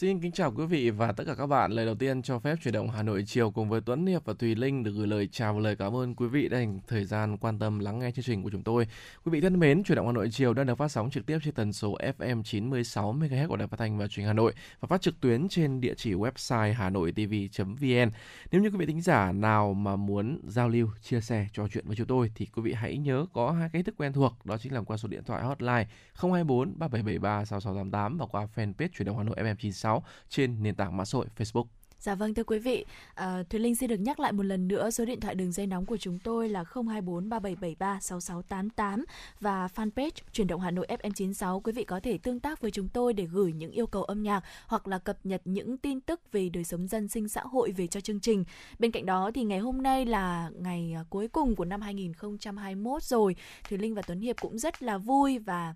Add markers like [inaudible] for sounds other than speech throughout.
Xin kính chào quý vị và tất cả các bạn. Lời đầu tiên cho phép chuyển động Hà Nội chiều cùng với Tuấn Hiệp và Thùy Linh được gửi lời chào và lời cảm ơn quý vị đã dành thời gian quan tâm lắng nghe chương trình của chúng tôi. Quý vị thân mến, chuyển động Hà Nội chiều đang được phát sóng trực tiếp trên tần số FM 96 MHz của Đài Phát thanh và Truyền Hà Nội và phát trực tuyến trên địa chỉ website hanoitv.vn. Nếu như quý vị thính giả nào mà muốn giao lưu, chia sẻ, trò chuyện với chúng tôi thì quý vị hãy nhớ có hai cái thức quen thuộc, đó chính là qua số điện thoại hotline 024 3773 6688 và qua fanpage chuyển động Hà Nội FM 96 6 trên nền tảng mạng xã hội Facebook. Dạ vâng thưa quý vị, à, Thùy Linh xin được nhắc lại một lần nữa số điện thoại đường dây nóng của chúng tôi là 024 3773 6688 và fanpage chuyển động Hà Nội FM96. Quý vị có thể tương tác với chúng tôi để gửi những yêu cầu âm nhạc hoặc là cập nhật những tin tức về đời sống dân sinh xã hội về cho chương trình. Bên cạnh đó thì ngày hôm nay là ngày à, cuối cùng của năm 2021 rồi. Thùy Linh và Tuấn Hiệp cũng rất là vui và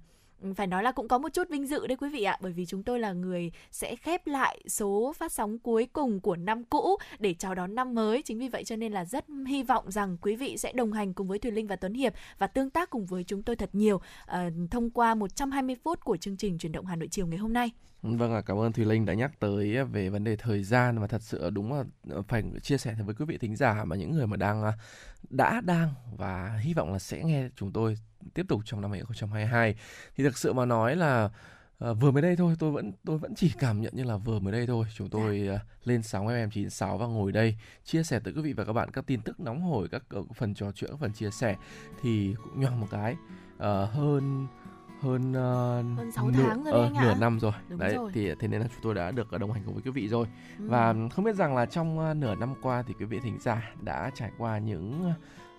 phải nói là cũng có một chút vinh dự đấy quý vị ạ bởi vì chúng tôi là người sẽ khép lại số phát sóng cuối cùng của năm cũ để chào đón năm mới chính vì vậy cho nên là rất hy vọng rằng quý vị sẽ đồng hành cùng với Thùy Linh và Tuấn Hiệp và tương tác cùng với chúng tôi thật nhiều uh, thông qua 120 phút của chương trình chuyển động Hà Nội chiều ngày hôm nay. Vâng ạ, cảm ơn Thùy Linh đã nhắc tới về vấn đề thời gian và thật sự đúng là ờ, phải chia sẻ với quý vị thính giả mà những người mà đang ờ, đã đang và hy vọng là sẽ nghe chúng tôi tiếp tục trong năm 2022 thì thực sự mà nói là uh, vừa mới đây thôi tôi vẫn tôi vẫn chỉ cảm nhận như là vừa mới đây thôi chúng tôi uh, lên sóng FM96 và ngồi đây chia sẻ tới quý vị và các bạn các tin tức nóng hổi các uh, phần trò chuyện các phần chia sẻ thì cũng nhoằng một cái. Uh, hơn hơn uh, hơn 6 nửa, tháng rồi đấy uh, nửa năm rồi Đúng đấy rồi. thì thế nên là chúng tôi đã được đồng hành cùng với quý vị rồi ừ. và không biết rằng là trong uh, nửa năm qua thì quý vị thính giả đã trải qua những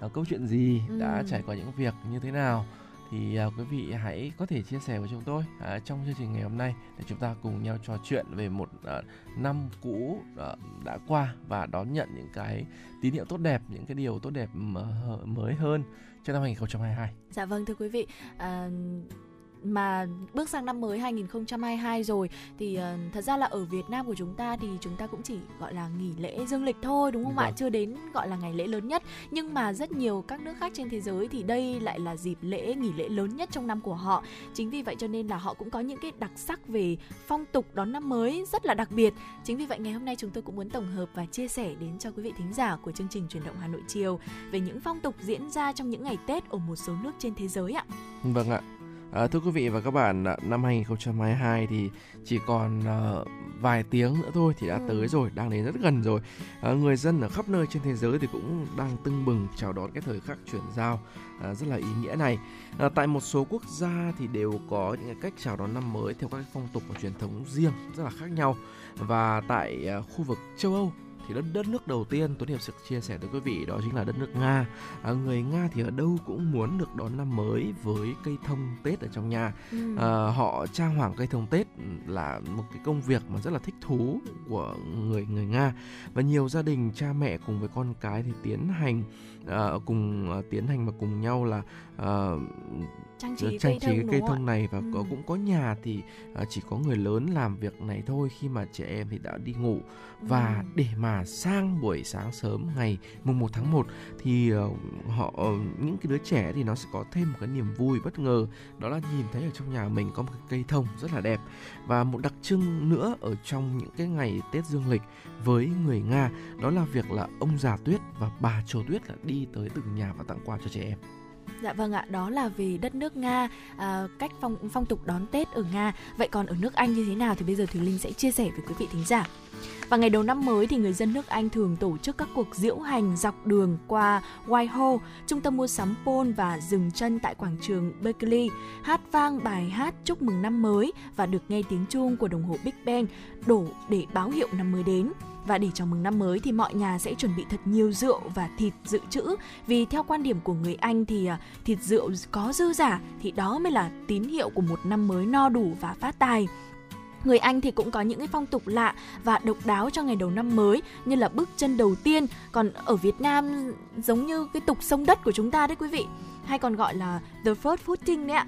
uh, câu chuyện gì ừ. đã trải qua những việc như thế nào thì uh, quý vị hãy có thể chia sẻ với chúng tôi uh, trong chương trình ngày hôm nay để chúng ta cùng nhau trò chuyện về một uh, năm cũ uh, đã qua và đón nhận những cái tín hiệu tốt đẹp, những cái điều tốt đẹp mới hơn cho năm 2022. Dạ vâng thưa quý vị, uh, mà bước sang năm mới 2022 rồi thì uh, thật ra là ở Việt Nam của chúng ta thì chúng ta cũng chỉ gọi là nghỉ lễ dương lịch thôi đúng không ạ? Vâng. Chưa đến gọi là ngày lễ lớn nhất. Nhưng mà rất nhiều các nước khác trên thế giới thì đây lại là dịp lễ nghỉ lễ lớn nhất trong năm của họ. Chính vì vậy cho nên là họ cũng có những cái đặc sắc về phong tục đón năm mới rất là đặc biệt. Chính vì vậy ngày hôm nay chúng tôi cũng muốn tổng hợp và chia sẻ đến cho quý vị thính giả của chương trình truyền động Hà Nội chiều về những phong tục diễn ra trong những ngày Tết ở một số nước trên thế giới ạ. Vâng ạ. À, thưa quý vị và các bạn, năm 2022 thì chỉ còn uh, vài tiếng nữa thôi thì đã ừ. tới rồi, đang đến rất gần rồi. À, người dân ở khắp nơi trên thế giới thì cũng đang tưng bừng chào đón cái thời khắc chuyển giao à, rất là ý nghĩa này. À, tại một số quốc gia thì đều có những cách chào đón năm mới theo các phong tục và truyền thống riêng rất là khác nhau. Và tại uh, khu vực châu Âu thì đất đất nước đầu tiên Tuấn Hiệp sẽ chia sẻ tới quý vị đó chính là đất nước Nga. À, người Nga thì ở đâu cũng muốn được đón năm mới với cây thông Tết ở trong nhà. Ừ. À, họ trang hoàng cây thông Tết là một cái công việc mà rất là thích thú của người người Nga và nhiều gia đình cha mẹ cùng với con cái thì tiến hành uh, cùng uh, tiến hành và cùng nhau là uh, trang trí, trang trí cây, cây thông này và ừ. có cũng có nhà thì uh, chỉ có người lớn làm việc này thôi khi mà trẻ em thì đã đi ngủ và ừ. để mà sang buổi sáng sớm ngày mùng 1 tháng 1 thì uh, họ uh, những cái đứa trẻ thì nó sẽ có thêm một cái niềm vui bất ngờ đó là nhìn thấy ở trong nhà mình có một cái cây thông rất là đẹp và một đặc trưng nữa ở trong những cái ngày Tết dương lịch với người Nga đó là việc là ông già Tuyết và bà Trầu Tuyết là đi tới từng nhà và tặng quà cho trẻ em. Dạ vâng ạ, đó là về đất nước Nga, à, cách phong phong tục đón Tết ở Nga. Vậy còn ở nước Anh như thế nào thì bây giờ Thùy Linh sẽ chia sẻ với quý vị thính giả. Và ngày đầu năm mới thì người dân nước Anh thường tổ chức các cuộc diễu hành dọc đường qua Whitehall, trung tâm mua sắm Paul và dừng chân tại quảng trường Berkeley, hát vang bài hát chúc mừng năm mới và được nghe tiếng chuông của đồng hồ Big Ben đổ để báo hiệu năm mới đến. Và để chào mừng năm mới thì mọi nhà sẽ chuẩn bị thật nhiều rượu và thịt dự trữ vì theo quan điểm của người Anh thì à, thịt rượu có dư giả thì đó mới là tín hiệu của một năm mới no đủ và phát tài. Người Anh thì cũng có những cái phong tục lạ và độc đáo cho ngày đầu năm mới như là bước chân đầu tiên, còn ở Việt Nam giống như cái tục sông đất của chúng ta đấy quý vị, hay còn gọi là the first footing đấy ạ.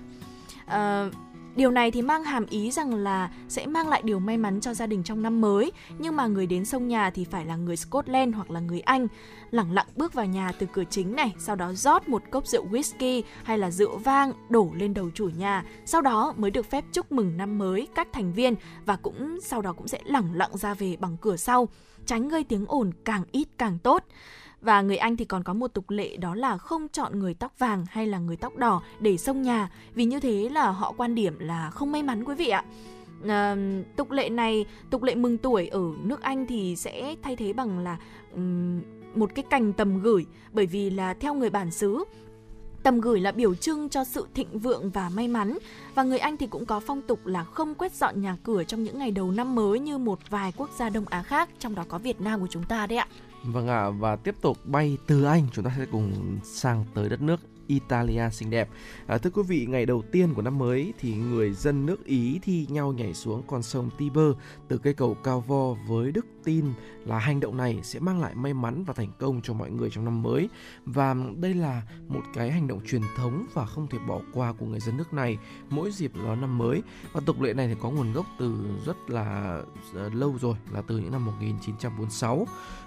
Uh, Điều này thì mang hàm ý rằng là sẽ mang lại điều may mắn cho gia đình trong năm mới, nhưng mà người đến sông nhà thì phải là người Scotland hoặc là người Anh. Lẳng lặng bước vào nhà từ cửa chính này, sau đó rót một cốc rượu whisky hay là rượu vang đổ lên đầu chủ nhà, sau đó mới được phép chúc mừng năm mới các thành viên và cũng sau đó cũng sẽ lẳng lặng ra về bằng cửa sau, tránh gây tiếng ồn càng ít càng tốt. Và người Anh thì còn có một tục lệ đó là không chọn người tóc vàng hay là người tóc đỏ để xông nhà vì như thế là họ quan điểm là không may mắn quý vị ạ. À, tục lệ này, tục lệ mừng tuổi ở nước Anh thì sẽ thay thế bằng là um, một cái cành tầm gửi bởi vì là theo người bản xứ Tầm gửi là biểu trưng cho sự thịnh vượng và may mắn và người Anh thì cũng có phong tục là không quét dọn nhà cửa trong những ngày đầu năm mới như một vài quốc gia Đông Á khác, trong đó có Việt Nam của chúng ta đấy ạ. Vâng ạ, à, và tiếp tục bay từ Anh chúng ta sẽ cùng sang tới đất nước Italia xinh đẹp. À, thưa quý vị, ngày đầu tiên của năm mới thì người dân nước Ý thi nhau nhảy xuống con sông Tiber từ cây cầu cao vo với đức tin là hành động này sẽ mang lại may mắn và thành công cho mọi người trong năm mới. Và đây là một cái hành động truyền thống và không thể bỏ qua của người dân nước này mỗi dịp đón năm mới. Và tục lệ này thì có nguồn gốc từ rất là ờ, lâu rồi là từ những năm 1946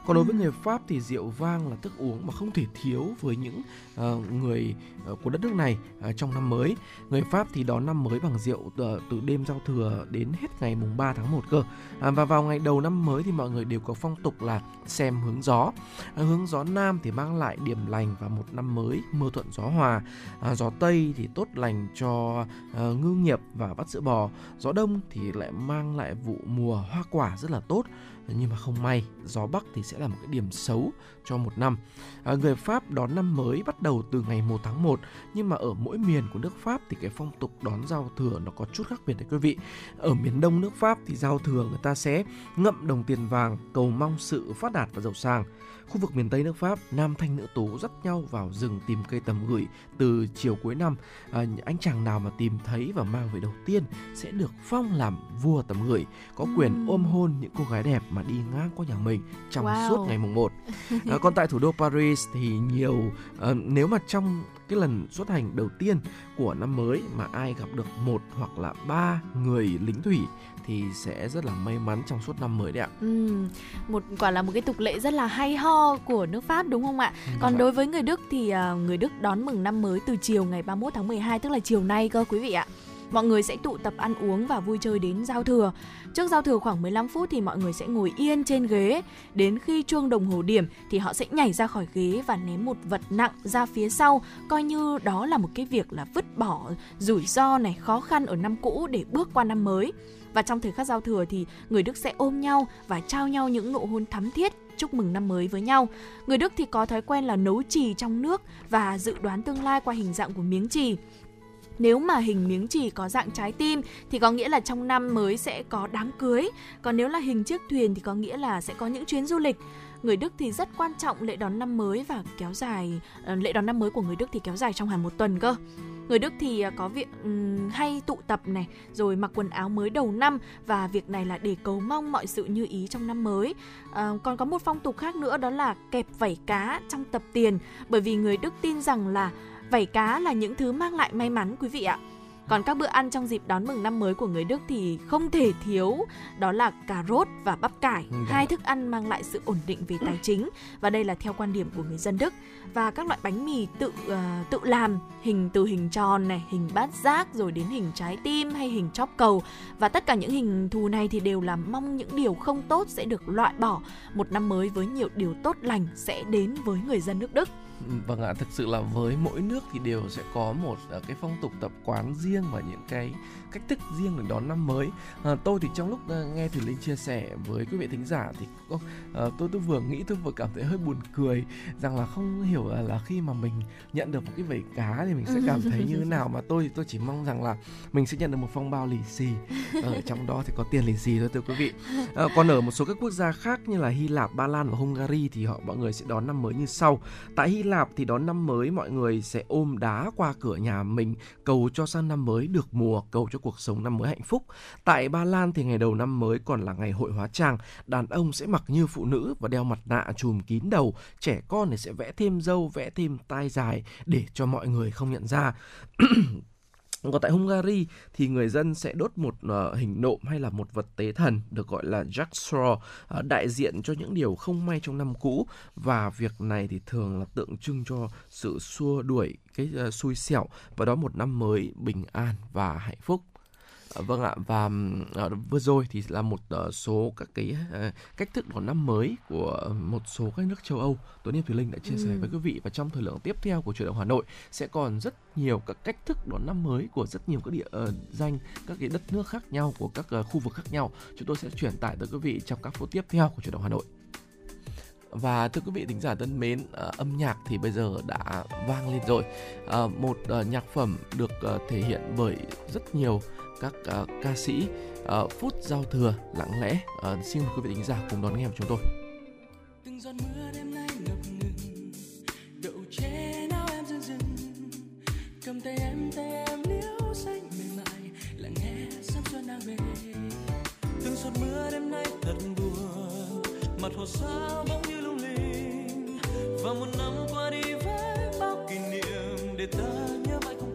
còn đối với người Pháp thì rượu vang là thức uống mà không thể thiếu với những uh, người uh, của đất nước này uh, trong năm mới. Người Pháp thì đón năm mới bằng rượu uh, từ đêm giao thừa đến hết ngày mùng 3 tháng 1 cơ. À, và vào ngày đầu năm mới thì mọi mọi người đều có phong tục là xem hướng gió. À, hướng gió nam thì mang lại điểm lành và một năm mới mưa thuận gió hòa. À, gió tây thì tốt lành cho à, ngư nghiệp và bắt sữa bò. Gió đông thì lại mang lại vụ mùa hoa quả rất là tốt nhưng mà không may gió bắc thì sẽ là một cái điểm xấu cho một năm. À, người pháp đón năm mới bắt đầu từ ngày 1 tháng 1 nhưng mà ở mỗi miền của nước pháp thì cái phong tục đón giao thừa nó có chút khác biệt đấy quý vị. Ở miền đông nước pháp thì giao thừa người ta sẽ ngậm đồng tiền vàng cầu mong sự phát đạt và giàu sang. Khu vực miền Tây nước Pháp, nam thanh nữ tú dắt nhau vào rừng tìm cây tầm gửi từ chiều cuối năm. À, anh chàng nào mà tìm thấy và mang về đầu tiên sẽ được phong làm vua tầm gửi, có quyền ôm hôn những cô gái đẹp mà đi ngang qua nhà mình trong wow. suốt ngày mùng 1. À, còn tại thủ đô Paris thì nhiều à, nếu mà trong cái lần xuất hành đầu tiên của năm mới mà ai gặp được một hoặc là ba người lính thủy thì sẽ rất là may mắn trong suốt năm mới đấy ạ. Ừ, một quả là một cái tục lệ rất là hay ho của nước Pháp đúng không ạ? Ừ, Còn đối với người Đức thì uh, người Đức đón mừng năm mới từ chiều ngày 31 tháng 12 tức là chiều nay cơ quý vị ạ mọi người sẽ tụ tập ăn uống và vui chơi đến giao thừa. Trước giao thừa khoảng 15 phút thì mọi người sẽ ngồi yên trên ghế, đến khi chuông đồng hồ điểm thì họ sẽ nhảy ra khỏi ghế và ném một vật nặng ra phía sau, coi như đó là một cái việc là vứt bỏ rủi ro này, khó khăn ở năm cũ để bước qua năm mới. Và trong thời khắc giao thừa thì người Đức sẽ ôm nhau và trao nhau những nụ hôn thắm thiết chúc mừng năm mới với nhau. Người Đức thì có thói quen là nấu trì trong nước và dự đoán tương lai qua hình dạng của miếng trì. Nếu mà hình miếng chỉ có dạng trái tim thì có nghĩa là trong năm mới sẽ có đám cưới, còn nếu là hình chiếc thuyền thì có nghĩa là sẽ có những chuyến du lịch. Người Đức thì rất quan trọng lễ đón năm mới và kéo dài ờ, lễ đón năm mới của người Đức thì kéo dài trong hẳn một tuần cơ. Người Đức thì à, có việc um, hay tụ tập này, rồi mặc quần áo mới đầu năm và việc này là để cầu mong mọi sự như ý trong năm mới. À, còn có một phong tục khác nữa đó là kẹp vảy cá trong tập tiền, bởi vì người Đức tin rằng là Vảy cá là những thứ mang lại may mắn quý vị ạ. Còn các bữa ăn trong dịp đón mừng năm mới của người Đức thì không thể thiếu đó là cà rốt và bắp cải, ừ, hai thức ăn mang lại sự ổn định về tài chính và đây là theo quan điểm của người dân Đức. Và các loại bánh mì tự uh, tự làm hình từ hình tròn này, hình bát giác rồi đến hình trái tim hay hình chóp cầu và tất cả những hình thù này thì đều là mong những điều không tốt sẽ được loại bỏ. Một năm mới với nhiều điều tốt lành sẽ đến với người dân nước Đức. Vâng ạ, thực sự là với mỗi nước thì đều sẽ có một ờ, cái phong tục tập quán riêng và những cái cách thức riêng để đón năm mới. À, tôi thì trong lúc ờ, nghe thì Linh chia sẻ với quý vị thính giả thì à, tôi tôi vừa nghĩ tôi vừa cảm thấy hơi buồn cười rằng là không hiểu là, là khi mà mình nhận được một cái vẩy cá thì mình sẽ cảm thấy như thế nào mà tôi tôi chỉ mong rằng là mình sẽ nhận được một phong bao lì xì ở trong đó thì có tiền lì xì thôi thưa quý vị. À, còn ở một số các quốc gia khác như là Hy Lạp, Ba Lan và Hungary thì họ mọi người sẽ đón năm mới như sau. Tại Hy Lạp thì đón năm mới mọi người sẽ ôm đá qua cửa nhà mình cầu cho sang năm mới được mùa, cầu cho cuộc sống năm mới hạnh phúc. Tại Ba Lan thì ngày đầu năm mới còn là ngày hội hóa trang, đàn ông sẽ mặc như phụ nữ và đeo mặt nạ trùm kín đầu, trẻ con thì sẽ vẽ thêm râu, vẽ thêm tai dài để cho mọi người không nhận ra. [clears throat] còn tại Hungary thì người dân sẽ đốt một uh, hình nộm hay là một vật tế thần được gọi là Jack Straw uh, đại diện cho những điều không may trong năm cũ và việc này thì thường là tượng trưng cho sự xua đuổi cái uh, xui xẻo và đó một năm mới bình an và hạnh phúc. À, vâng ạ và uh, vừa rồi thì là một số các cái cách thức đón năm mới của một số các nước châu Âu. Tuấn Em Thùy Linh đã chia ừ. sẻ với quý vị và trong thời lượng tiếp theo của chuyển động Hà Nội sẽ còn rất nhiều các cách thức đón năm mới của rất nhiều các địa uh, danh các cái đất nước khác nhau của các uh, khu vực khác nhau. Chúng tôi sẽ truyền tải tới quý vị trong các phút tiếp theo của chuyển động Hà Nội. Và thưa quý vị thính giả thân mến, uh, âm nhạc thì bây giờ đã vang lên rồi. Uh, một uh, nhạc phẩm được uh, thể hiện bởi rất nhiều các uh, ca sĩ uh, phút giao thừa lặng lẽ. Uh, xin mời quý vị thính giả cùng đón nghe của chúng tôi. Từng giọt mưa đêm nay ngập ngừng đậu che nào em dưng dưng. Cầm tay em tay em liễu xanh mềm mại lặng nghe sắp xuân đang về. Từng giọt mưa đêm nay thật buồn mặt hồ sao bỗng như và một năm qua đi với bao kỷ niệm để ta nhớ mãi không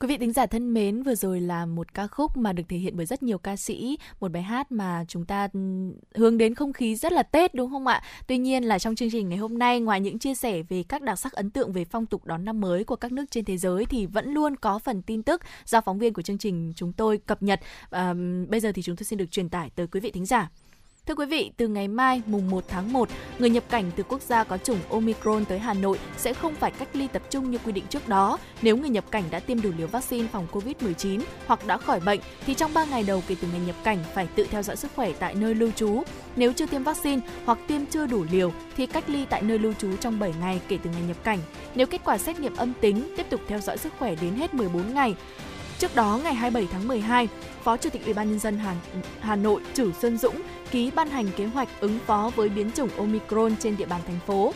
Quý vị thính giả thân mến, vừa rồi là một ca khúc mà được thể hiện bởi rất nhiều ca sĩ, một bài hát mà chúng ta ừ, hướng đến không khí rất là Tết đúng không ạ? Tuy nhiên là trong chương trình ngày hôm nay, ngoài những chia sẻ về các đặc sắc ấn tượng về phong tục đón năm mới của các nước trên thế giới thì vẫn luôn có phần tin tức do phóng viên của chương trình chúng tôi cập nhật. À, bây giờ thì chúng tôi xin được truyền tải tới quý vị thính giả. Thưa quý vị, từ ngày mai mùng 1 tháng 1, người nhập cảnh từ quốc gia có chủng Omicron tới Hà Nội sẽ không phải cách ly tập trung như quy định trước đó. Nếu người nhập cảnh đã tiêm đủ liều vaccine phòng COVID-19 hoặc đã khỏi bệnh thì trong 3 ngày đầu kể từ ngày nhập cảnh phải tự theo dõi sức khỏe tại nơi lưu trú. Nếu chưa tiêm vaccine hoặc tiêm chưa đủ liều thì cách ly tại nơi lưu trú trong 7 ngày kể từ ngày nhập cảnh. Nếu kết quả xét nghiệm âm tính, tiếp tục theo dõi sức khỏe đến hết 14 ngày. Trước đó, ngày 27 tháng 12, Phó Chủ tịch Ủy ban nhân dân Hà, Hà Nội Trử Xuân Dũng ký ban hành kế hoạch ứng phó với biến chủng Omicron trên địa bàn thành phố.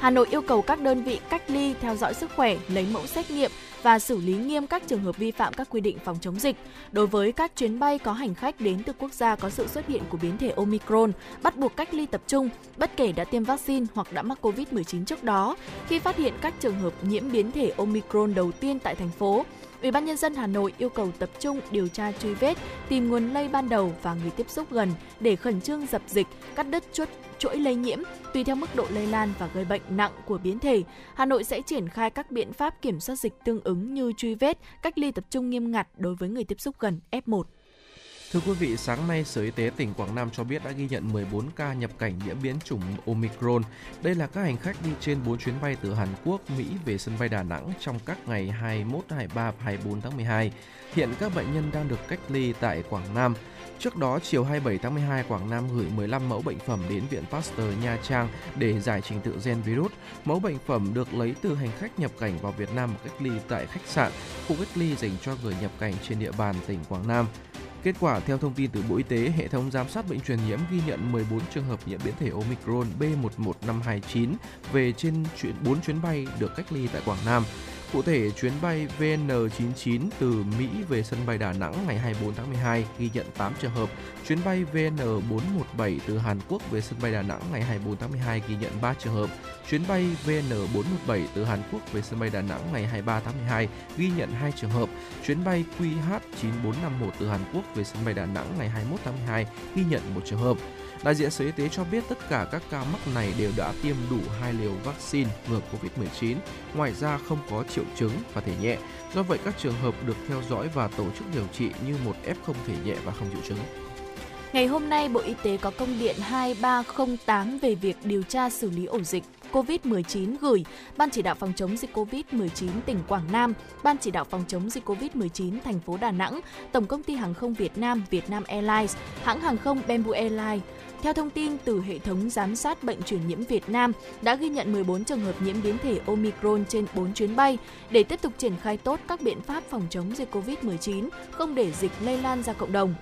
Hà Nội yêu cầu các đơn vị cách ly, theo dõi sức khỏe, lấy mẫu xét nghiệm và xử lý nghiêm các trường hợp vi phạm các quy định phòng chống dịch. Đối với các chuyến bay có hành khách đến từ quốc gia có sự xuất hiện của biến thể Omicron, bắt buộc cách ly tập trung, bất kể đã tiêm vaccine hoặc đã mắc COVID-19 trước đó. Khi phát hiện các trường hợp nhiễm biến thể Omicron đầu tiên tại thành phố, Ủy ban nhân dân Hà Nội yêu cầu tập trung điều tra truy vết, tìm nguồn lây ban đầu và người tiếp xúc gần để khẩn trương dập dịch, cắt đứt chuỗi chuỗi lây nhiễm tùy theo mức độ lây lan và gây bệnh nặng của biến thể. Hà Nội sẽ triển khai các biện pháp kiểm soát dịch tương ứng như truy vết, cách ly tập trung nghiêm ngặt đối với người tiếp xúc gần F1. Thưa quý vị, sáng nay Sở Y tế tỉnh Quảng Nam cho biết đã ghi nhận 14 ca nhập cảnh nhiễm biến chủng Omicron. Đây là các hành khách đi trên 4 chuyến bay từ Hàn Quốc, Mỹ về sân bay Đà Nẵng trong các ngày 21, 23 và 24 tháng 12. Hiện các bệnh nhân đang được cách ly tại Quảng Nam. Trước đó, chiều 27 tháng 12, Quảng Nam gửi 15 mẫu bệnh phẩm đến Viện Pasteur Nha Trang để giải trình tự gen virus. Mẫu bệnh phẩm được lấy từ hành khách nhập cảnh vào Việt Nam cách ly tại khách sạn, khu cách ly dành cho người nhập cảnh trên địa bàn tỉnh Quảng Nam. Kết quả theo thông tin từ Bộ Y tế, hệ thống giám sát bệnh truyền nhiễm ghi nhận 14 trường hợp nhiễm biến thể Omicron B11529 về trên chuyến 4 chuyến bay được cách ly tại Quảng Nam. Cụ thể, chuyến bay VN99 từ Mỹ về sân bay Đà Nẵng ngày 24 tháng 12 ghi nhận 8 trường hợp. Chuyến bay VN417 từ Hàn Quốc về sân bay Đà Nẵng ngày 24 tháng 12 ghi nhận 3 trường hợp. Chuyến bay VN417 từ Hàn Quốc về sân bay Đà Nẵng ngày 23 tháng 12 ghi nhận 2 trường hợp. Chuyến bay QH9451 từ Hàn Quốc về sân bay Đà Nẵng ngày 21 tháng 12 ghi nhận một trường hợp. Đại diện Sở Y tế cho biết tất cả các ca mắc này đều đã tiêm đủ hai liều vaccine ngừa COVID-19, ngoài ra không có triệu chứng và thể nhẹ. Do vậy các trường hợp được theo dõi và tổ chức điều trị như một F không thể nhẹ và không triệu chứng. Ngày hôm nay, Bộ Y tế có công điện 2308 về việc điều tra xử lý ổ dịch COVID-19 gửi Ban chỉ đạo phòng chống dịch COVID-19 tỉnh Quảng Nam, Ban chỉ đạo phòng chống dịch COVID-19 thành phố Đà Nẵng, Tổng công ty hàng không Việt Nam Vietnam Airlines, hãng hàng không Bamboo Airlines, theo thông tin từ hệ thống giám sát bệnh truyền nhiễm Việt Nam, đã ghi nhận 14 trường hợp nhiễm biến thể Omicron trên 4 chuyến bay để tiếp tục triển khai tốt các biện pháp phòng chống dịch COVID-19, không để dịch lây lan ra cộng đồng.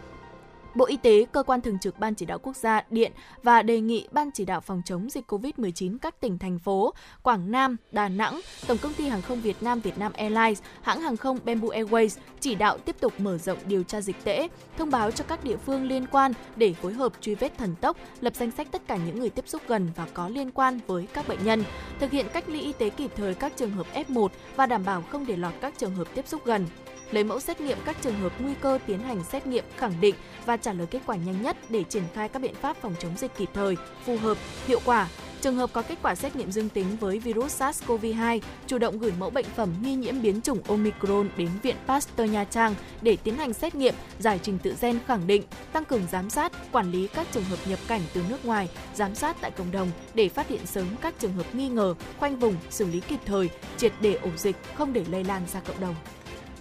Bộ Y tế, cơ quan thường trực Ban chỉ đạo quốc gia điện và đề nghị Ban chỉ đạo phòng chống dịch COVID-19 các tỉnh thành phố Quảng Nam, Đà Nẵng, Tổng công ty hàng không Việt Nam Vietnam Airlines, hãng hàng không Bamboo Airways chỉ đạo tiếp tục mở rộng điều tra dịch tễ, thông báo cho các địa phương liên quan để phối hợp truy vết thần tốc, lập danh sách tất cả những người tiếp xúc gần và có liên quan với các bệnh nhân, thực hiện cách ly y tế kịp thời các trường hợp F1 và đảm bảo không để lọt các trường hợp tiếp xúc gần lấy mẫu xét nghiệm các trường hợp nguy cơ tiến hành xét nghiệm khẳng định và trả lời kết quả nhanh nhất để triển khai các biện pháp phòng chống dịch kịp thời, phù hợp, hiệu quả. Trường hợp có kết quả xét nghiệm dương tính với virus SARS-CoV-2, chủ động gửi mẫu bệnh phẩm nghi nhiễm biến chủng Omicron đến Viện Pasteur Nha Trang để tiến hành xét nghiệm, giải trình tự gen khẳng định, tăng cường giám sát, quản lý các trường hợp nhập cảnh từ nước ngoài, giám sát tại cộng đồng để phát hiện sớm các trường hợp nghi ngờ, khoanh vùng, xử lý kịp thời, triệt để ổ dịch không để lây lan ra cộng đồng.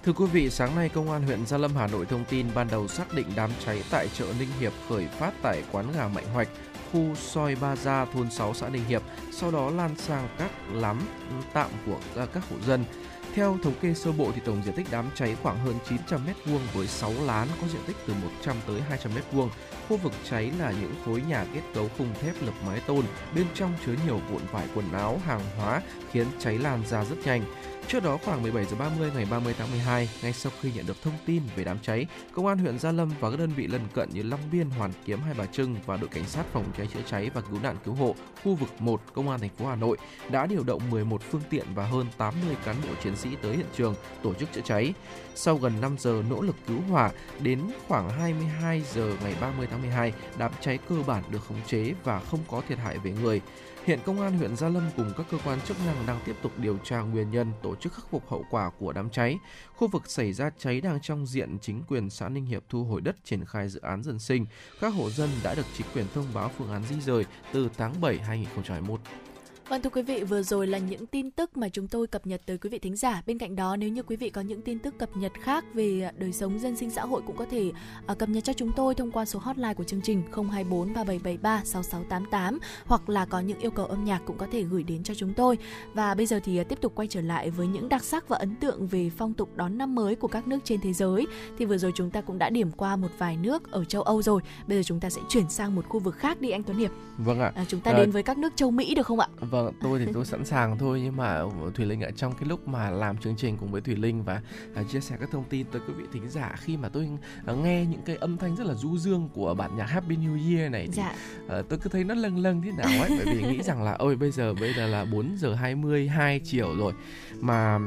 Thưa quý vị, sáng nay Công an huyện Gia Lâm Hà Nội thông tin ban đầu xác định đám cháy tại chợ Ninh Hiệp khởi phát tại quán gà Mạnh Hoạch, khu soi Ba Gia, thôn 6 xã Ninh Hiệp, sau đó lan sang các lắm tạm của à, các hộ dân. Theo thống kê sơ bộ thì tổng diện tích đám cháy khoảng hơn 900 m2 với 6 lán có diện tích từ 100 tới 200 m2. Khu vực cháy là những khối nhà kết cấu khung thép lập mái tôn, bên trong chứa nhiều vụn vải quần áo, hàng hóa khiến cháy lan ra rất nhanh. Trước đó khoảng 17 giờ 30 ngày 30 tháng 12, ngay sau khi nhận được thông tin về đám cháy, công an huyện Gia Lâm và các đơn vị lân cận như Long Biên, Hoàn Kiếm, Hai Bà Trưng và đội cảnh sát phòng cháy chữa cháy và cứu nạn cứu hộ khu vực 1 công an thành phố Hà Nội đã điều động 11 phương tiện và hơn 80 cán bộ chiến sĩ tới hiện trường tổ chức chữa cháy. Sau gần 5 giờ nỗ lực cứu hỏa, đến khoảng 22 giờ ngày 30 tháng 12, đám cháy cơ bản được khống chế và không có thiệt hại về người. Hiện công an huyện Gia Lâm cùng các cơ quan chức năng đang tiếp tục điều tra nguyên nhân, tổ chức khắc phục hậu quả của đám cháy. Khu vực xảy ra cháy đang trong diện chính quyền xã Ninh Hiệp thu hồi đất triển khai dự án dân sinh. Các hộ dân đã được chính quyền thông báo phương án di rời từ tháng 7 2021. Vâng thưa quý vị, vừa rồi là những tin tức mà chúng tôi cập nhật tới quý vị thính giả. Bên cạnh đó, nếu như quý vị có những tin tức cập nhật khác về đời sống dân sinh xã hội cũng có thể uh, cập nhật cho chúng tôi thông qua số hotline của chương trình 024 3773 6688 hoặc là có những yêu cầu âm nhạc cũng có thể gửi đến cho chúng tôi. Và bây giờ thì uh, tiếp tục quay trở lại với những đặc sắc và ấn tượng về phong tục đón năm mới của các nước trên thế giới. Thì vừa rồi chúng ta cũng đã điểm qua một vài nước ở châu Âu rồi. Bây giờ chúng ta sẽ chuyển sang một khu vực khác đi anh Tuấn Hiệp. Vâng ạ. À, chúng ta à, đến với các nước châu Mỹ được không ạ? Vâng tôi thì tôi sẵn sàng thôi nhưng mà Thủy Linh ở trong cái lúc mà làm chương trình cùng với Thủy Linh và uh, chia sẻ các thông tin tới quý vị thính giả khi mà tôi uh, nghe những cái âm thanh rất là du dương của bản nhạc Happy New Year này thì dạ. uh, tôi cứ thấy nó lâng lâng thế nào ấy bởi vì nghĩ rằng là ôi bây giờ bây giờ là 4 giờ 22 chiều rồi mà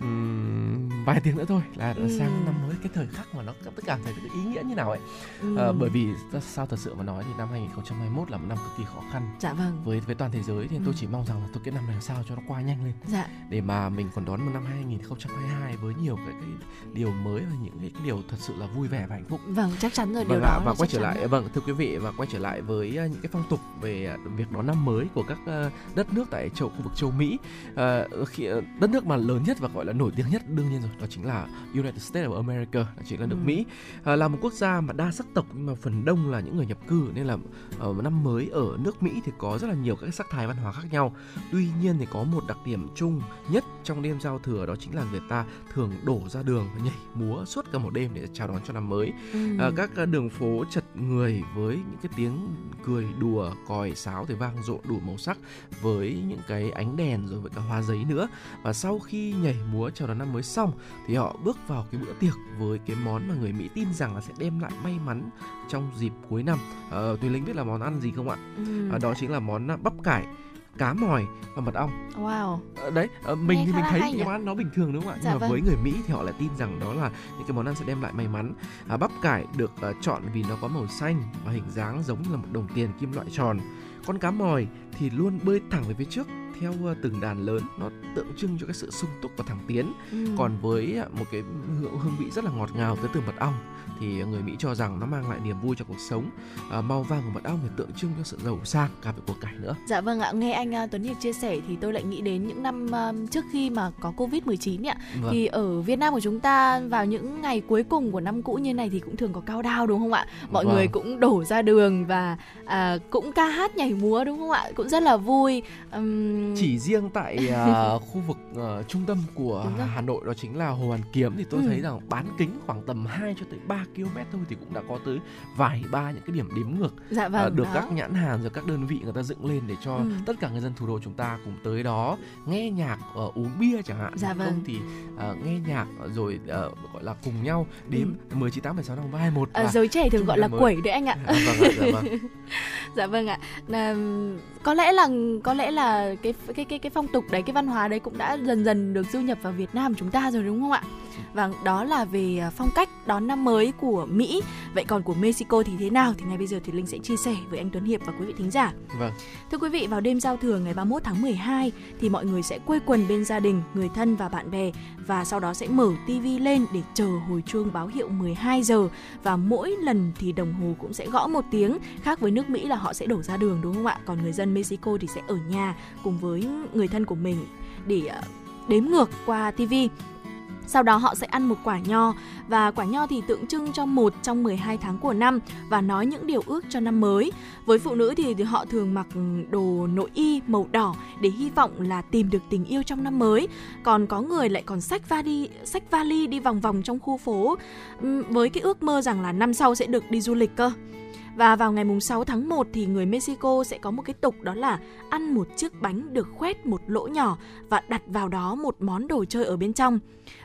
um, vài tiếng nữa thôi là ừ. sang năm mới cái thời khắc mà nó tất cảm thấy cái ý nghĩa như nào ấy ừ. à, bởi vì sao thật sự mà nói thì năm 2021 là một năm cực kỳ khó khăn dạ vâng với với toàn thế giới thì ừ. tôi chỉ mong rằng là tôi cái năm này sao cho nó qua nhanh lên dạ. để mà mình còn đón một năm 2022 với nhiều cái, cái điều mới và những cái, cái điều thật sự là vui vẻ và hạnh phúc vâng chắc chắn rồi vâng điều đó và quay trở lại vâng thưa quý vị và quay trở lại với uh, những cái phong tục về uh, việc đón năm mới của các uh, đất nước tại châu khu vực châu Mỹ uh, khi, đất nước mà lớn nhất và gọi là nổi tiếng nhất đương nhiên rồi đó chính là United States of America đó chính là nước ừ. Mỹ à, là một quốc gia mà đa sắc tộc nhưng mà phần đông là những người nhập cư nên là ờ, năm mới ở nước Mỹ thì có rất là nhiều các sắc thái văn hóa khác nhau tuy nhiên thì có một đặc điểm chung nhất trong đêm giao thừa đó chính là người ta thường đổ ra đường và nhảy múa suốt cả một đêm để chào đón cho năm mới ừ. à, các đường phố chật người với những cái tiếng cười đùa còi sáo thì vang rộn đủ màu sắc với những cái ánh đèn rồi với cả hoa giấy nữa và sau khi nhảy múa chào đón năm mới xong thì họ bước vào cái bữa tiệc với cái món mà người Mỹ tin rằng là sẽ đem lại may mắn trong dịp cuối năm. Ờ, Tùy Linh biết là món ăn gì không ạ? Ừ. À, đó chính là món bắp cải cá mòi và mật ong. Wow. À, đấy, à, mình Nghe thì mình thấy cái món ăn nó bình thường đúng không ạ? Dạ Nhưng mà vâng. với người Mỹ thì họ lại tin rằng đó là những cái món ăn sẽ đem lại may mắn. À, bắp cải được uh, chọn vì nó có màu xanh và hình dáng giống như là một đồng tiền kim loại tròn. Con cá mòi thì luôn bơi thẳng về phía trước theo ờ, từng đàn lớn nó tượng trưng cho cái sự sung túc và thẳng tiến. Ừ. còn với ờ, một cái hương, vị rất là ngọt ngào tới từ mật ong thì người Mỹ cho rằng nó mang lại niềm vui cho cuộc sống. À, màu vàng của mật ong thì tượng trưng cho sự giàu sang cả về của cải nữa. Dạ vâng ạ nghe anh Tuấn Hiệp chia sẻ thì tôi lại nghĩ đến những năm trước khi mà có Covid 19 ạ. Vâng. thì ở Việt Nam của chúng ta vào những ngày cuối cùng của năm cũ như này thì cũng thường có cao đao đúng không ạ? Mọi vâng. người cũng đổ ra đường và uh, cũng ca hát nhảy múa đúng không ạ? Cũng rất là vui. Um, chỉ riêng tại uh, [laughs] khu vực uh, trung tâm của Hà Nội đó chính là Hồ Hoàn Kiếm thì tôi ừ. thấy rằng bán kính khoảng tầm 2 cho tới 3 km thôi thì cũng đã có tới vài ba những cái điểm đếm ngược dạ vâng, uh, được đó. các nhãn hàng rồi các đơn vị người ta dựng lên để cho ừ. tất cả người dân thủ đô chúng ta cùng tới đó nghe nhạc uh, uống bia chẳng hạn dạ vâng. không thì uh, nghe nhạc rồi uh, gọi là cùng nhau đếm ừ. 10 9 8 7 6 5 3 2 1 à, giới trẻ thường gọi là quẩy đấy anh ạ. À, vâng dạ vâng. dạ vâng ạ. [laughs] À, có lẽ là có lẽ là cái cái cái cái phong tục đấy cái văn hóa đấy cũng đã dần dần được du nhập vào Việt Nam chúng ta rồi đúng không ạ? Và đó là về à, phong cách đón năm mới của Mỹ. Vậy còn của Mexico thì thế nào thì ngay bây giờ thì Linh sẽ chia sẻ với anh Tuấn Hiệp và quý vị thính giả. Vâng. Thưa quý vị, vào đêm giao thừa ngày 31 tháng 12 thì mọi người sẽ quây quần bên gia đình, người thân và bạn bè và sau đó sẽ mở tivi lên để chờ hồi chuông báo hiệu 12 giờ và mỗi lần thì đồng hồ cũng sẽ gõ một tiếng. Khác với nước Mỹ là họ sẽ đổ ra đường đúng không ạ? Còn người dân Mexico thì sẽ ở nhà cùng với người thân của mình để ờ, đếm ngược qua tivi Sau đó họ sẽ ăn một quả nho và quả nho thì tượng trưng cho một trong 12 tháng của năm và nói những điều ước cho năm mới. Với phụ nữ thì, thì họ thường mặc đồ nội y màu đỏ để hy vọng là tìm được tình yêu trong năm mới. Còn có người lại còn sách vali sách vali đi vòng vòng trong khu phố với cái ước mơ rằng là năm sau sẽ được đi du lịch cơ. Và vào ngày mùng 6 tháng 1 thì người Mexico sẽ có một cái tục đó là ăn một chiếc bánh được khoét một lỗ nhỏ và đặt vào đó một món đồ chơi ở bên trong.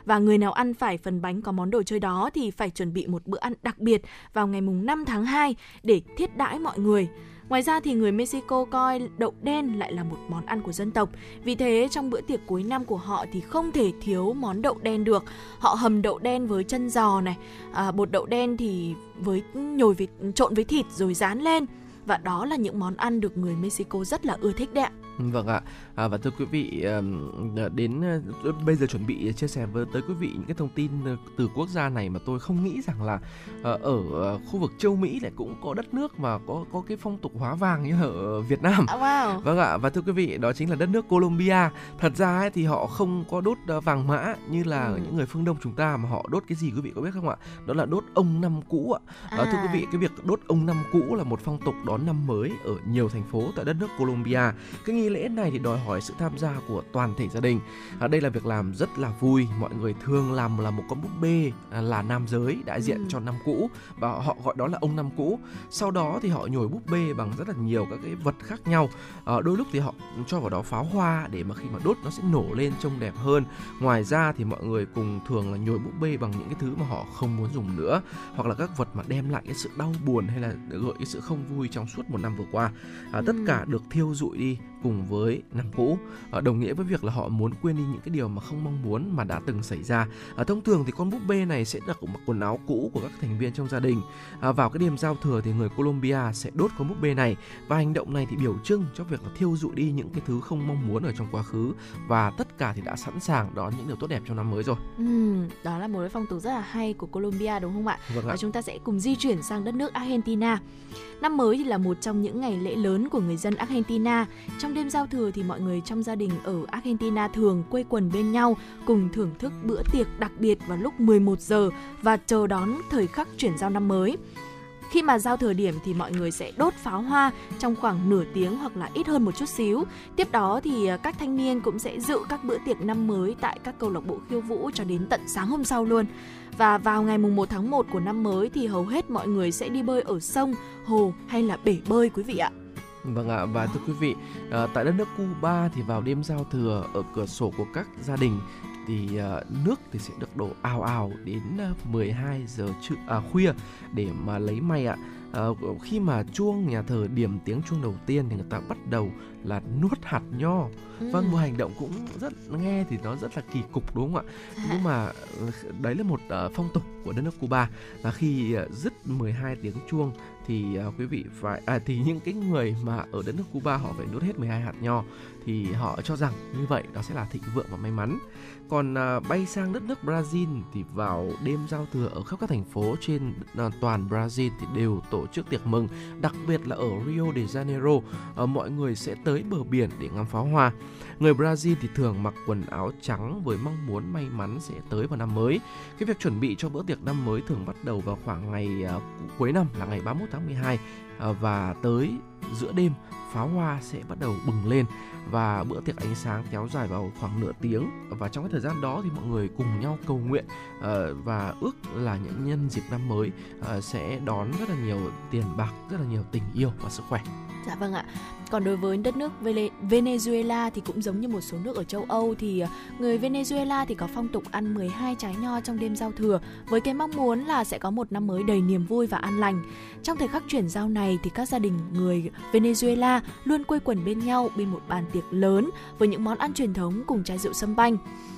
Và người nào ăn phải phần bánh có món đồ chơi đó thì phải chuẩn bị một bữa ăn đặc biệt vào ngày mùng 5 tháng 2 để thiết đãi mọi người. Ngoài ra thì người Mexico coi đậu đen lại là một món ăn của dân tộc. Vì thế trong bữa tiệc cuối năm của họ thì không thể thiếu món đậu đen được. Họ hầm đậu đen với chân giò này, à, bột đậu đen thì với nhồi với trộn với thịt rồi rán lên và đó là những món ăn được người Mexico rất là ưa thích đấy ạ. Vâng ạ. À, và thưa quý vị đến ờ, bây giờ chuẩn bị chia sẻ với tới quý vị những cái thông tin ờ, từ quốc gia này mà tôi không nghĩ rằng là ờ, ở khu vực châu Mỹ lại cũng có đất nước mà có có cái phong tục hóa vàng như ở Việt Nam. À, wow. Vâng ạ. Và thưa quý vị đó chính là đất nước Colombia. Thật ra ấy, thì họ không có đốt vàng mã như là ừ. những người phương Đông chúng ta mà họ đốt cái gì quý vị có biết không ạ? Đó là đốt ông năm cũ ạ. À. À, thưa quý vị cái việc đốt ông năm cũ là một phong tục đón năm mới ở nhiều thành phố tại đất nước Colombia. Cái nghi lễ này thì đòi hỏi sự tham gia của toàn thể gia đình. À, đây là việc làm rất là vui. Mọi người thường làm là một con búp bê à, là nam giới đại diện ừ. cho năm cũ và họ gọi đó là ông năm cũ. Sau đó thì họ nhồi búp bê bằng rất là nhiều các cái vật khác nhau. À, đôi lúc thì họ cho vào đó pháo hoa để mà khi mà đốt nó sẽ nổ lên trông đẹp hơn. Ngoài ra thì mọi người cùng thường là nhồi búp bê bằng những cái thứ mà họ không muốn dùng nữa hoặc là các vật mà đem lại cái sự đau buồn hay là gợi cái sự không vui trong suốt một năm vừa qua. À, tất ừ. cả được thiêu dụi đi cùng với năm cũ à, đồng nghĩa với việc là họ muốn quên đi những cái điều mà không mong muốn mà đã từng xảy ra à, thông thường thì con búp bê này sẽ được mặc quần áo cũ của các thành viên trong gia đình à, vào cái đêm giao thừa thì người Colombia sẽ đốt con búp bê này và hành động này thì biểu trưng cho việc là thiêu dụi đi những cái thứ không mong muốn ở trong quá khứ và tất cả thì đã sẵn sàng đón những điều tốt đẹp trong năm mới rồi. Ừ, đó là một cái phong tục rất là hay của Colombia đúng không ạ? Vâng ạ. Và chúng ta sẽ cùng di chuyển sang đất nước Argentina. Năm mới thì là một trong những ngày lễ lớn của người dân Argentina. Trong trong đêm giao thừa thì mọi người trong gia đình ở Argentina thường quây quần bên nhau cùng thưởng thức bữa tiệc đặc biệt vào lúc 11 giờ và chờ đón thời khắc chuyển giao năm mới. Khi mà giao thời điểm thì mọi người sẽ đốt pháo hoa trong khoảng nửa tiếng hoặc là ít hơn một chút xíu. Tiếp đó thì à, các thanh niên cũng sẽ dự các bữa tiệc năm mới tại các câu lạc bộ khiêu vũ cho đến tận sáng hôm sau luôn. Và vào ngày mùng 1 tháng 1 của năm mới thì hầu hết mọi người sẽ đi bơi ở sông, hồ hay là bể bơi quý vị ạ. Vâng ạ, và thưa quý vị, à, tại đất nước Cuba thì vào đêm giao thừa ở cửa sổ của các gia đình thì à, nước thì sẽ được đổ ào ào đến ờ, 12 giờ trưa à, khuya để mà lấy may ạ. À, khi mà chuông nhà thờ điểm tiếng chuông đầu tiên thì người ta bắt đầu là nuốt hạt nho. Ừ. vâng một hành động cũng rất nghe thì nó rất là kỳ cục đúng không ạ? À. nhưng mà ờ, đấy là một uh, phong tục của đất nước Cuba. Là khi uh, dứt 12 tiếng chuông thì uh, quý vị phải à, thì những cái người mà ở đất nước Cuba họ phải nuốt hết 12 hạt nho. Thì họ cho rằng như vậy đó sẽ là thịnh vượng và may mắn còn à, bay sang đất nước Brazil thì vào đêm giao thừa ở khắp các thành phố trên à, toàn Brazil thì đều tổ chức tiệc mừng đặc biệt là ở Rio de Janeiro. Uh, mọi người sẽ tới bờ biển để ngắm pháo hoa. Người Brazil thì thường mặc quần áo trắng với mong muốn may mắn sẽ tới vào năm mới. Cái việc chuẩn bị cho bữa tiệc năm mới thường bắt đầu vào khoảng ngày à, cuối năm là ngày 31 tháng 12 và tới giữa đêm, pháo hoa sẽ bắt đầu bừng lên và bữa tiệc ánh sáng kéo dài vào khoảng nửa tiếng và trong cái thời gian đó thì mọi người cùng nhau cầu nguyện ờ, và ước là những nhân dịp năm mới ờ, sẽ đón rất là nhiều tiền bạc, rất là nhiều tình yêu và sức khỏe Dạ vâng ạ. Còn đối với đất nước Venezuela thì cũng giống như một số nước ở châu Âu thì ờ, người Venezuela thì có phong tục ăn 12 trái nho trong đêm giao thừa, với cái mong muốn là sẽ có một năm mới đầy niềm vui và an lành. Trong thời khắc chuyển giao này thì các gia đình người Venezuela luôn quây quần bên nhau, bên một bàn tiệc lớn với những món ăn truyền thống cùng chai rượu sâm banh.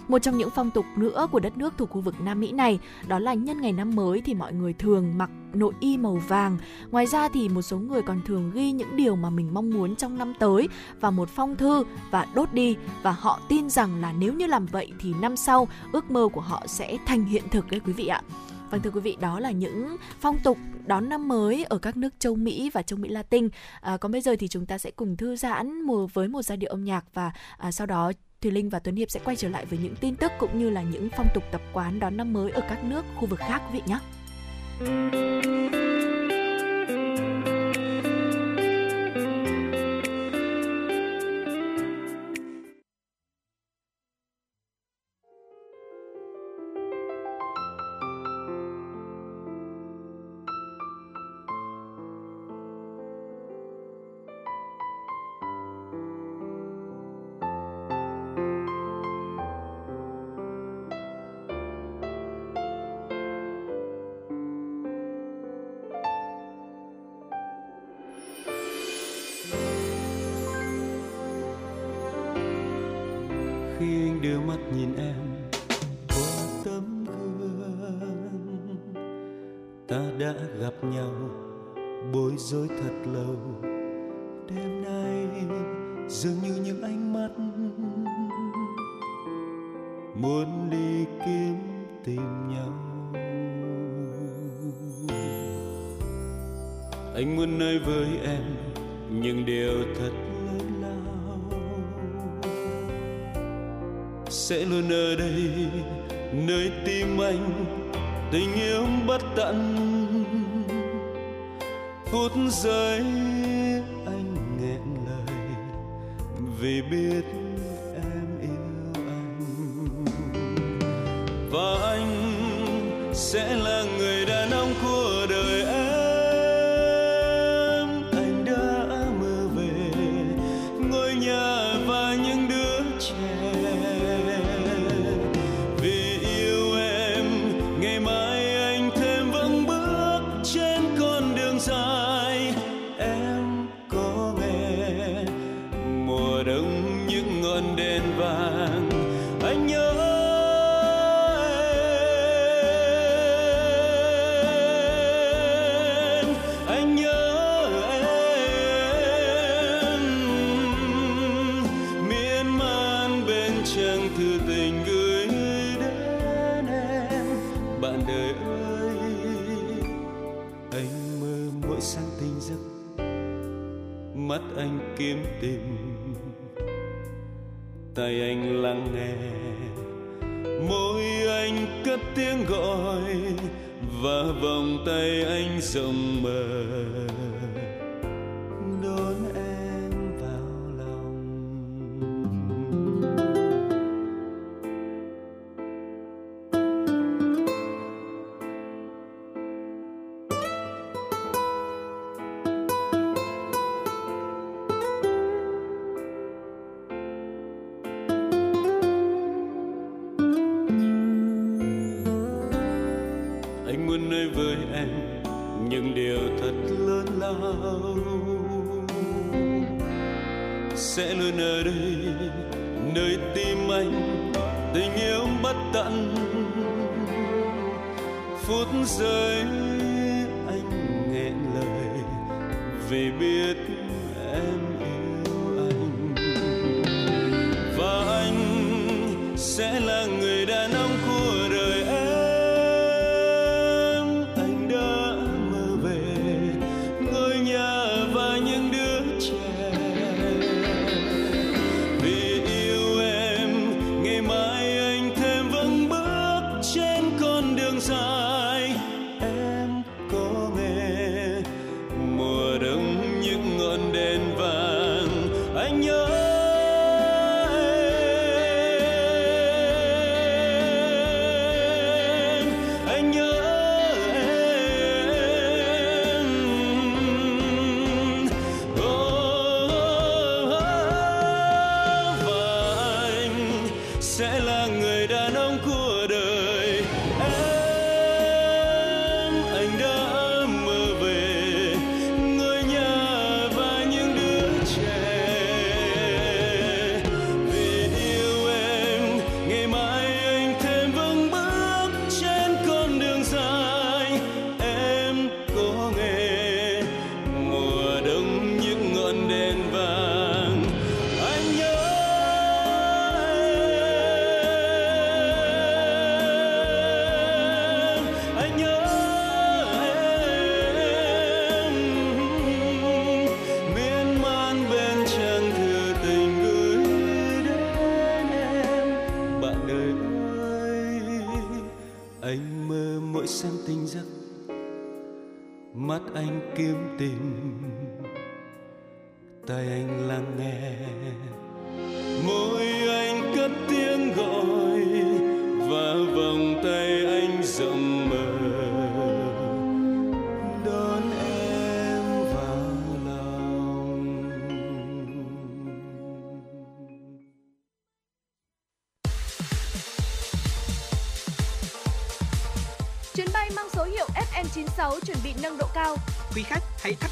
Một trong những phong tục nữa của đất nước thuộc khu vực Nam Mỹ này đó là nhân ngày năm mới thì mọi người thường mặc nội y màu vàng. Ngoài ra thì một số người còn thường ghi những điều mà mình mong muốn trong năm tới vào một phong thư và đốt đi và họ tin rằng là nếu như làm vậy thì năm sau ước mơ của họ sẽ thành hiện thực đấy quý vị ạ. Vâng thưa quý vị, đó là những phong tục đón năm mới ở các nước châu Mỹ và châu Mỹ Latin. À, còn bây giờ thì chúng ta sẽ cùng thư giãn mùa với một giai điệu âm nhạc và à, sau đó Thùy Linh và Tuấn Hiệp sẽ quay trở lại với những tin tức cũng như là những phong tục tập quán đón năm mới ở các nước, khu vực khác quý vị nhé. đưa mắt nhìn em. Qua tấm gương, ta đã gặp nhau bối rối thật lâu.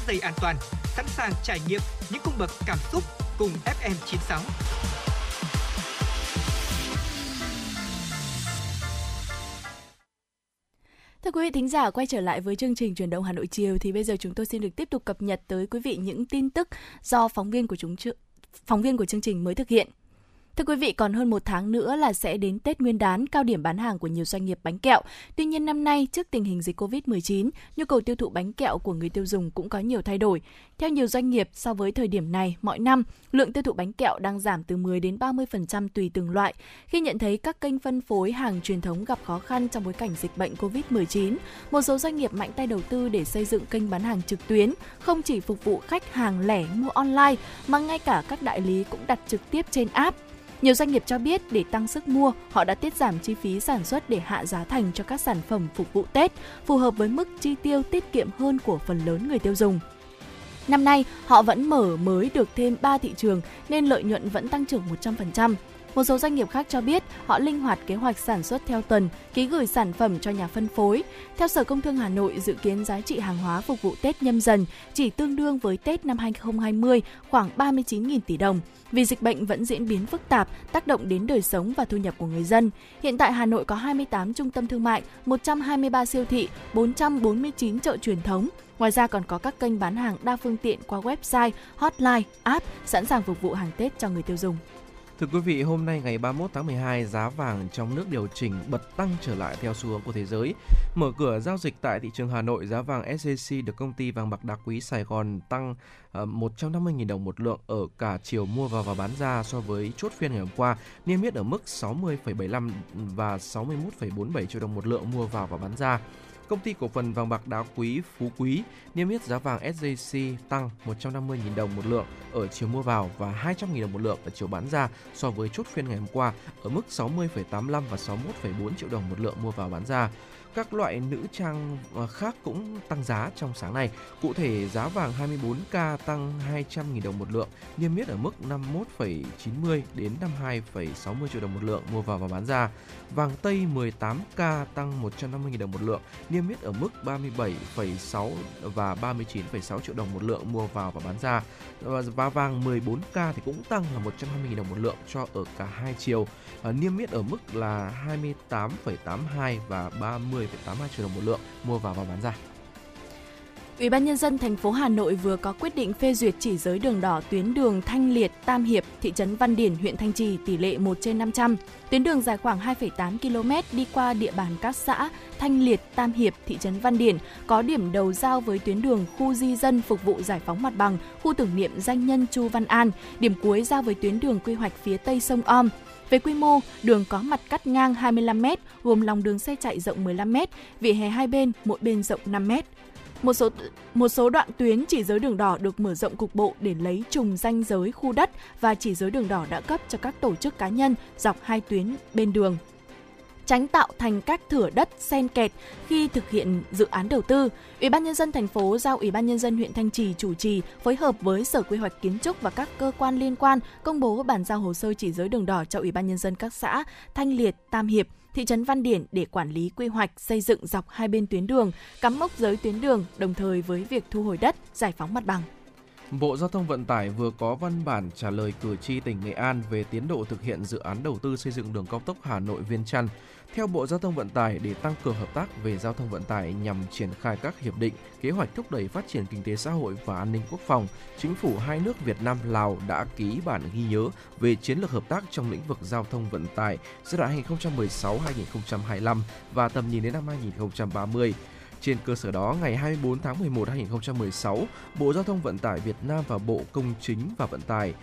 Dây an toàn, sẵn sàng trải nghiệm những cung bậc cảm xúc cùng FM96. Thưa quý vị thính giả, quay trở lại với chương trình truyền động Hà Nội chiều thì bây giờ chúng tôi xin được tiếp tục cập nhật tới quý vị những tin tức do phóng viên của chúng phóng viên của chương trình mới thực hiện. Thưa quý vị, còn hơn một tháng nữa là sẽ đến Tết Nguyên đán, cao điểm bán hàng của nhiều doanh nghiệp bánh kẹo. Tuy nhiên năm nay, trước tình hình dịch Covid-19, nhu cầu tiêu thụ bánh kẹo của người tiêu dùng cũng có nhiều thay đổi. Theo nhiều doanh nghiệp, so với thời điểm này, mọi năm, lượng tiêu thụ bánh kẹo đang giảm từ 10 đến 30% tùy từng loại. Khi nhận thấy các kênh phân phối hàng truyền thống gặp khó khăn trong bối cảnh dịch bệnh Covid-19, một số doanh nghiệp mạnh tay đầu tư để xây dựng kênh bán hàng trực tuyến, không chỉ phục vụ khách hàng lẻ mua online mà ngay cả các đại lý cũng đặt trực tiếp trên app nhiều doanh nghiệp cho biết để tăng sức mua, họ đã tiết giảm chi phí sản xuất để hạ giá thành cho các sản phẩm phục vụ Tết, phù hợp với mức chi tiêu tiết kiệm hơn của phần lớn người tiêu dùng. Năm nay, họ vẫn mở mới được thêm 3 thị trường nên lợi nhuận vẫn tăng trưởng 100%. Một số doanh nghiệp khác cho biết họ linh hoạt kế hoạch sản xuất theo tuần, ký gửi sản phẩm cho nhà phân phối. Theo Sở Công Thương Hà Nội, dự kiến giá trị hàng hóa phục vụ Tết nhâm dần chỉ tương đương với Tết năm 2020 khoảng 39.000 tỷ đồng. Vì dịch bệnh vẫn diễn biến phức tạp, tác động đến đời sống và thu nhập của người dân. Hiện tại Hà Nội có 28 trung tâm thương mại, 123 siêu thị, 449 chợ truyền thống. Ngoài ra còn có các kênh bán hàng đa phương tiện qua website, hotline, app sẵn sàng phục vụ hàng Tết cho người tiêu dùng. Thưa quý vị, hôm nay ngày 31 tháng 12, giá vàng trong nước điều chỉnh bật tăng trở lại theo xu hướng của thế giới. Mở cửa giao dịch tại thị trường Hà Nội, giá vàng SJC được công ty vàng bạc đá quý Sài Gòn tăng ờ, 150.000 đồng một lượng ở cả chiều mua vào và bán ra so với chốt phiên ngày hôm qua, niêm yết ở mức 60,75 và 61,47 triệu đồng một lượng mua vào và bán ra. Công ty cổ phần vàng bạc đá quý Phú Quý niêm yết giá vàng SJC tăng 150.000 đồng một lượng ở chiều mua vào và 200.000 đồng một lượng ở chiều bán ra so với chốt phiên ngày hôm qua ở mức 60,85 và 61,4 triệu đồng một lượng mua vào bán ra. Các loại nữ trang ờ, khác cũng tăng giá trong sáng nay. Cụ thể, giá vàng 24K tăng 200.000 đồng một lượng, niêm yết ở mức 51,90 đến 52,60 triệu đồng một lượng mua vào và bán ra. Vàng Tây 18K tăng 150.000 đồng một lượng, niêm yết ở mức 37,6 và 39,6 triệu đồng một lượng mua vào và bán ra. Ờ, và vàng 14K thì cũng tăng là 120.000 đồng một lượng cho ở cả hai chiều. Ờ, niêm yết ở mức là 28,82 và 30 10,82 triệu đồng một lượng mua vào và bán ra. Ủy ban nhân dân thành phố Hà Nội vừa có quyết định phê duyệt chỉ giới đường đỏ tuyến đường Thanh Liệt, Tam Hiệp, thị trấn Văn Điển, huyện Thanh Trì tỷ lệ 1 trên 500. Tuyến đường dài khoảng 2,8 km đi qua địa bàn các xã Thanh Liệt, Tam Hiệp, thị trấn Văn Điển có điểm đầu giao với tuyến đường khu di dân phục vụ giải phóng mặt bằng, khu tưởng niệm danh nhân Chu Văn An, điểm cuối giao với tuyến đường quy hoạch phía tây sông Om, về quy mô, đường có mặt cắt ngang 25 m, gồm lòng đường xe chạy rộng 15 m, vỉa hè hai bên, mỗi bên rộng 5 m. Một số một số đoạn tuyến chỉ giới đường đỏ được mở rộng cục bộ để lấy trùng danh giới khu đất và chỉ giới đường đỏ đã cấp cho các tổ chức cá nhân dọc hai tuyến bên đường tránh tạo thành các thửa đất xen kẹt khi thực hiện dự án đầu tư. Ủy ban nhân dân thành phố giao Ủy ban nhân dân huyện Thanh Trì chủ trì phối hợp với Sở Quy hoạch Kiến trúc và các cơ quan liên quan công bố bàn giao hồ sơ chỉ giới đường đỏ cho Ủy ban nhân dân các xã Thanh Liệt, Tam Hiệp, thị trấn Văn Điển để quản lý quy hoạch xây dựng dọc hai bên tuyến đường, cắm mốc giới tuyến đường đồng thời với việc thu hồi đất, giải phóng mặt bằng. Bộ Giao thông Vận tải vừa có văn bản trả lời cử tri tỉnh Nghệ An về tiến độ thực hiện dự án đầu tư xây dựng đường cao tốc Hà Nội Viên Chăn. Theo Bộ Giao thông Vận tải, để tăng cường hợp tác về giao thông vận tải nhằm triển khai các hiệp định, kế hoạch thúc đẩy phát triển kinh tế xã hội và an ninh quốc phòng, chính phủ hai nước Việt Nam Lào đã ký bản ghi nhớ về chiến lược hợp tác trong lĩnh vực giao thông vận tải giai đoạn 2016-2025 và tầm nhìn đến năm 2030 trên cơ sở đó, ngày 24 tháng 11 năm 2016, Bộ Giao thông Vận tải Việt Nam và Bộ Công chính và Vận tải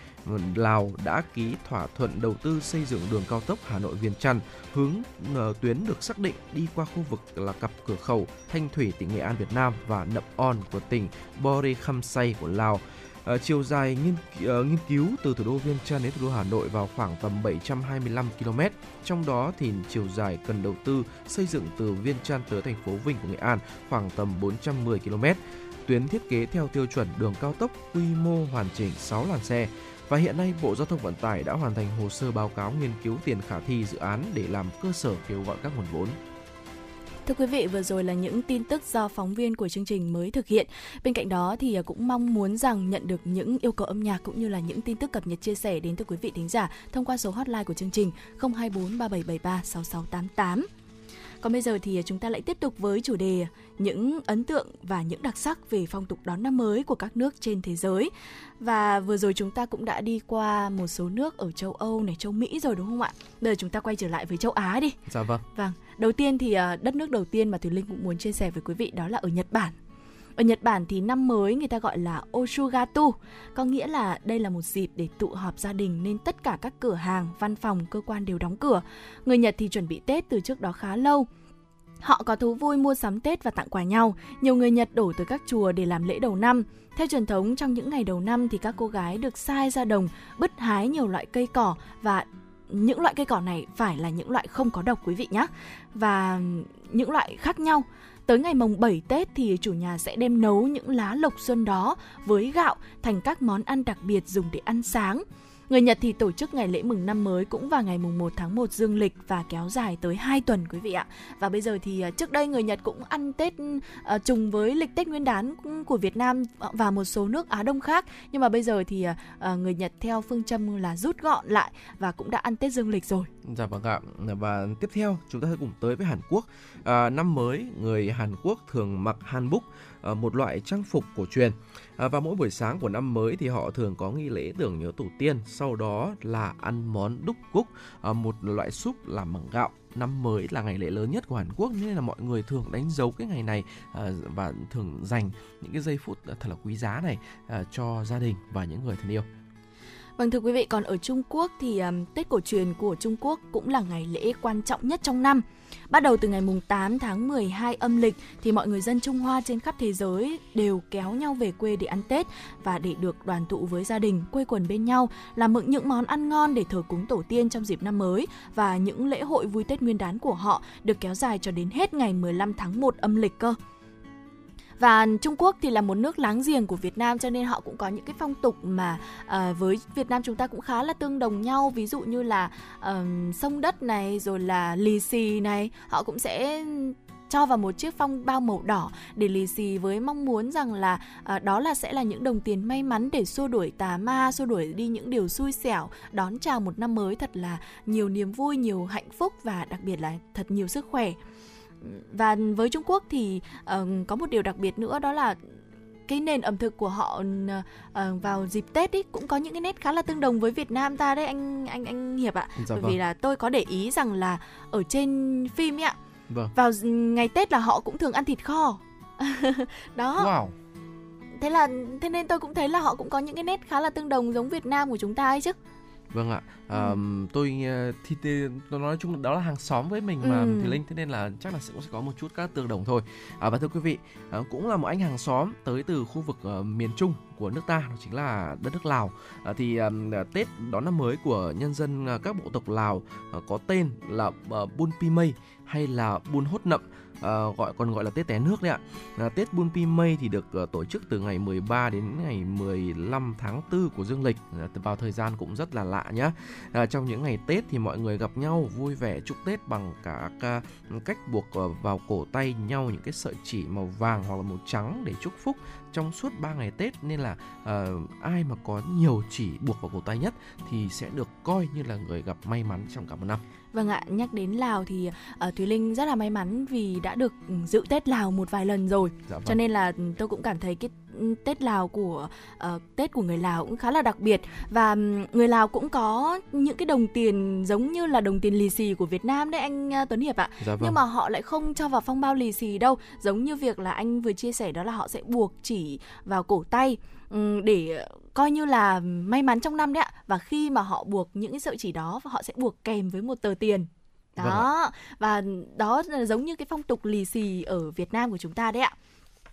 Lào đã ký thỏa thuận đầu tư xây dựng đường cao tốc Hà Nội Viên Chăn, hướng uh, tuyến được xác định đi qua khu vực là cặp cửa khẩu Thanh Thủy tỉnh Nghệ An Việt Nam và Nậm On của tỉnh Bori Khăm Say của Lào. Ờ, chiều dài nghiên, uh, nghiên cứu từ thủ đô Vientiane đến thủ đô Hà Nội vào khoảng tầm 725 km. Trong đó thì chiều dài cần đầu tư xây dựng từ Vientiane tới thành phố Vinh của Nghệ An khoảng tầm 410 km. Tuyến thiết kế theo tiêu chuẩn đường cao tốc quy mô hoàn chỉnh 6 làn xe. Và hiện nay Bộ Giao thông Vận tải đã hoàn thành hồ sơ báo cáo nghiên cứu tiền khả thi dự án để làm cơ sở kêu gọi các nguồn vốn. Thưa quý vị, vừa rồi là những tin tức do phóng viên của chương trình mới thực hiện. Bên cạnh đó thì à, cũng mong muốn rằng nhận được những yêu cầu âm nhạc cũng như là những tin tức cập nhật chia sẻ đến từ quý vị thính giả thông qua số hotline của chương trình 024 3773 6688. Còn bây giờ thì chúng ta lại tiếp tục với chủ đề những ấn tượng và những đặc sắc về phong tục đón năm mới của các nước trên thế giới. Và vừa rồi chúng ta cũng đã đi qua một số nước ở châu Âu này, châu Mỹ rồi đúng không ạ? Bây giờ chúng ta quay trở lại với châu Á đi. Dạ vâng. Vâng, đầu tiên thì à, đất nước đầu tiên mà Thùy Linh cũng muốn chia sẻ với quý vị đó là ở Nhật Bản. Ở Nhật Bản thì năm mới người ta gọi là Oshugatu, có nghĩa là đây là một dịp để tụ họp gia đình nên tất cả các cửa hàng, văn phòng, cơ quan đều đóng cửa. Người Nhật thì chuẩn bị Tết từ trước đó khá lâu. Họ có thú vui mua sắm Tết và tặng quà nhau. Nhiều người Nhật đổ tới các chùa để làm lễ đầu năm. Theo truyền thống, trong những ngày đầu năm thì các cô gái được sai ra đồng, bứt hái nhiều loại cây cỏ và những loại cây cỏ này phải là những loại không có độc quý vị nhé. Và những loại khác nhau. Tới ngày mồng 7 Tết thì chủ nhà sẽ đem nấu những lá lộc xuân đó với gạo thành các món ăn đặc biệt dùng để ăn sáng. Người Nhật thì tổ chức ngày lễ mừng năm mới cũng vào ngày mùng 1 tháng 1 dương lịch và kéo dài tới 2 tuần quý vị ạ. Và bây giờ thì à, trước đây người Nhật cũng ăn Tết uh, trùng với lịch Tết Nguyên đán của Việt Nam và một số nước Á Đông khác. Nhưng mà bây giờ thì uh, người Nhật theo phương châm là rút gọn lại và cũng đã ăn Tết dương lịch rồi. Dạ vâng ạ. Và tiếp theo chúng ta sẽ cùng tới với Hàn Quốc. À, năm mới người Hàn Quốc thường mặc hanbok, một loại trang phục cổ truyền. À, và mỗi buổi sáng của năm mới thì họ thường có nghi lễ tưởng nhớ tổ tiên, sau đó là ăn món đúc cúc, à, một loại súp làm bằng gạo năm mới là ngày lễ lớn nhất của Hàn Quốc nên là mọi người thường đánh dấu cái ngày này à, và thường dành những cái giây phút thật là quý giá này à, cho gia đình và những người thân yêu. Vâng thưa quý vị, còn ở Trung Quốc thì um, Tết cổ truyền của Trung Quốc cũng là ngày lễ quan trọng nhất trong năm. Bắt đầu từ ngày mùng 8 tháng 12 âm lịch thì mọi người dân Trung Hoa trên khắp thế giới đều kéo nhau về quê để ăn Tết và để được đoàn tụ với gia đình, quây quần bên nhau, làm mượn những món ăn ngon để thờ cúng tổ tiên trong dịp năm mới và những lễ hội vui Tết Nguyên đán của họ được kéo dài cho đến hết ngày 15 tháng 1 âm lịch cơ. Và Trung Quốc thì là một nước láng giềng của Việt Nam cho nên họ cũng có những cái phong tục mà uh, với Việt Nam chúng ta cũng khá là tương đồng nhau. Ví dụ như là uh, sông đất này rồi là lì xì này. Họ cũng sẽ cho vào một chiếc phong bao màu đỏ để lì xì với mong muốn rằng là uh, đó là sẽ là những đồng tiền may mắn để xua đuổi tà ma, xua đuổi đi những điều xui xẻo, đón chào một năm mới thật là nhiều niềm vui, nhiều hạnh phúc và đặc biệt là thật nhiều sức khỏe và với Trung Quốc thì uh, có một điều đặc biệt nữa đó là cái nền ẩm thực của họ uh, vào dịp Tết ý cũng có những cái nét khá là tương đồng với Việt Nam ta đấy anh anh anh Hiệp ạ. Dạ Bởi vâng. vì là tôi có để ý rằng là ở trên phim ấy ạ. Vâng. Vào ngày Tết là họ cũng thường ăn thịt kho. [laughs] đó. Wow. Thế là thế nên tôi cũng thấy là họ cũng có những cái nét khá là tương đồng giống Việt Nam của chúng ta ấy chứ. Vâng ạ, à, ừ. tôi ờ, thì, thì tôi nói chung đó là hàng xóm với mình mà ừ. thì linh thế nên là chắc là sẽ, sẽ có một chút các tương đồng thôi. À, và thưa quý vị, à, cũng là một anh hàng xóm tới từ khu vực uh, miền Trung của nước ta, đó chính là đất nước Lào. À, thì um, Tết đón năm mới của nhân dân uh, các bộ tộc Lào uh, có tên là uh, Bun Pi Mây hay là Bun Hốt Nậm uh, gọi còn gọi là Tết té nước đấy ạ. À, Tết Bun Pi Mây thì được uh, tổ chức từ ngày 13 đến ngày 15 tháng 4 của dương lịch à, vào thời gian cũng rất là lạ nhá. À, trong những ngày Tết thì mọi người gặp nhau vui vẻ chúc Tết bằng cả uh, cách buộc uh, vào cổ tay nhau những cái sợi chỉ màu vàng hoặc là màu trắng để chúc phúc trong suốt 3 ngày Tết nên là uh, ai mà có nhiều chỉ buộc vào cổ tay nhất thì sẽ được coi như là người gặp may mắn trong cả một năm. Vâng ạ, nhắc đến Lào thì uh, Thúy Linh rất là may mắn vì đã được dự Tết Lào một vài lần rồi. Dạ vâng. Cho nên là tôi cũng cảm thấy cái Tết Lào của uh, Tết của người Lào cũng khá là đặc biệt và người Lào cũng có những cái đồng tiền giống như là đồng tiền lì xì của Việt Nam đấy anh uh, Tuấn Hiệp ạ. Dạ vâng. Nhưng mà họ lại không cho vào phong bao lì xì đâu, giống như việc là anh vừa chia sẻ đó là họ sẽ buộc chỉ vào cổ tay để coi như là may mắn trong năm đấy ạ. Và khi mà họ buộc những cái sợi chỉ đó họ sẽ buộc kèm với một tờ tiền. Đó vâng và đó là giống như cái phong tục lì xì ở Việt Nam của chúng ta đấy ạ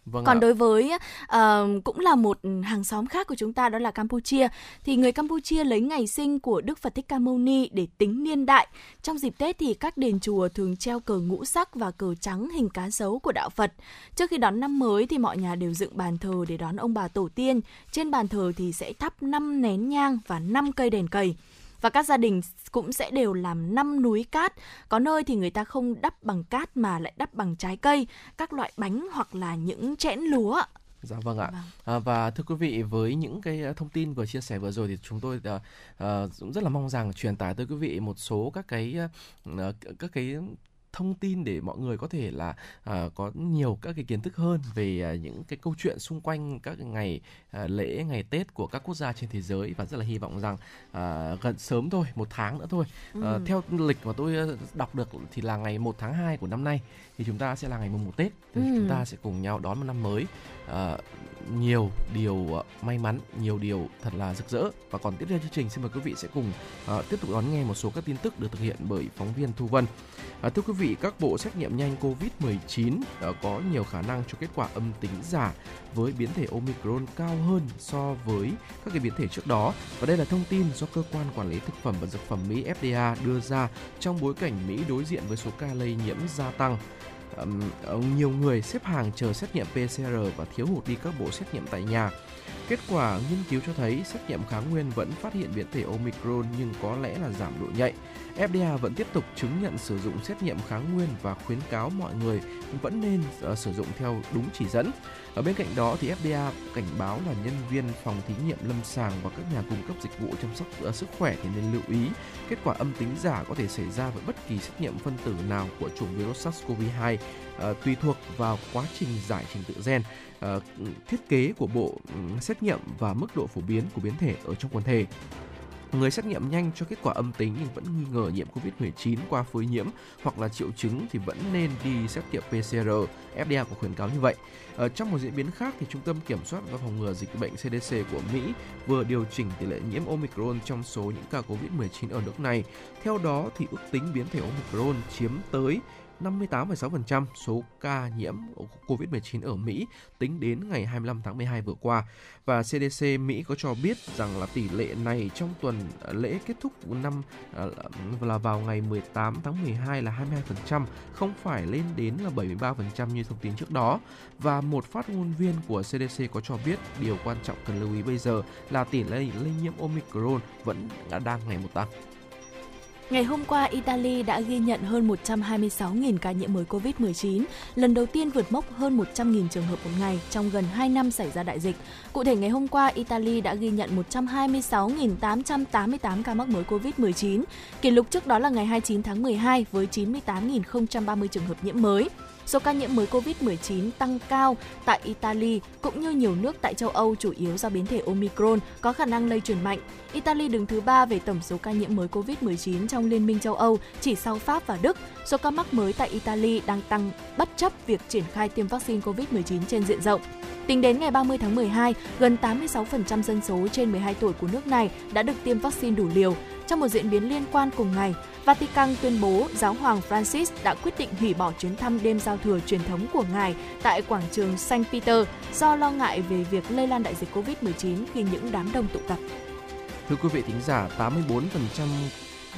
Vâng Còn ạ. đối với uh, cũng là một hàng xóm khác của chúng ta đó là Campuchia thì người Campuchia lấy ngày sinh của Đức Phật Thích Ca Mâu Ni để tính niên đại. Trong dịp Tết thì các đền chùa thường treo cờ ngũ sắc và cờ trắng hình cá sấu của đạo Phật. Trước khi đón năm mới thì mọi nhà đều dựng bàn thờ để đón ông bà tổ tiên. Trên bàn thờ thì sẽ thắp 5 nén nhang và 5 cây đèn cầy và các gia đình cũng sẽ đều làm năm núi cát. Có nơi thì người ta không đắp bằng cát mà lại đắp bằng trái cây, các loại bánh hoặc là những chẽn lúa. Dạ vâng ạ. Vâng. À, và thưa quý vị với những cái thông tin vừa chia sẻ vừa rồi thì chúng tôi uh, uh, cũng rất là mong rằng truyền tải tới quý vị một số các cái uh, các cái thông tin để mọi người có thể là uh, có nhiều các cái kiến thức hơn về uh, những cái câu chuyện xung quanh các ngày uh, lễ ngày Tết của các quốc gia trên thế giới và rất là hy vọng rằng uh, gần sớm thôi một tháng nữa thôi uh, ừ. theo lịch mà tôi đọc được thì là ngày 1 tháng 2 của năm nay thì chúng ta sẽ là ngày mùng 1 Tết thì ừ. chúng ta sẽ cùng nhau đón một năm mới uh, nhiều điều may mắn, nhiều điều thật là rực rỡ và còn tiếp theo chương trình xin mời quý vị sẽ cùng uh, tiếp tục đón nghe một số các tin tức được thực hiện bởi phóng viên Thu Vân. À, thưa quý vị, các bộ xét nghiệm nhanh COVID-19 uh, có nhiều khả năng cho kết quả âm tính giả với biến thể Omicron cao hơn so với các cái biến thể trước đó và đây là thông tin do cơ quan quản lý thực phẩm và dược phẩm Mỹ FDA đưa ra trong bối cảnh Mỹ đối diện với số ca lây nhiễm gia tăng À, nhiều người xếp hàng chờ xét nghiệm PCR và thiếu hụt đi các bộ xét nghiệm tại nhà. Kết quả nghiên cứu cho thấy xét nghiệm kháng nguyên vẫn phát hiện biến thể Omicron nhưng có lẽ là giảm độ nhạy. FDA vẫn tiếp tục chứng nhận sử dụng xét nghiệm kháng nguyên và khuyến cáo mọi người vẫn nên uh, sử dụng theo đúng chỉ dẫn. Ở bên cạnh đó thì FDA cảnh báo là nhân viên phòng thí nghiệm lâm sàng và các nhà cung cấp dịch vụ chăm sóc uh, sức khỏe thì nên lưu ý kết quả âm tính giả có thể xảy ra với bất kỳ xét nghiệm phân tử nào của chủng virus SARS-CoV-2 uh, ờ, tùy thuộc vào quá trình giải trình tự gen, uh, thiết kế của bộ ừ, xét nghiệm và mức độ phổ biến của biến thể ở trong quần thể. Người xét nghiệm nhanh cho kết quả âm tính nhưng vẫn nghi ngờ nhiễm COVID-19 qua phơi nhiễm hoặc là triệu chứng thì vẫn nên đi xét nghiệm PCR. FDA có khuyến cáo như vậy. Ở trong một diễn biến khác thì Trung tâm Kiểm soát và Phòng ngừa Dịch bệnh CDC của Mỹ vừa điều chỉnh tỷ lệ nhiễm Omicron trong số những ca COVID-19 ở nước này. Theo đó thì ước tính biến thể Omicron chiếm tới 58,6% số ca nhiễm COVID-19 ở Mỹ tính đến ngày 25 tháng 12 vừa qua. Và CDC Mỹ có cho biết rằng là tỷ lệ này trong tuần à, lễ kết thúc năm à, là vào ngày 18 tháng 12 là 22%, không phải lên đến là 73% như thông tin trước đó. Và một phát ngôn viên của CDC có cho biết điều quan trọng cần lưu ý bây giờ là tỷ lệ lây nhiễm Omicron vẫn đã đang ngày một tăng. Ngày hôm qua, Italy đã ghi nhận hơn 126.000 ca nhiễm mới COVID-19, lần đầu tiên vượt mốc hơn 100.000 trường hợp một ngày trong gần 2 năm xảy ra đại dịch. Cụ thể, ngày hôm qua, Italy đã ghi nhận 126.888 ca mắc mới COVID-19. Kỷ lục trước đó là ngày 29 tháng 12 với 98.030 trường hợp nhiễm mới. Số ca nhiễm mới COVID-19 tăng cao tại Italy cũng như nhiều nước tại châu Âu chủ yếu do biến thể Omicron có khả năng lây truyền mạnh. Italy đứng thứ ba về tổng số ca nhiễm mới COVID-19 trong Liên minh châu Âu, chỉ sau Pháp và Đức. Số ca mắc mới tại Italy đang tăng bất chấp việc triển khai tiêm vaccine COVID-19 trên diện rộng. Tính đến ngày 30 tháng 12, gần 86% dân số trên 12 tuổi của nước này đã được tiêm vaccine đủ liều. Trong một diễn biến liên quan cùng ngày, Vatican tuyên bố giáo hoàng Francis đã quyết định hủy bỏ chuyến thăm đêm giao thừa truyền thống của ngài tại quảng trường Saint Peter do lo ngại về việc lây lan đại dịch COVID-19 khi những đám đông tụ tập. Thưa quý vị thính giả, 84%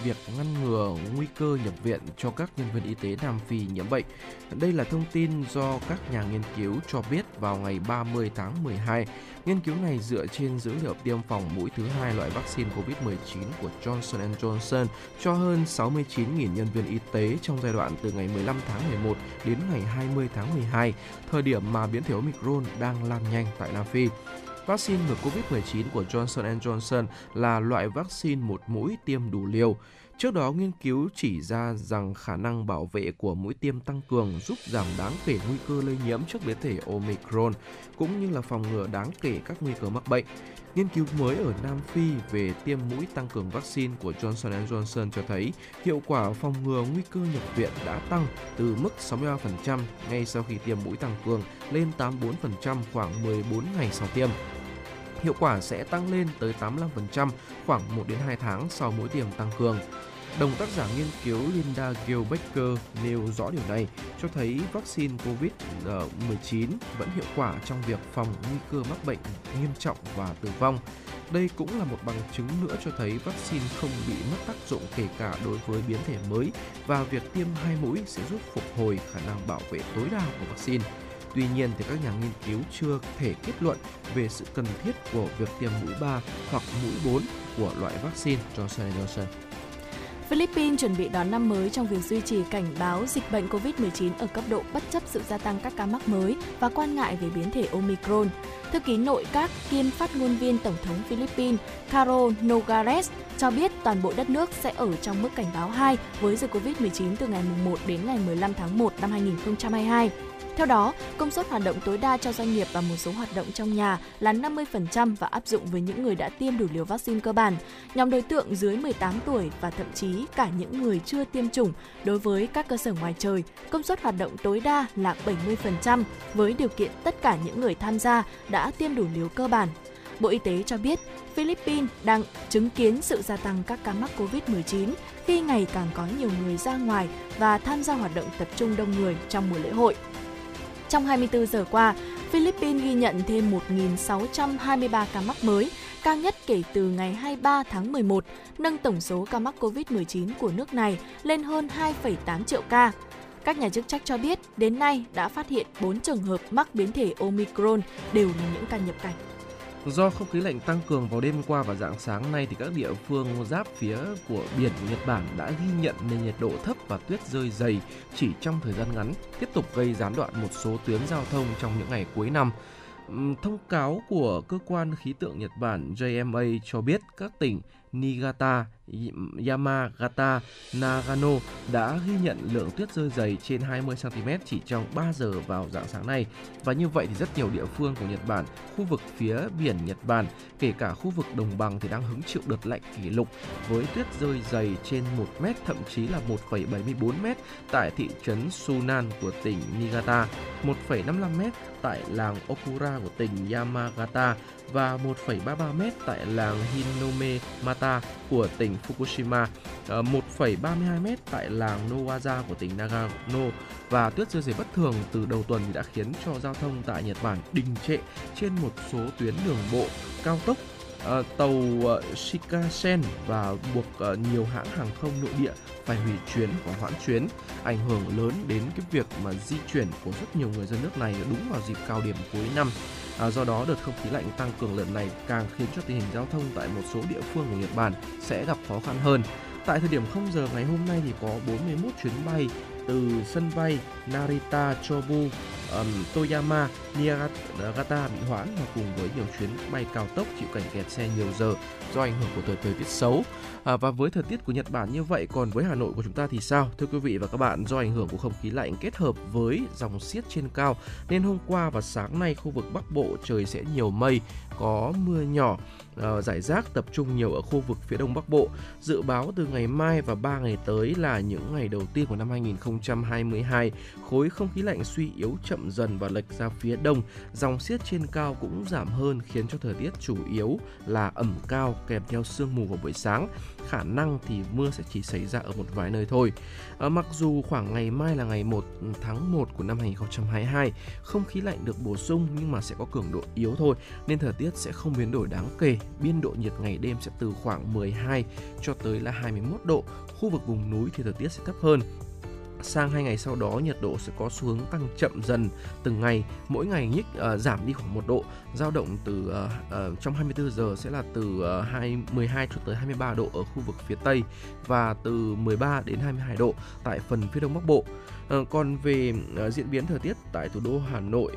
việc ngăn ngừa nguy cơ nhập viện cho các nhân viên y tế Nam Phi nhiễm bệnh. Đây là thông tin do các nhà nghiên cứu cho biết vào ngày 30 tháng 12. Nghiên cứu này dựa trên dữ liệu tiêm phòng mũi thứ hai loại vaccine COVID-19 của Johnson Johnson cho hơn 69.000 nhân viên y tế trong giai đoạn từ ngày 15 tháng 11 đến ngày 20 tháng 12, thời điểm mà biến thể Omicron đang lan nhanh tại Nam Phi. Vaccine ngừa COVID-19 của Johnson Johnson là loại vaccine một mũi tiêm đủ liều. Trước đó, nghiên cứu chỉ ra rằng khả năng bảo vệ của mũi tiêm tăng cường giúp giảm đáng kể nguy cơ lây nhiễm trước biến thể Omicron, cũng như là phòng ngừa đáng kể các nguy cơ mắc bệnh. Nghiên cứu mới ở Nam Phi về tiêm mũi tăng cường vaccine của Johnson Johnson cho thấy hiệu quả phòng ngừa nguy cơ nhập viện đã tăng từ mức 63% ngay sau khi tiêm mũi tăng cường lên 84% khoảng 14 ngày sau tiêm hiệu quả sẽ tăng lên tới 85% khoảng 1 đến 2 tháng sau mỗi tiêm tăng cường. Đồng tác giả nghiên cứu Linda Gilbecker nêu rõ điều này, cho thấy vaccine COVID-19 ờ, vẫn hiệu quả trong việc phòng nguy cơ mắc bệnh nghiêm trọng và tử vong. Đây cũng là một bằng chứng nữa cho thấy vaccine không bị mất tác dụng kể cả đối với biến thể mới và việc tiêm hai mũi sẽ giúp phục hồi khả năng bảo vệ tối đa của vaccine. Tuy nhiên thì các nhà nghiên cứu chưa thể kết luận về sự cần thiết của việc tiêm mũi 3 hoặc mũi 4 của loại vaccine Johnson Johnson. Philippines chuẩn bị đón năm mới trong việc duy trì cảnh báo dịch bệnh COVID-19 ở cấp độ bất chấp sự gia tăng các ca mắc mới và quan ngại về biến thể Omicron. Thư ký nội các kiêm phát ngôn viên Tổng thống Philippines Caro Nogares cho biết toàn bộ đất nước sẽ ở trong mức cảnh báo 2 với dịch COVID-19 từ ngày 1 đến ngày 15 tháng 1 năm 2022. Theo đó, công suất hoạt động tối đa cho doanh nghiệp và một số hoạt động trong nhà là 50% và áp dụng với những người đã tiêm đủ liều vaccine cơ bản. Nhóm đối tượng dưới 18 tuổi và thậm chí cả những người chưa tiêm chủng đối với các cơ sở ngoài trời, công suất hoạt động tối đa là 70% với điều kiện tất cả những người tham gia đã tiêm đủ liều cơ bản. Bộ Y tế cho biết Philippines đang chứng kiến sự gia tăng các ca mắc COVID-19 khi ngày càng có nhiều người ra ngoài và tham gia hoạt động tập trung đông người trong mùa lễ hội. Trong 24 giờ qua, Philippines ghi nhận thêm 1.623 ca mắc mới, cao nhất kể từ ngày 23 tháng 11, nâng tổng số ca mắc COVID-19 của nước này lên hơn 2,8 triệu ca. Các nhà chức trách cho biết đến nay đã phát hiện 4 trường hợp mắc biến thể Omicron đều là những ca nhập cảnh. Do không khí lạnh tăng cường vào đêm qua và dạng sáng nay thì các địa phương giáp phía của biển Nhật Bản đã ghi nhận nền nhiệt độ thấp và tuyết rơi dày chỉ trong thời gian ngắn, tiếp tục gây gián đoạn một số tuyến giao thông trong những ngày cuối năm. Thông cáo của cơ quan khí tượng Nhật Bản JMA cho biết các tỉnh Niigata, Yamagata, Nagano đã ghi nhận lượng tuyết rơi dày trên 20 cm chỉ trong 3 giờ vào dạng sáng nay. Và như vậy thì rất nhiều địa phương của Nhật Bản, khu vực phía biển Nhật Bản, kể cả khu vực đồng bằng thì đang hứng chịu đợt lạnh kỷ lục với tuyết rơi dày trên 1 mét thậm chí là 1,74 mét tại thị trấn Sunan của tỉnh Niigata, 1,55 mét tại làng Okura của tỉnh Yamagata và 1,33 mét tại làng Hinome Mata của tỉnh Fukushima, 1,32 ờ, mét tại làng Nowaza của tỉnh Nagano và tuyết rơi dày bất thường từ đầu tuần đã khiến cho giao thông tại Nhật Bản đình trệ trên một số tuyến đường bộ cao tốc uh, tàu uh, Shikasen và buộc uh, nhiều hãng hàng không nội địa phải hủy chuyến và hoãn chuyến, ảnh hưởng lớn đến cái việc mà di chuyển của rất nhiều người dân nước này đúng vào dịp cao điểm cuối năm. À, do đó, đợt không khí lạnh tăng cường lần này càng khiến cho tình hình giao thông tại một số địa phương của Nhật Bản sẽ gặp khó khăn hơn. Tại thời điểm 0 giờ ngày hôm nay thì có 41 chuyến bay từ sân bay Narita Chobu, um, Toyama, Niigata bị hoãn và cùng với nhiều chuyến bay cao tốc chịu cảnh kẹt xe nhiều giờ do ảnh hưởng của thời thời tiết xấu. À, và với thời tiết của Nhật Bản như vậy, còn với Hà Nội của chúng ta thì sao? Thưa quý vị và các bạn, do ảnh hưởng của không khí lạnh kết hợp với dòng xiết trên cao nên hôm qua và sáng nay khu vực Bắc Bộ trời sẽ nhiều mây, có mưa nhỏ uh, giải rác tập trung nhiều ở khu vực phía đông bắc bộ. Dự báo từ ngày mai và 3 ngày tới là những ngày đầu tiên của năm 2022, khối không khí lạnh suy yếu chậm dần và lệch ra phía đông, dòng xiết trên cao cũng giảm hơn khiến cho thời tiết chủ yếu là ẩm cao kèm theo sương mù vào buổi sáng. Khả năng thì mưa sẽ chỉ xảy ra ở một vài nơi thôi. À, mặc dù khoảng ngày mai là ngày 1 ừ, tháng 1 của năm 2022, không khí lạnh được bổ sung nhưng mà sẽ có cường độ yếu thôi nên thời tiết sẽ không biến đổi đáng kể biên độ nhiệt ngày đêm sẽ từ khoảng 12 cho tới là 21 độ. Khu vực vùng núi thì thời tiết sẽ thấp hơn sang hai ngày sau đó nhiệt độ sẽ có xu hướng tăng chậm dần. Từng ngày mỗi ngày nhích uh, giảm đi khoảng một độ dao động từ uh, uh, trong 24 giờ sẽ là từ uh, 2, 12 cho tới 23 độ ở khu vực phía tây và từ 13 đến 22 độ tại phần phía đông bắc bộ. Còn về diễn biến thời tiết tại thủ đô Hà Nội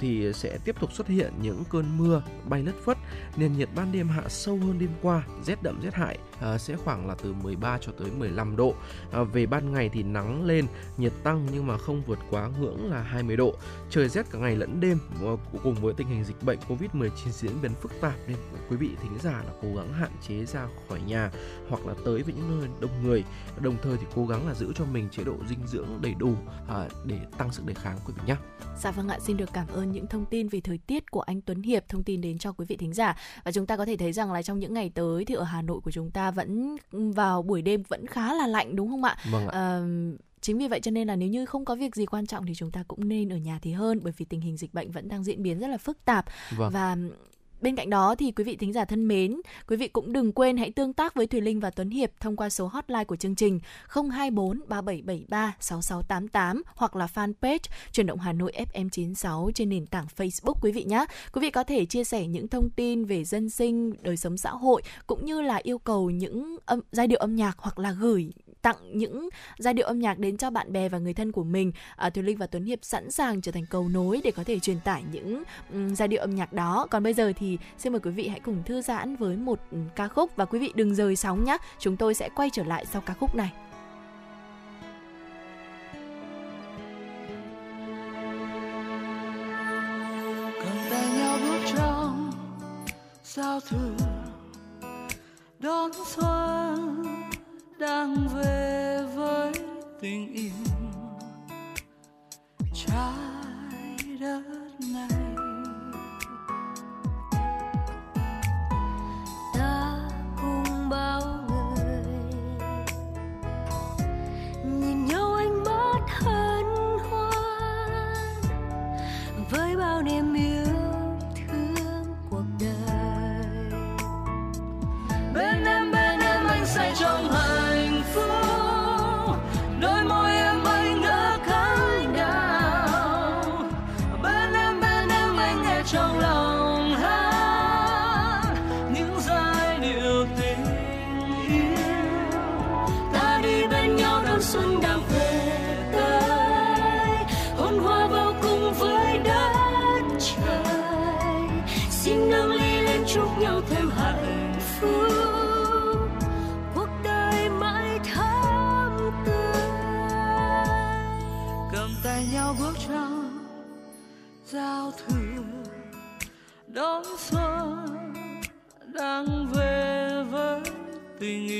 thì sẽ tiếp tục xuất hiện những cơn mưa bay lất phất, nền nhiệt ban đêm hạ sâu hơn đêm qua, rét đậm rét hại. Ờ, sẽ khoảng là từ 13 cho tới 15 độ. Ờ, về ban ngày thì nắng lên, nhiệt tăng nhưng mà không vượt quá ngưỡng là 20 độ. Trời rét cả ngày lẫn đêm ờ, cùng với tình hình dịch bệnh Covid-19 diễn biến phức tạp nên quý vị thính giả là cố gắng hạn chế ra khỏi nhà hoặc là tới với những nơi đông người. Đồng thời thì cố gắng là giữ cho mình chế độ dinh dưỡng đầy đủ để tăng sức đề kháng quý vị nhé. Dạ vâng ạ, xin được cảm ơn những thông tin về thời tiết của anh Tuấn Hiệp thông tin đến cho quý vị thính giả. Và chúng ta có thể thấy rằng là trong những ngày tới thì ở Hà Nội của chúng ta vẫn vào buổi đêm vẫn khá là lạnh đúng không ạ? Vâng ạ. Ờ, chính vì vậy cho nên là nếu như không có việc gì quan trọng thì chúng ta cũng nên ở nhà thì hơn bởi vì tình hình dịch bệnh vẫn đang diễn biến rất là phức tạp Vâng. và Bên cạnh đó thì quý vị thính giả thân mến, quý vị cũng đừng quên hãy tương tác với Thùy Linh và Tuấn Hiệp thông qua số hotline của chương trình 024 3773 6688 hoặc là fanpage Chuyển động Hà Nội FM96 trên nền tảng Facebook quý vị nhé. Quý vị có thể chia sẻ những thông tin về dân sinh, đời sống xã hội cũng như là yêu cầu những âm, giai điệu âm nhạc hoặc là gửi tặng những giai điệu âm nhạc đến cho bạn bè và người thân của mình. À, Thùy Linh và Tuấn Hiệp sẵn sàng trở thành cầu nối để có thể truyền tải những um, giai điệu âm nhạc đó. Còn bây giờ thì xin mời quý vị hãy cùng thư giãn với một um, ca khúc và quý vị đừng rời sóng nhé. Chúng tôi sẽ quay trở lại sau ca khúc này. giao thừa đón xuân đang về với tình yêu. Trái đất này, ta cùng bao người. Nhìn nhau ánh mắt hân hoan, với bao niềm yêu thương cuộc đời. Bên em bên em, anh say trong đón xuân đang về tới. Hôn hoa vào cùng với đất trời. Xin nâng ly lên chúc nhau thêm hạnh phúc. Cuộc đời mãi thắm tươi. Cầm tay nhau bước trong giao thừa đón xuân đang về với tình yêu.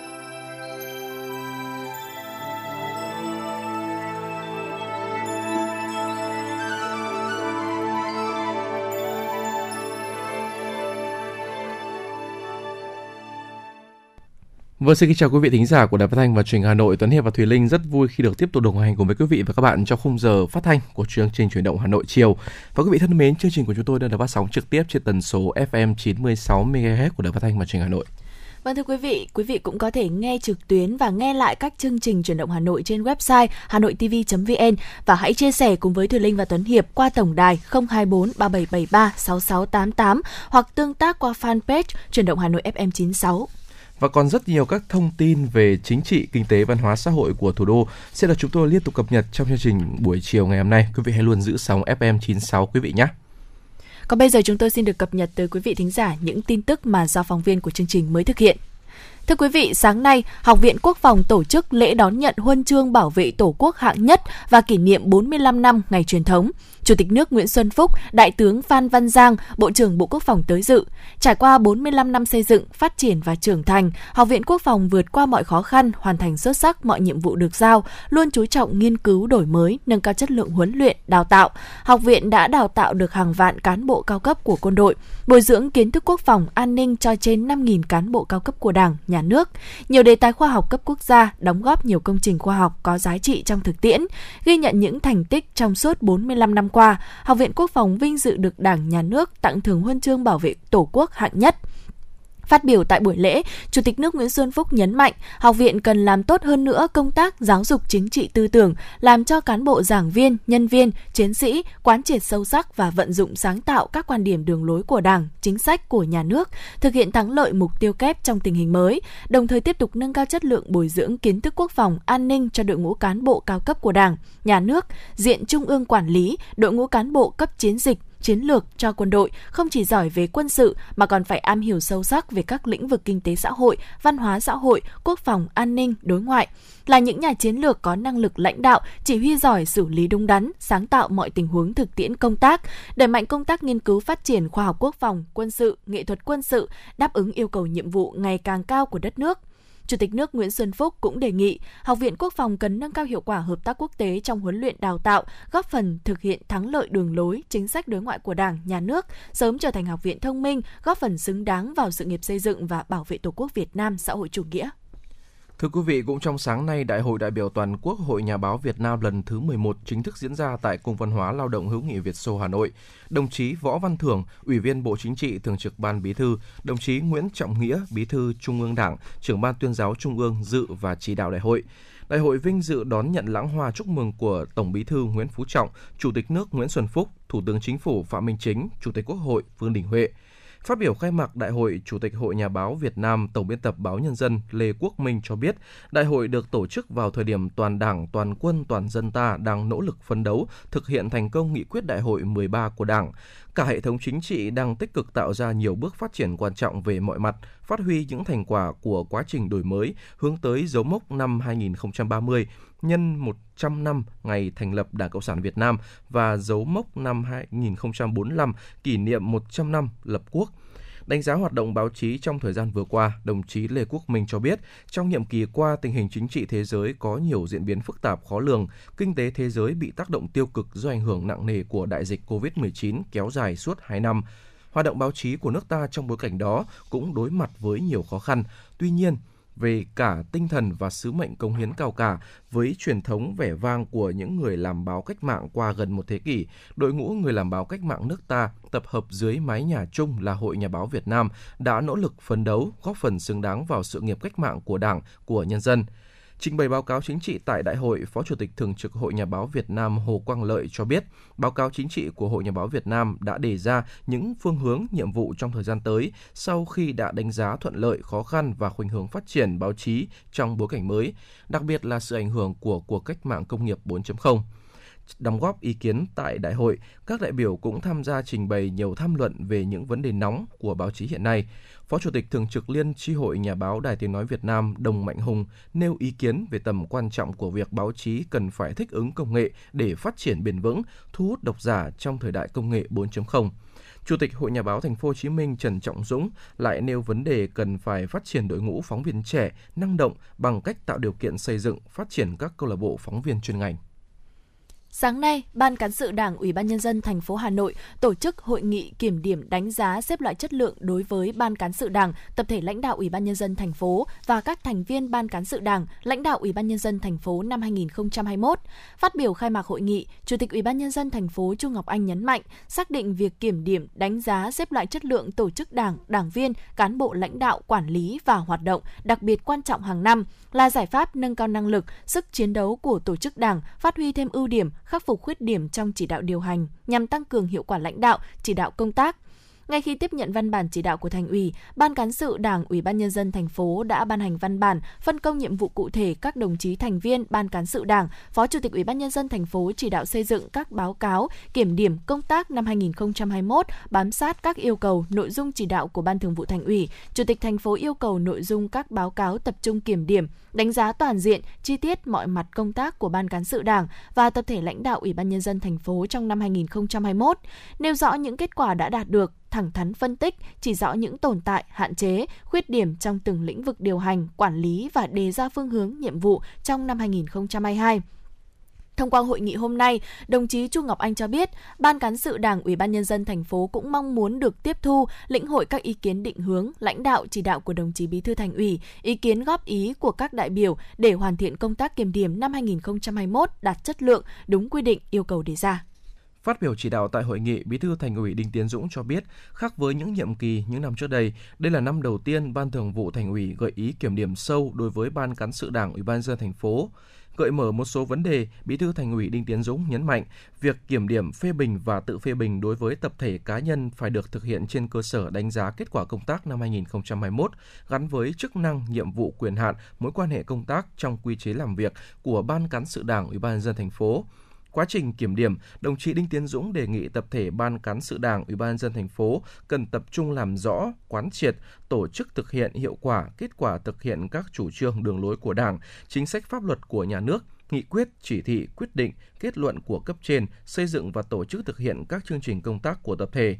Vâng, xin kính chào quý vị thính giả của Đài Phát thanh và Truyền hình Hà Nội. Tuấn Hiệp và Thùy Linh rất vui khi được tiếp tục đồng hành cùng với quý vị và các bạn trong khung giờ phát thanh của chương trình chuyển động Hà Nội chiều. Và quý vị thân mến, chương trình của chúng tôi đang được phát sóng trực tiếp trên tần số FM 96 MHz của Đài Phát thanh và Truyền hình Hà Nội. Vâng thưa quý vị, quý vị cũng có thể nghe trực tuyến và nghe lại các chương trình chuyển động Hà Nội trên website hanoitv.vn và hãy chia sẻ cùng với Thùy Linh và Tuấn Hiệp qua tổng đài 024 3773 6688 hoặc tương tác qua fanpage chuyển động Hà Nội FM 96. Và còn rất nhiều các thông tin về chính trị, kinh tế, văn hóa xã hội của thủ đô sẽ được chúng tôi liên tục cập nhật trong chương trình buổi chiều ngày hôm nay. Quý vị hãy luôn giữ sóng FM 96 quý vị nhé. Còn bây giờ chúng tôi xin được cập nhật tới quý vị thính giả những tin tức mà do phóng viên của chương trình mới thực hiện. Thưa quý vị, sáng nay, Học viện Quốc phòng tổ chức lễ đón nhận huân chương bảo vệ Tổ quốc hạng nhất và kỷ niệm 45 năm ngày truyền thống. Chủ tịch nước Nguyễn Xuân Phúc, Đại tướng Phan Văn Giang, Bộ trưởng Bộ Quốc phòng tới dự. Trải qua 45 năm xây dựng, phát triển và trưởng thành, Học viện Quốc phòng vượt qua mọi khó khăn, hoàn thành xuất sắc mọi nhiệm vụ được giao, luôn chú trọng nghiên cứu đổi mới, nâng cao chất lượng huấn luyện, đào tạo. Học viện đã đào tạo được hàng vạn cán bộ cao cấp của quân đội, bồi dưỡng kiến thức quốc phòng, an ninh cho trên 5.000 cán bộ cao cấp của Đảng, Nhà nước. Nhiều đề tài khoa học cấp quốc gia, đóng góp nhiều công trình khoa học có giá trị trong thực tiễn, ghi nhận những thành tích trong suốt 45 năm qua, Học viện Quốc phòng vinh dự được Đảng, Nhà nước tặng thưởng huân chương bảo vệ Tổ quốc hạng nhất. Phát biểu tại buổi lễ, Chủ tịch nước Nguyễn Xuân Phúc nhấn mạnh, học viện cần làm tốt hơn nữa công tác giáo dục chính trị tư tưởng, làm cho cán bộ giảng viên, nhân viên, chiến sĩ quán triệt sâu sắc và vận dụng sáng tạo các quan điểm đường lối của Đảng, chính sách của nhà nước, thực hiện thắng lợi mục tiêu kép trong tình hình mới, đồng thời tiếp tục nâng cao chất lượng bồi dưỡng kiến thức quốc phòng, an ninh cho đội ngũ cán bộ cao cấp của Đảng, nhà nước, diện trung ương quản lý, đội ngũ cán bộ cấp chiến dịch, chiến lược cho quân đội không chỉ giỏi về quân sự mà còn phải am hiểu sâu sắc về các lĩnh vực kinh tế xã hội, văn hóa xã hội, quốc phòng, an ninh, đối ngoại. Là những nhà chiến lược có năng lực lãnh đạo, chỉ huy giỏi xử lý đúng đắn, sáng tạo mọi tình huống thực tiễn công tác, đẩy mạnh công tác nghiên cứu phát triển khoa học quốc phòng, quân sự, nghệ thuật quân sự, đáp ứng yêu cầu nhiệm vụ ngày càng cao của đất nước. Chủ tịch nước Nguyễn Xuân Phúc cũng đề nghị Học viện Quốc phòng cần nâng cao hiệu quả hợp tác quốc tế trong huấn luyện đào tạo, góp phần thực hiện thắng lợi đường lối, chính sách đối ngoại của Đảng, Nhà nước, sớm trở thành học viện thông minh, góp phần xứng đáng vào sự nghiệp xây dựng và bảo vệ Tổ quốc Việt Nam xã hội chủ nghĩa. Thưa quý vị, cũng trong sáng nay, Đại hội đại biểu toàn quốc Hội Nhà báo Việt Nam lần thứ 11 chính thức diễn ra tại Cung văn hóa Lao động hữu nghị Việt Xô Hà Nội. Đồng chí Võ Văn Thưởng, Ủy viên Bộ Chính trị, Thường trực Ban Bí thư, đồng chí Nguyễn Trọng Nghĩa, Bí thư Trung ương Đảng, trưởng Ban Tuyên giáo Trung ương dự và chỉ đạo đại hội. Đại hội vinh dự đón nhận lãng hoa chúc mừng của Tổng Bí thư Nguyễn Phú Trọng, Chủ tịch nước Nguyễn Xuân Phúc, Thủ tướng Chính phủ Phạm Minh Chính, Chủ tịch Quốc hội Vương Đình Huệ. Phát biểu khai mạc đại hội, Chủ tịch Hội Nhà báo Việt Nam, Tổng biên tập báo Nhân dân Lê Quốc Minh cho biết, đại hội được tổ chức vào thời điểm toàn Đảng, toàn quân, toàn dân ta đang nỗ lực phấn đấu thực hiện thành công nghị quyết đại hội 13 của Đảng. Cả hệ thống chính trị đang tích cực tạo ra nhiều bước phát triển quan trọng về mọi mặt, phát huy những thành quả của quá trình đổi mới hướng tới dấu mốc năm 2030 nhân 100 năm ngày thành lập Đảng Cộng sản Việt Nam và dấu mốc năm 2045 kỷ niệm 100 năm lập quốc. Đánh giá hoạt động báo chí trong thời gian vừa qua, đồng chí Lê Quốc Minh cho biết, trong nhiệm kỳ qua, tình hình chính trị thế giới có nhiều diễn biến phức tạp khó lường, kinh tế thế giới bị tác động tiêu cực do ảnh hưởng nặng nề của đại dịch COVID-19 kéo dài suốt 2 năm. Hoạt động báo chí của nước ta trong bối cảnh đó cũng đối mặt với nhiều khó khăn. Tuy nhiên, về cả tinh thần và sứ mệnh công hiến cao cả với truyền thống vẻ vang của những người làm báo cách mạng qua gần một thế kỷ, đội ngũ người làm báo cách mạng nước ta tập hợp dưới mái nhà chung là Hội Nhà báo Việt Nam đã nỗ lực phấn đấu, góp phần xứng đáng vào sự nghiệp cách mạng của Đảng, của nhân dân. Trình bày báo cáo chính trị tại đại hội, Phó Chủ tịch Thường trực Hội Nhà báo Việt Nam Hồ Quang Lợi cho biết, báo cáo chính trị của Hội Nhà báo Việt Nam đã đề ra những phương hướng, nhiệm vụ trong thời gian tới sau khi đã đánh giá thuận lợi, khó khăn và khuynh hướng phát triển báo chí trong bối cảnh mới, đặc biệt là sự ảnh hưởng của cuộc cách mạng công nghiệp 4.0 đóng góp ý kiến tại đại hội, các đại biểu cũng tham gia trình bày nhiều tham luận về những vấn đề nóng của báo chí hiện nay. Phó Chủ tịch Thường trực Liên tri hội Nhà báo Đài Tiếng Nói Việt Nam Đồng Mạnh Hùng nêu ý kiến về tầm quan trọng của việc báo chí cần phải thích ứng công nghệ để phát triển bền vững, thu hút độc giả trong thời đại công nghệ 4.0. Chủ tịch Hội Nhà báo Thành phố Hồ Chí Minh Trần Trọng Dũng lại nêu vấn đề cần phải phát triển đội ngũ phóng viên trẻ, năng động bằng cách tạo điều kiện xây dựng, phát triển các câu lạc bộ phóng viên chuyên ngành. Sáng nay, Ban cán sự Đảng Ủy ban nhân dân thành phố Hà Nội tổ chức hội nghị kiểm điểm đánh giá xếp loại chất lượng đối với Ban cán sự Đảng, tập thể lãnh đạo Ủy ban nhân dân thành phố và các thành viên Ban cán sự Đảng, lãnh đạo Ủy ban nhân dân thành phố năm 2021. Phát biểu khai mạc hội nghị, Chủ tịch Ủy ban nhân dân thành phố Chu Ngọc Anh nhấn mạnh, xác định việc kiểm điểm đánh giá xếp loại chất lượng tổ chức Đảng, đảng viên, cán bộ lãnh đạo quản lý và hoạt động đặc biệt quan trọng hàng năm là giải pháp nâng cao năng lực, sức chiến đấu của tổ chức Đảng, phát huy thêm ưu điểm khắc phục khuyết điểm trong chỉ đạo điều hành nhằm tăng cường hiệu quả lãnh đạo, chỉ đạo công tác, ngay khi tiếp nhận văn bản chỉ đạo của thành ủy, Ban cán sự Đảng Ủy ban nhân dân thành phố đã ban hành văn bản phân công nhiệm vụ cụ thể các đồng chí thành viên Ban cán sự Đảng, Phó Chủ tịch Ủy ban nhân dân thành phố chỉ đạo xây dựng các báo cáo kiểm điểm công tác năm 2021, bám sát các yêu cầu, nội dung chỉ đạo của Ban Thường vụ Thành ủy. Chủ tịch thành phố yêu cầu nội dung các báo cáo tập trung kiểm điểm, đánh giá toàn diện, chi tiết mọi mặt công tác của Ban cán sự Đảng và tập thể lãnh đạo Ủy ban nhân dân thành phố trong năm 2021, nêu rõ những kết quả đã đạt được, thẳng thắn phân tích, chỉ rõ những tồn tại, hạn chế, khuyết điểm trong từng lĩnh vực điều hành, quản lý và đề ra phương hướng, nhiệm vụ trong năm 2022. Thông qua hội nghị hôm nay, đồng chí Chu Ngọc Anh cho biết, Ban cán sự Đảng Ủy ban nhân dân thành phố cũng mong muốn được tiếp thu, lĩnh hội các ý kiến định hướng, lãnh đạo chỉ đạo của đồng chí Bí thư Thành ủy, ý kiến góp ý của các đại biểu để hoàn thiện công tác kiểm điểm năm 2021 đạt chất lượng, đúng quy định yêu cầu đề ra. Phát biểu chỉ đạo tại hội nghị, Bí thư Thành ủy Đinh Tiến Dũng cho biết, khác với những nhiệm kỳ những năm trước đây, đây là năm đầu tiên Ban Thường vụ Thành ủy gợi ý kiểm điểm sâu đối với Ban cán sự Đảng Ủy ban dân thành phố. Gợi mở một số vấn đề, Bí thư Thành ủy Đinh Tiến Dũng nhấn mạnh, việc kiểm điểm phê bình và tự phê bình đối với tập thể cá nhân phải được thực hiện trên cơ sở đánh giá kết quả công tác năm 2021 gắn với chức năng, nhiệm vụ, quyền hạn, mối quan hệ công tác trong quy chế làm việc của Ban cán sự Đảng Ủy ban dân thành phố Quá trình kiểm điểm, đồng chí Đinh Tiến Dũng đề nghị tập thể ban cán sự Đảng, Ủy ban dân thành phố cần tập trung làm rõ, quán triệt, tổ chức thực hiện hiệu quả kết quả thực hiện các chủ trương đường lối của Đảng, chính sách pháp luật của nhà nước, nghị quyết, chỉ thị, quyết định, kết luận của cấp trên, xây dựng và tổ chức thực hiện các chương trình công tác của tập thể.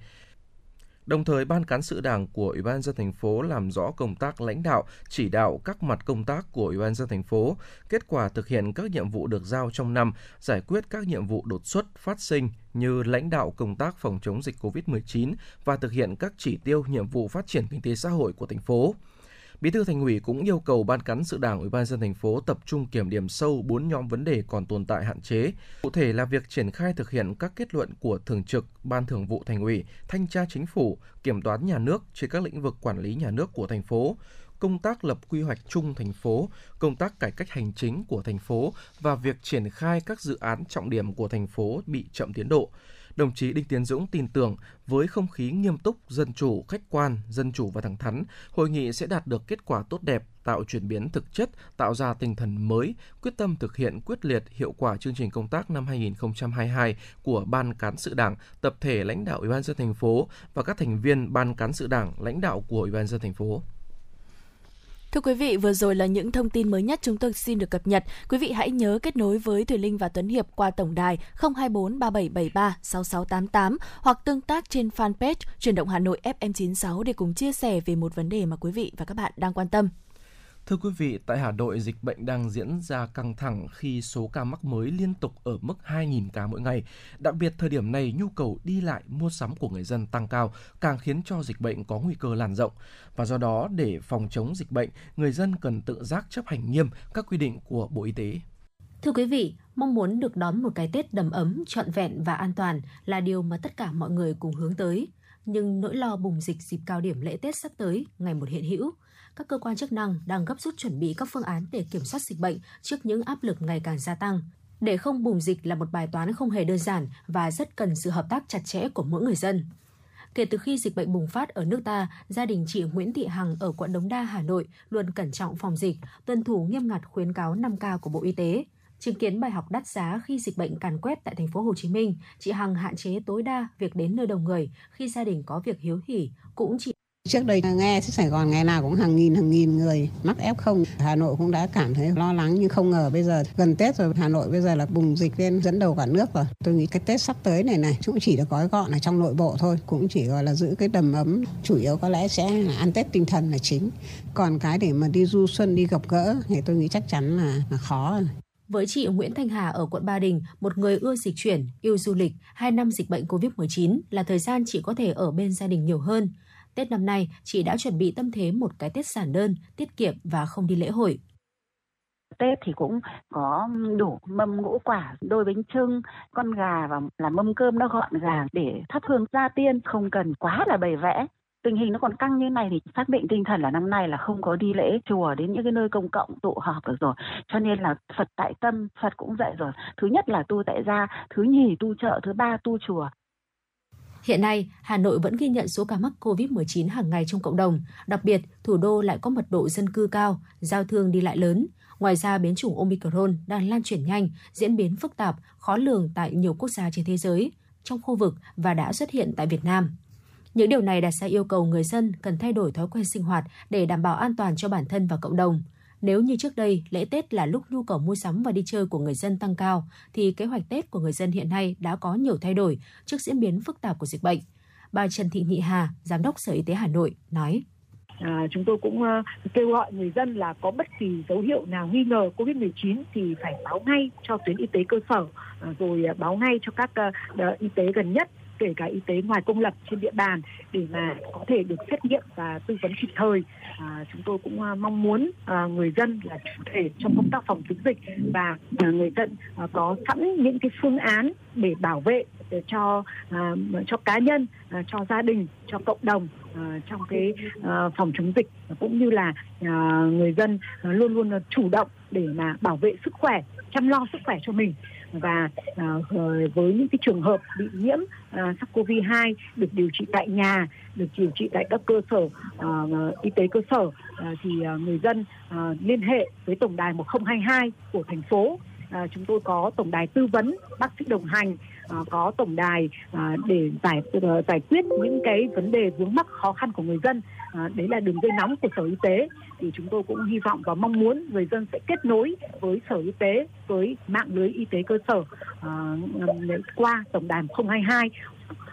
Đồng thời, Ban cán sự Đảng của Ủy ban dân thành phố làm rõ công tác lãnh đạo, chỉ đạo các mặt công tác của Ủy ban dân thành phố, kết quả thực hiện các nhiệm vụ được giao trong năm, giải quyết các nhiệm vụ đột xuất phát sinh như lãnh đạo công tác phòng chống dịch COVID-19 và thực hiện các chỉ tiêu nhiệm vụ phát triển kinh tế xã hội của thành phố. Bí thư Thành ủy cũng yêu cầu ban cán sự Đảng Ủy ban dân thành phố tập trung kiểm điểm sâu bốn nhóm vấn đề còn tồn tại hạn chế. Cụ thể là việc triển khai thực hiện các kết luận của Thường trực Ban Thường vụ Thành ủy, Thanh tra Chính phủ, Kiểm toán nhà nước trên các lĩnh vực quản lý nhà nước của thành phố, công tác lập quy hoạch chung thành phố, công tác cải cách hành chính của thành phố và việc triển khai các dự án trọng điểm của thành phố bị chậm tiến độ đồng chí Đinh Tiến Dũng tin tưởng với không khí nghiêm túc, dân chủ, khách quan, dân chủ và thẳng thắn, hội nghị sẽ đạt được kết quả tốt đẹp, tạo chuyển biến thực chất, tạo ra tinh thần mới, quyết tâm thực hiện quyết liệt hiệu quả chương trình công tác năm 2022 của Ban cán sự Đảng, tập thể lãnh đạo Ủy ban dân thành phố và các thành viên Ban cán sự Đảng, lãnh đạo của Ủy ban dân thành phố. Thưa quý vị, vừa rồi là những thông tin mới nhất chúng tôi xin được cập nhật. Quý vị hãy nhớ kết nối với thủy Linh và Tuấn Hiệp qua tổng đài 024 3773 6688 hoặc tương tác trên fanpage Truyền động Hà Nội FM96 để cùng chia sẻ về một vấn đề mà quý vị và các bạn đang quan tâm. Thưa quý vị, tại Hà Nội, dịch bệnh đang diễn ra căng thẳng khi số ca mắc mới liên tục ở mức 2.000 ca mỗi ngày. Đặc biệt thời điểm này, nhu cầu đi lại mua sắm của người dân tăng cao, càng khiến cho dịch bệnh có nguy cơ lan rộng. Và do đó, để phòng chống dịch bệnh, người dân cần tự giác chấp hành nghiêm các quy định của Bộ Y tế. Thưa quý vị, mong muốn được đón một cái Tết đầm ấm, trọn vẹn và an toàn là điều mà tất cả mọi người cùng hướng tới. Nhưng nỗi lo bùng dịch dịp cao điểm lễ Tết sắp tới ngày một hiện hữu các cơ quan chức năng đang gấp rút chuẩn bị các phương án để kiểm soát dịch bệnh trước những áp lực ngày càng gia tăng. Để không bùng dịch là một bài toán không hề đơn giản và rất cần sự hợp tác chặt chẽ của mỗi người dân. Kể từ khi dịch bệnh bùng phát ở nước ta, gia đình chị Nguyễn Thị Hằng ở quận Đống Đa, Hà Nội luôn cẩn trọng phòng dịch, tuân thủ nghiêm ngặt khuyến cáo 5K của Bộ Y tế. Chứng kiến bài học đắt giá khi dịch bệnh càn quét tại thành phố Hồ Chí Minh, chị Hằng hạn chế tối đa việc đến nơi đông người khi gia đình có việc hiếu hỉ, cũng chỉ Trước đây nghe Sài Gòn ngày nào cũng hàng nghìn hàng nghìn người mắc F0. Hà Nội cũng đã cảm thấy lo lắng nhưng không ngờ bây giờ gần Tết rồi Hà Nội bây giờ là bùng dịch lên dẫn đầu cả nước rồi. Tôi nghĩ cái Tết sắp tới này này cũng chỉ được gói gọn ở trong nội bộ thôi, cũng chỉ gọi là giữ cái đầm ấm, chủ yếu có lẽ sẽ là ăn Tết tinh thần là chính. Còn cái để mà đi du xuân đi gặp gỡ thì tôi nghĩ chắc chắn là, là khó. Với chị Nguyễn Thanh Hà ở quận Ba Đình, một người ưa dịch chuyển, yêu du lịch, hai năm dịch bệnh COVID-19 là thời gian chị có thể ở bên gia đình nhiều hơn. Tết năm nay, chị đã chuẩn bị tâm thế một cái Tết giản đơn, tiết kiệm và không đi lễ hội. Tết thì cũng có đủ mâm ngũ quả, đôi bánh trưng, con gà và là mâm cơm nó gọn gàng để thắp hương gia tiên, không cần quá là bày vẽ. Tình hình nó còn căng như này thì xác định tinh thần là năm nay là không có đi lễ chùa đến những cái nơi công cộng tụ họp được rồi. Cho nên là Phật tại tâm, Phật cũng dạy rồi. Thứ nhất là tu tại gia, thứ nhì tu chợ, thứ ba tu chùa. Hiện nay, Hà Nội vẫn ghi nhận số ca mắc COVID-19 hàng ngày trong cộng đồng. Đặc biệt, thủ đô lại có mật độ dân cư cao, giao thương đi lại lớn. Ngoài ra, biến chủng Omicron đang lan truyền nhanh, diễn biến phức tạp, khó lường tại nhiều quốc gia trên thế giới, trong khu vực và đã xuất hiện tại Việt Nam. Những điều này đặt ra yêu cầu người dân cần thay đổi thói quen sinh hoạt để đảm bảo an toàn cho bản thân và cộng đồng. Nếu như trước đây lễ Tết là lúc nhu cầu mua sắm và đi chơi của người dân tăng cao, thì kế hoạch Tết của người dân hiện nay đã có nhiều thay đổi trước diễn biến phức tạp của dịch bệnh. Bà Trần Thị Nhị Hà, Giám đốc Sở Y tế Hà Nội nói. À, chúng tôi cũng uh, kêu gọi người dân là có bất kỳ dấu hiệu nào nghi ngờ COVID-19 thì phải báo ngay cho tuyến y tế cơ sở, uh, rồi uh, báo ngay cho các uh, y tế gần nhất kể cả y tế ngoài công lập trên địa bàn để mà có thể được xét nghiệm và tư vấn kịp thời. À, chúng tôi cũng à, mong muốn à, người dân là chủ thể trong công tác phòng chống dịch và à, người dân à, có sẵn những cái phương án để bảo vệ để cho à, cho cá nhân, à, cho gia đình, cho cộng đồng à, trong cái à, phòng chống dịch. Cũng như là à, người dân à, luôn luôn chủ động để mà bảo vệ sức khỏe, chăm lo sức khỏe cho mình và ờ, với những cái trường hợp bị nhiễm ờ, SARS-CoV-2 được điều trị tại nhà, được điều trị tại các cơ sở ờ, y tế cơ sở thì người dân liên hệ với tổng đài 1022 của thành phố. À, chúng tôi có tổng đài tư vấn, bác sĩ đồng hành, À, có tổng đài à, để giải ờ, giải quyết những cái vấn đề vướng mắc khó khăn của người dân. À, đấy là đường dây nóng của sở y tế thì chúng tôi cũng hy vọng và mong muốn người dân sẽ kết nối với sở y tế, với mạng lưới y tế cơ sở qua tổng đài 022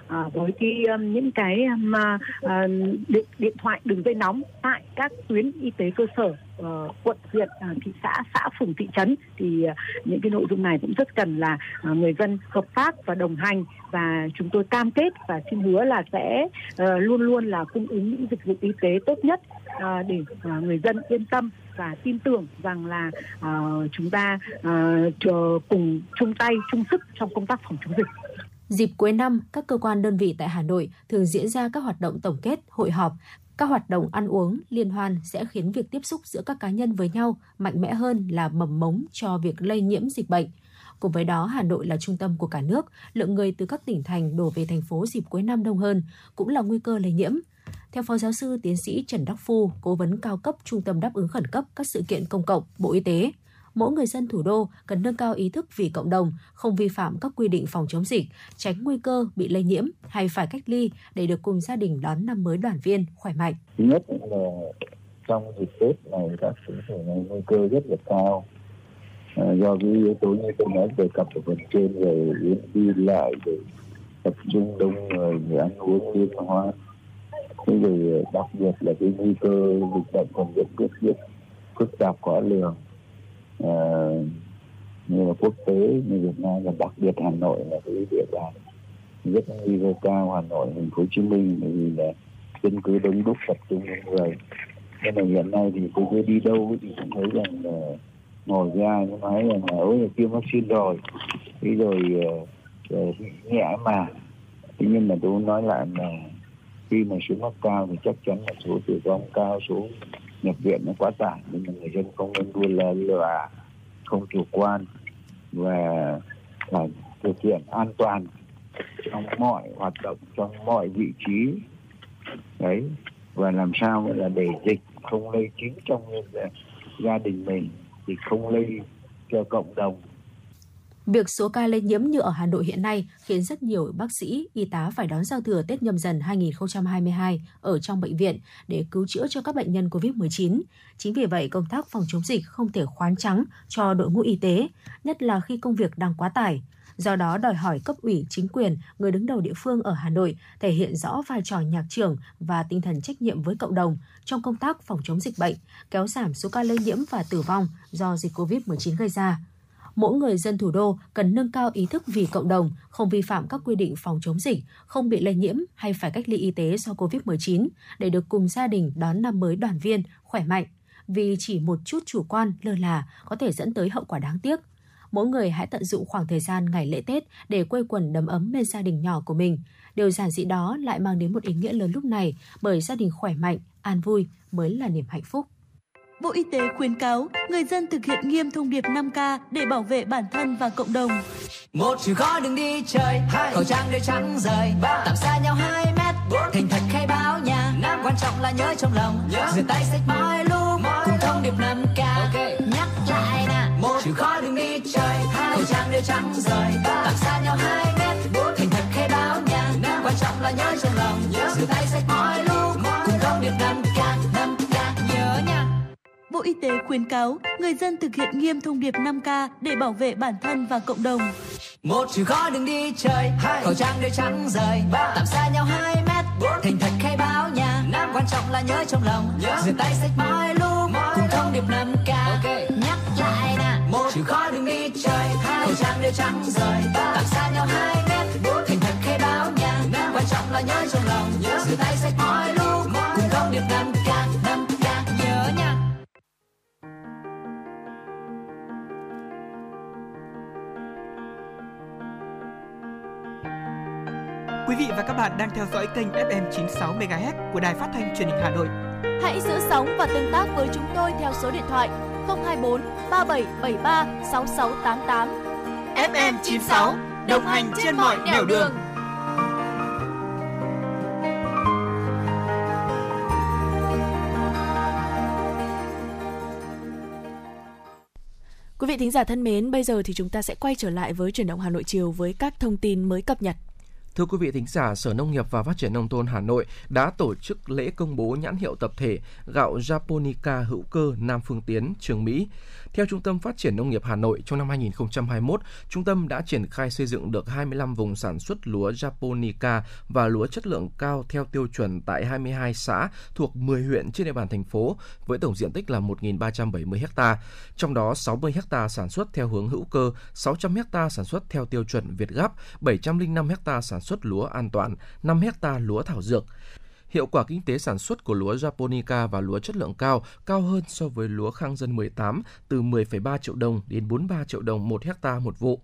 à, với cái um, những cái um, mà um, uh, điện, điện thoại đường dây nóng tại các tuyến y tế cơ sở uh, quận huyện uh, thị xã xã phường thị trấn thì uh, những cái nội dung này cũng rất cần là uh, người dân hợp tác và đồng hành và chúng tôi cam kết và xin hứa là sẽ uh, luôn luôn là cung ứng những dịch vụ y tế tốt nhất uh, để uh, người dân yên tâm và tin tưởng rằng là uh, chúng ta uh, cùng chung tay chung sức trong công tác phòng chống dịch. Dịp cuối năm, các cơ quan đơn vị tại Hà Nội thường diễn ra các hoạt động tổng kết, hội họp. Các hoạt động ăn uống, liên hoan sẽ khiến việc tiếp xúc giữa các cá nhân với nhau mạnh mẽ hơn là mầm mống cho việc lây nhiễm dịch bệnh. Cùng với đó, Hà Nội là trung tâm của cả nước, lượng người từ các tỉnh thành đổ về thành phố dịp cuối năm đông hơn, cũng là nguy cơ lây nhiễm. Theo Phó Giáo sư Tiến sĩ Trần Đắc Phu, Cố vấn cao cấp Trung tâm đáp ứng khẩn cấp các sự kiện công cộng, Bộ Y tế, mỗi người dân thủ đô cần nâng cao ý thức vì cộng đồng, không vi phạm các quy định phòng chống dịch, tránh nguy cơ bị lây nhiễm hay phải cách ly để được cùng gia đình đón năm mới đoàn viên khỏe mạnh. Thứ nhất là trong dịp Tết này các sự thể này nguy cơ rất là cao. À, do cái yếu tố như tôi nói đề cập ở phần trên về đi lại rồi tập trung đông người để ăn uống liên hoan thế rồi à, đặc biệt là cái nguy cơ dịch bệnh còn rất rất rất phức tạp khó lường uh, như là quốc tế như Việt Nam và đặc biệt Hà Nội là cái địa bàn rất nguy cơ cao. Hà Nội thành phố Hồ Chí Minh bởi vì là dân cư đông đúc tập trung đông người. Nên là hiện nay thì tôi cứ đi đâu thì cũng thấy rằng là ngồi ra nhưng nói rằng là ôi tiêm vaccine rồi. Thế rồi uh, nhẹ mà. Thế nhưng mà tôi nói lại là khi mà số mắc cao thì chắc chắn là số tử vong cao số nhập viện nó quá tải, nên là người dân không nên đua lơ là không chủ quan và phải thực hiện an toàn trong mọi hoạt động, trong mọi vị trí. Đấy, và làm sao là để dịch không lây chính trong gia đình mình, thì không lây cho cộng đồng. Việc số ca lây nhiễm như ở Hà Nội hiện nay khiến rất nhiều bác sĩ, y tá phải đón giao thừa Tết nhâm dần 2022 ở trong bệnh viện để cứu chữa cho các bệnh nhân COVID-19. Chính vì vậy, công tác phòng chống dịch không thể khoán trắng cho đội ngũ y tế, nhất là khi công việc đang quá tải. Do đó, đòi hỏi cấp ủy, chính quyền, người đứng đầu địa phương ở Hà Nội thể hiện rõ vai trò nhạc trưởng và tinh thần trách nhiệm với cộng đồng trong công tác phòng chống dịch bệnh, kéo giảm số ca lây nhiễm và tử vong do dịch COVID-19 gây ra mỗi người dân thủ đô cần nâng cao ý thức vì cộng đồng, không vi phạm các quy định phòng chống dịch, không bị lây nhiễm hay phải cách ly y tế do COVID-19 để được cùng gia đình đón năm mới đoàn viên, khỏe mạnh. Vì chỉ một chút chủ quan, lơ là có thể dẫn tới hậu quả đáng tiếc. Mỗi người hãy tận dụng khoảng thời gian ngày lễ Tết để quây quần đầm ấm bên gia đình nhỏ của mình. Điều giản dị đó lại mang đến một ý nghĩa lớn lúc này bởi gia đình khỏe mạnh, an vui mới là niềm hạnh phúc. Bộ Y tế khuyến cáo người dân thực hiện nghiêm thông điệp 5K để bảo vệ bản thân và cộng đồng. Một chữ khó đừng đi chơi, hai. khẩu trang để trắng rời, ba. Tạm xa nhau 2 mét, bốn. thành thật khai báo nhà, năm. Quan trọng là nhớ trong lòng, nhớ. rửa tay sạch mọi lúc, cùng thông điệp 5K. Okay. Nhắc lại nè, một. Chữ khó đừng đi chơi, hai. khẩu trang để trắng rời, ba. Tạm xa nhau 2 mét, bốn. thành thật khai báo nhà, năm. Quan trọng là nhớ trong lòng, nhớ. rửa tay sạch mọi lúc, cùng thông điệp 5K. Bộ Y tế khuyến cáo người dân thực hiện nghiêm thông điệp 5K để bảo vệ bản thân và cộng đồng. Một chữ khó đừng đi chơi, hai khẩu trang để trắng rời, ba. Tạm xa nhau 2 mét, bốn. thành thật khai báo nhà, năm. Quan trọng là nhớ trong lòng, nhớ. rửa tay sạch mọi lúc, cùng thông điệp 5K. Okay. Nhắc lại nè, một. Chữ khó đừng đi chơi, hai khẩu trang để trắng rời, ba. Tạm xa nhau 2 mét, bốn. thành thật khai báo nhà, năm. Quan trọng là nhớ trong lòng, nhớ. rửa tay sạch mọi lúc, cùng thông điệp 5K. 5K Quý vị và các bạn đang theo dõi kênh FM 96 MHz của Đài Phát thanh Truyền hình Hà Nội. Hãy giữ sóng và tương tác với chúng tôi theo số điện thoại 024 3773 6688. FM 96 đồng hành trên mọi nẻo đường. Quý vị thính giả thân mến, bây giờ thì chúng ta sẽ quay trở lại với chuyển động Hà Nội chiều với các thông tin mới cập nhật. Thưa quý vị thính giả, Sở Nông nghiệp và Phát triển Nông thôn Hà Nội đã tổ chức lễ công bố nhãn hiệu tập thể gạo Japonica hữu cơ Nam Phương Tiến, Trường Mỹ. Theo Trung tâm Phát triển Nông nghiệp Hà Nội, trong năm 2021, trung tâm đã triển khai xây dựng được 25 vùng sản xuất lúa Japonica và lúa chất lượng cao theo tiêu chuẩn tại 22 xã thuộc 10 huyện trên địa bàn thành phố với tổng diện tích là 1.370 ha. Trong đó 60 ha sản xuất theo hướng hữu cơ, 600 ha sản xuất theo tiêu chuẩn Việt Gáp, 705 ha sản xuất xuất lúa an toàn, 5 hecta lúa thảo dược hiệu quả kinh tế sản xuất của lúa Japonica và lúa chất lượng cao cao hơn so với lúa Khang Dân 18 từ 10,3 triệu đồng đến 43 triệu đồng một hecta một vụ.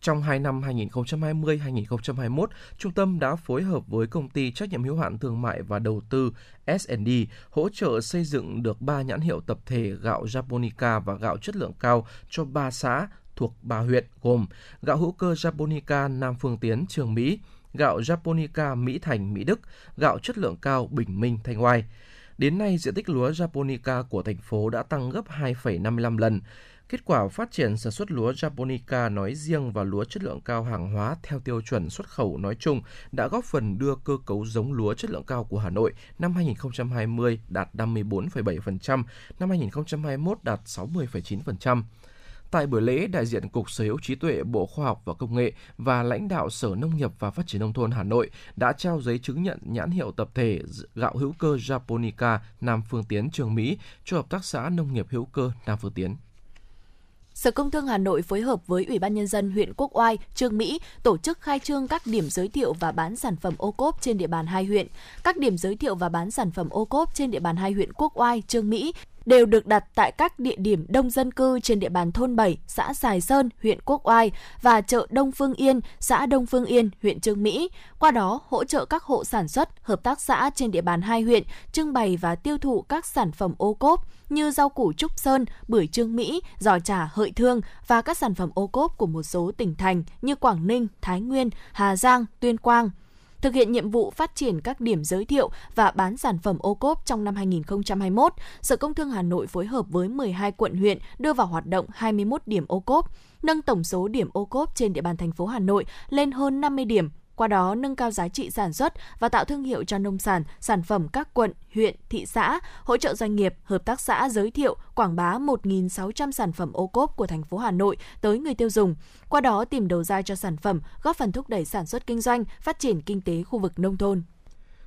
Trong 2 năm 2020-2021, trung tâm đã phối hợp với công ty trách nhiệm hữu hạn thương mại và đầu tư S&D hỗ trợ xây dựng được 3 nhãn hiệu tập thể gạo Japonica và gạo chất lượng cao cho 3 xã thuộc 3 huyện gồm gạo hữu cơ Japonica Nam Phương Tiến, Trường Mỹ, gạo Japonica Mỹ Thành, Mỹ Đức, gạo chất lượng cao Bình Minh, Thanh Oai. Đến nay, diện tích lúa Japonica của thành phố đã tăng gấp 2,55 lần. Kết quả phát triển sản xuất lúa Japonica nói riêng và lúa chất lượng cao hàng hóa theo tiêu chuẩn xuất khẩu nói chung đã góp phần đưa cơ cấu giống lúa chất lượng cao của Hà Nội năm 2020 đạt 54,7%, năm 2021 đạt 60,9%. Tại buổi lễ, đại diện Cục Sở hữu trí tuệ Bộ Khoa học và Công nghệ và lãnh đạo Sở Nông nghiệp và Phát triển Nông thôn Hà Nội đã trao giấy chứng nhận nhãn hiệu tập thể gạo hữu cơ Japonica Nam Phương Tiến Trường Mỹ cho Hợp tác xã Nông nghiệp hữu cơ Nam Phương Tiến. Sở Công Thương Hà Nội phối hợp với Ủy ban Nhân dân huyện Quốc Oai, Trương Mỹ tổ chức khai trương các điểm giới thiệu và bán sản phẩm ô cốp trên địa bàn hai huyện. Các điểm giới thiệu và bán sản phẩm ô cốp trên địa bàn hai huyện Quốc Oai, Trương Mỹ đều được đặt tại các địa điểm đông dân cư trên địa bàn thôn 7, xã Sài Sơn, huyện Quốc Oai và chợ Đông Phương Yên, xã Đông Phương Yên, huyện Trương Mỹ. Qua đó, hỗ trợ các hộ sản xuất, hợp tác xã trên địa bàn hai huyện trưng bày và tiêu thụ các sản phẩm ô cốp như rau củ Trúc Sơn, bưởi Trương Mỹ, giò trà Hợi Thương và các sản phẩm ô cốp của một số tỉnh thành như Quảng Ninh, Thái Nguyên, Hà Giang, Tuyên Quang, thực hiện nhiệm vụ phát triển các điểm giới thiệu và bán sản phẩm ô cốp trong năm 2021, Sở Công Thương Hà Nội phối hợp với 12 quận huyện đưa vào hoạt động 21 điểm ô cốp, nâng tổng số điểm ô cốp trên địa bàn thành phố Hà Nội lên hơn 50 điểm qua đó nâng cao giá trị sản xuất và tạo thương hiệu cho nông sản, sản phẩm các quận, huyện, thị xã, hỗ trợ doanh nghiệp, hợp tác xã giới thiệu, quảng bá 1.600 sản phẩm ô cốp của thành phố Hà Nội tới người tiêu dùng. Qua đó tìm đầu ra cho sản phẩm, góp phần thúc đẩy sản xuất kinh doanh, phát triển kinh tế khu vực nông thôn.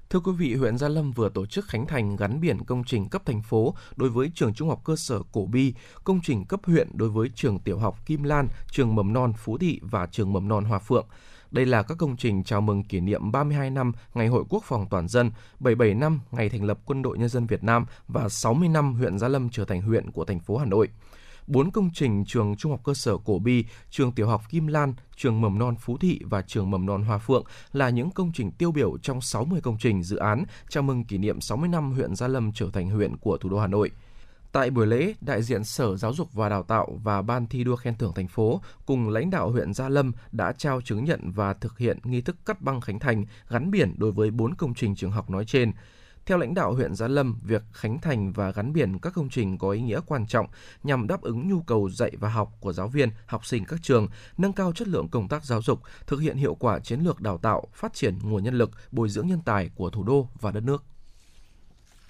Thưa quý vị, huyện Gia Lâm vừa tổ chức khánh thành gắn biển công trình cấp thành phố đối với trường trung học cơ sở Cổ Bi, công trình cấp huyện đối với trường tiểu học Kim Lan, trường mầm non Phú Thị và trường mầm non Hòa Phượng. Đây là các công trình chào mừng kỷ niệm 32 năm Ngày Hội Quốc phòng toàn dân, 77 năm ngày thành lập Quân đội Nhân dân Việt Nam và 60 năm huyện Gia Lâm trở thành huyện của thành phố Hà Nội. Bốn công trình trường Trung học cơ sở Cổ Bi, trường tiểu học Kim Lan, trường mầm non Phú Thị và trường mầm non Hòa Phượng là những công trình tiêu biểu trong 60 công trình dự án chào mừng kỷ niệm 60 năm huyện Gia Lâm trở thành huyện của thủ đô Hà Nội. Tại buổi lễ, đại diện Sở Giáo dục và Đào tạo và Ban thi đua khen thưởng thành phố cùng lãnh đạo huyện Gia Lâm đã trao chứng nhận và thực hiện nghi thức cắt băng khánh thành gắn biển đối với 4 công trình trường học nói trên. Theo lãnh đạo huyện Gia Lâm, việc khánh thành và gắn biển các công trình có ý nghĩa quan trọng nhằm đáp ứng nhu cầu dạy và học của giáo viên, học sinh các trường, nâng cao chất lượng công tác giáo dục, thực hiện hiệu quả chiến lược đào tạo, phát triển nguồn nhân lực, bồi dưỡng nhân tài của thủ đô và đất nước.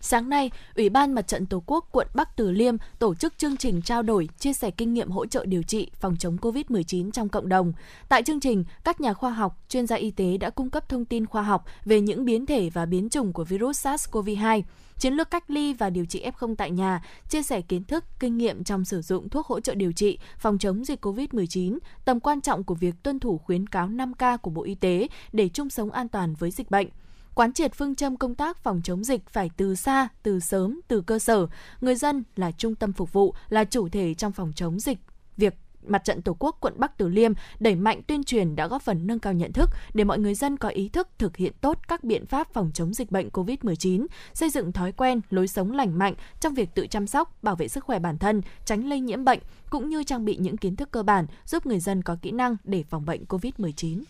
Sáng nay, Ủy ban Mặt trận Tổ quốc quận Bắc Từ Liêm tổ chức chương trình trao đổi, chia sẻ kinh nghiệm hỗ trợ điều trị phòng chống COVID-19 trong cộng đồng. Tại chương trình, các nhà khoa học, chuyên gia y tế đã cung cấp thông tin khoa học về những biến thể và biến chủng của virus SARS-CoV-2, chiến lược cách ly và điều trị F0 tại nhà, chia sẻ kiến thức, kinh nghiệm trong sử dụng thuốc hỗ trợ điều trị phòng chống dịch COVID-19, tầm quan trọng của việc tuân thủ khuyến cáo 5K của Bộ Y tế để chung sống an toàn với dịch bệnh quán triệt phương châm công tác phòng chống dịch phải từ xa, từ sớm, từ cơ sở. Người dân là trung tâm phục vụ, là chủ thể trong phòng chống dịch. Việc Mặt trận Tổ quốc quận Bắc Từ Liêm đẩy mạnh tuyên truyền đã góp phần nâng cao nhận thức để mọi người dân có ý thức thực hiện tốt các biện pháp phòng chống dịch bệnh COVID-19, xây dựng thói quen, lối sống lành mạnh trong việc tự chăm sóc, bảo vệ sức khỏe bản thân, tránh lây nhiễm bệnh, cũng như trang bị những kiến thức cơ bản giúp người dân có kỹ năng để phòng bệnh COVID-19.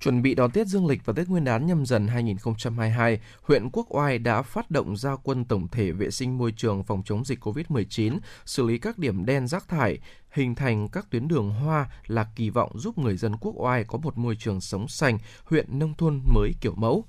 Chuẩn bị đón Tết Dương lịch và Tết Nguyên đán nhâm dần 2022, huyện Quốc Oai đã phát động gia quân tổng thể vệ sinh môi trường phòng chống dịch COVID-19, xử lý các điểm đen rác thải, hình thành các tuyến đường hoa là kỳ vọng giúp người dân Quốc Oai có một môi trường sống xanh, huyện nông thôn mới kiểu mẫu.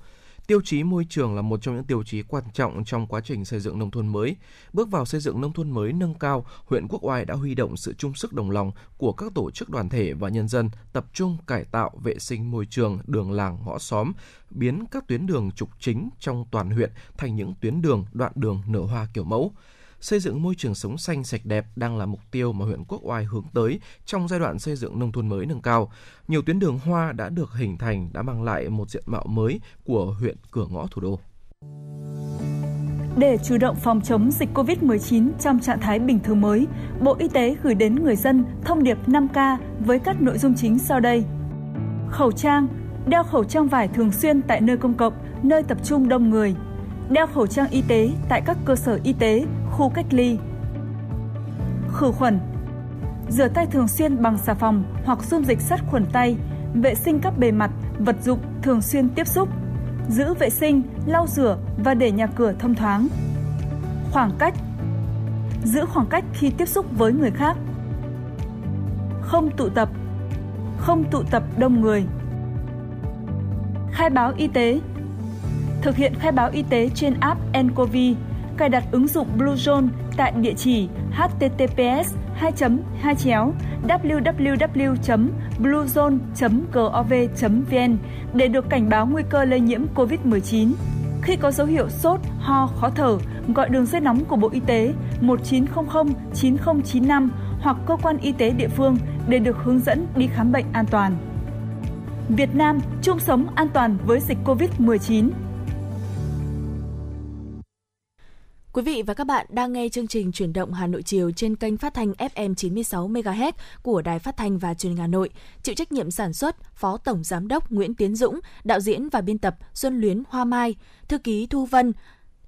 Tiêu chí môi trường là một trong những tiêu chí quan trọng trong quá trình xây dựng nông thôn mới. Bước vào xây dựng nông thôn mới nâng cao, huyện Quốc Oai đã huy động sự chung sức đồng lòng của các tổ chức đoàn thể và nhân dân tập trung cải tạo vệ sinh môi trường, đường làng, ngõ xóm, biến các tuyến đường trục chính trong toàn huyện thành những tuyến đường, đoạn đường nở hoa kiểu mẫu xây dựng môi trường sống xanh sạch đẹp đang là mục tiêu mà huyện Quốc Oai hướng tới trong giai đoạn xây dựng nông thôn mới nâng cao. Nhiều tuyến đường hoa đã được hình thành đã mang lại một diện mạo mới của huyện cửa ngõ thủ đô. Để chủ động phòng chống dịch COVID-19 trong trạng thái bình thường mới, Bộ Y tế gửi đến người dân thông điệp 5K với các nội dung chính sau đây. Khẩu trang, đeo khẩu trang vải thường xuyên tại nơi công cộng, nơi tập trung đông người. Đeo khẩu trang y tế tại các cơ sở y tế, khu cách ly. Khử khuẩn Rửa tay thường xuyên bằng xà phòng hoặc dung dịch sát khuẩn tay, vệ sinh các bề mặt, vật dụng thường xuyên tiếp xúc, giữ vệ sinh, lau rửa và để nhà cửa thông thoáng. Khoảng cách Giữ khoảng cách khi tiếp xúc với người khác. Không tụ tập Không tụ tập đông người. Khai báo y tế Thực hiện khai báo y tế trên app nCoV cài đặt ứng dụng Bluezone tại địa chỉ https 2 2 chéo www.bluezone.gov.vn để được cảnh báo nguy cơ lây nhiễm COVID-19. Khi có dấu hiệu sốt, ho, khó thở, gọi đường dây nóng của Bộ Y tế 1900 9095 hoặc cơ quan y tế địa phương để được hướng dẫn đi khám bệnh an toàn. Việt Nam chung sống an toàn với dịch COVID-19. Quý vị và các bạn đang nghe chương trình chuyển động Hà Nội chiều trên kênh phát thanh FM 96 MHz của Đài Phát thanh và Truyền hình Hà Nội. Chịu trách nhiệm sản xuất Phó Tổng giám đốc Nguyễn Tiến Dũng, đạo diễn và biên tập Xuân Luyến Hoa Mai, thư ký Thu Vân,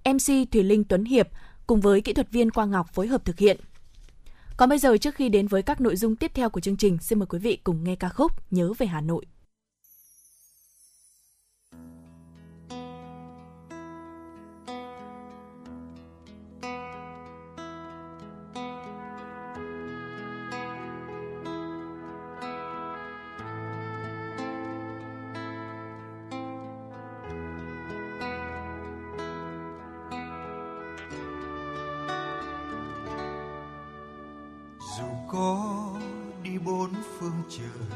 MC Thủy Linh Tuấn Hiệp cùng với kỹ thuật viên Quang Ngọc phối hợp thực hiện. Còn bây giờ trước khi đến với các nội dung tiếp theo của chương trình, xin mời quý vị cùng nghe ca khúc Nhớ về Hà Nội. Trời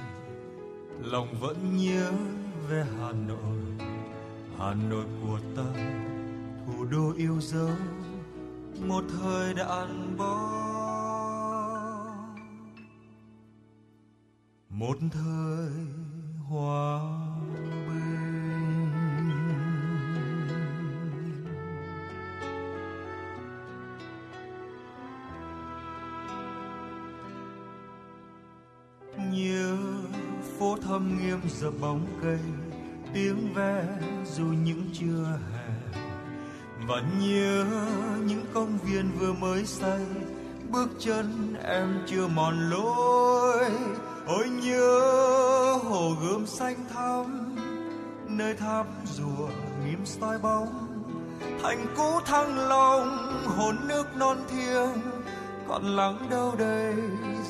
lòng vẫn nhớ về hà nội hà nội của ta, thủ đô yêu dấu, một thời đã ăn bó một thời hoa. Thâm nghiêm dập bóng cây, tiếng ve dù những chưa hè. Và nhớ những công viên vừa mới xây, bước chân em chưa mòn lối. Ôi nhớ hồ gươm xanh thắm, nơi tháp rùa nghiêm soi bóng. Thành cũ thăng long, hồn nước non thiêng, còn lắng đâu đây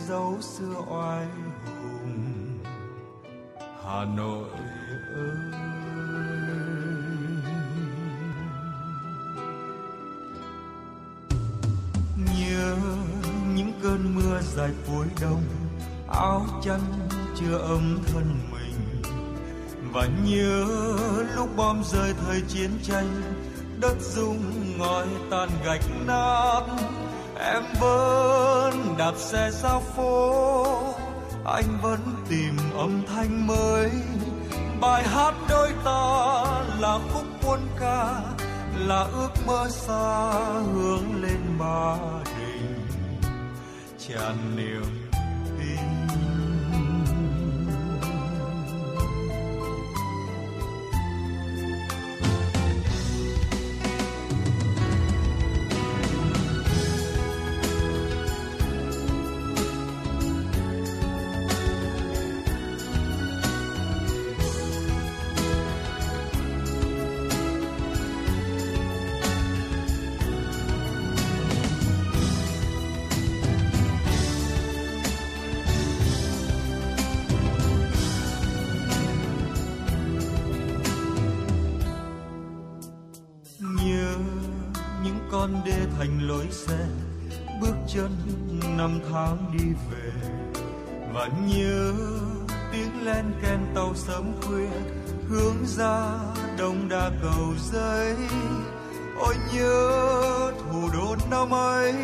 dấu xưa oai hà nội ơi. Nhớ những cơn mưa dài cuối đông, áo chăn chưa ấm thân mình. Và nhớ lúc bom rơi thời chiến tranh, đất rung ngói tan gạch nát. Em vẫn đạp xe ra phố anh vẫn tìm âm thanh mới. Bài hát đôi ta là khúc quân ca, là ước mơ xa hướng lên ba đình. Tràn niềm con đê thành lối xe, bước chân năm tháng đi về. Và nhớ tiếng len ken tàu sớm khuya, hướng ra đông đa cầu giấy. Ôi nhớ thủ đô năm ấy,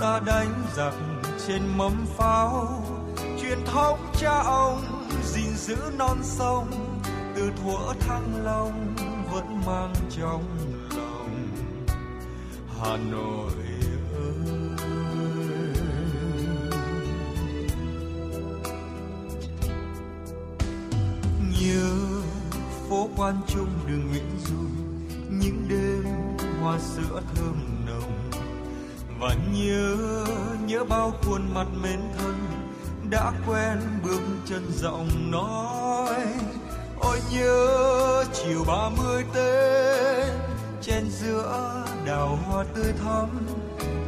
ta đánh giặc trên mâm pháo. Truyền thống cha ông gìn giữ non sông, từ thuở thăng long vẫn mang trong hà nội ơi. Nhớ phố quan trung đường nguyễn du, những đêm hoa sữa thơm nồng. Và nhớ nhớ bao khuôn mặt mến thân đã quen bước chân giọng nói. Ôi nhớ chiều ba mươi tết trên giữa đào hoa tươi thắm.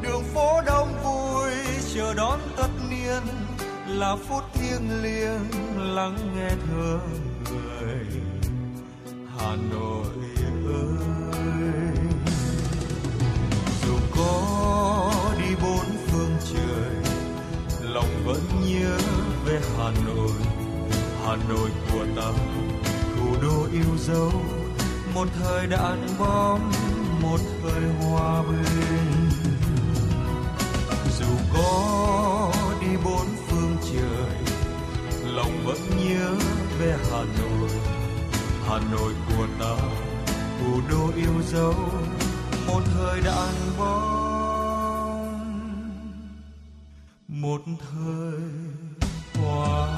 Đường phố đông vui, chờ đón tất niên. Là phút thiêng liêng lắng nghe thơ người hà nội ơi. Dù có đi bốn phương trời, lòng vẫn nhớ về hà nội. Hà nội của ta, thủ đô yêu dấu. Một thời đạn bom một thời hòa bình. Dù có đi bốn phương trời, lòng vẫn nhớ về hà nội. Hà nội của ta, thủ đô yêu dấu, một thời đàn bóng một thời hòa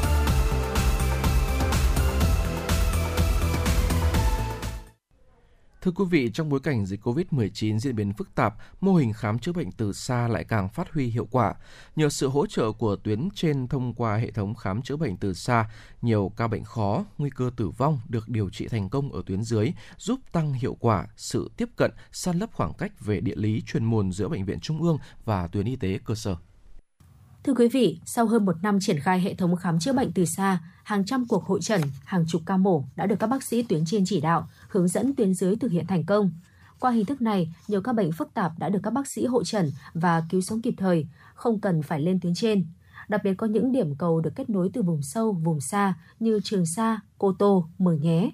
Thưa quý vị, trong bối cảnh dịch COVID-19 diễn biến phức tạp, mô hình khám chữa bệnh từ xa lại càng phát huy hiệu quả. Nhờ sự hỗ trợ của tuyến trên thông qua hệ thống khám chữa bệnh từ xa, nhiều ca bệnh khó, nguy cơ tử vong được điều trị thành công ở tuyến dưới, giúp tăng hiệu quả sự tiếp cận, san lấp khoảng cách về địa lý chuyên môn giữa bệnh viện trung ương và tuyến y tế cơ sở. Thưa quý vị, sau hơn một năm triển khai hệ thống khám chữa bệnh từ xa, hàng trăm cuộc hội trần, hàng chục ca mổ đã được các bác sĩ tuyến trên chỉ đạo, hướng dẫn tuyến dưới thực hiện thành công. Qua hình thức này, nhiều ca bệnh phức tạp đã được các bác sĩ hội trần và cứu sống kịp thời, không cần phải lên tuyến trên. Đặc biệt có những điểm cầu được kết nối từ vùng sâu, vùng xa như Trường Sa, Cô Tô, Mường Nhé.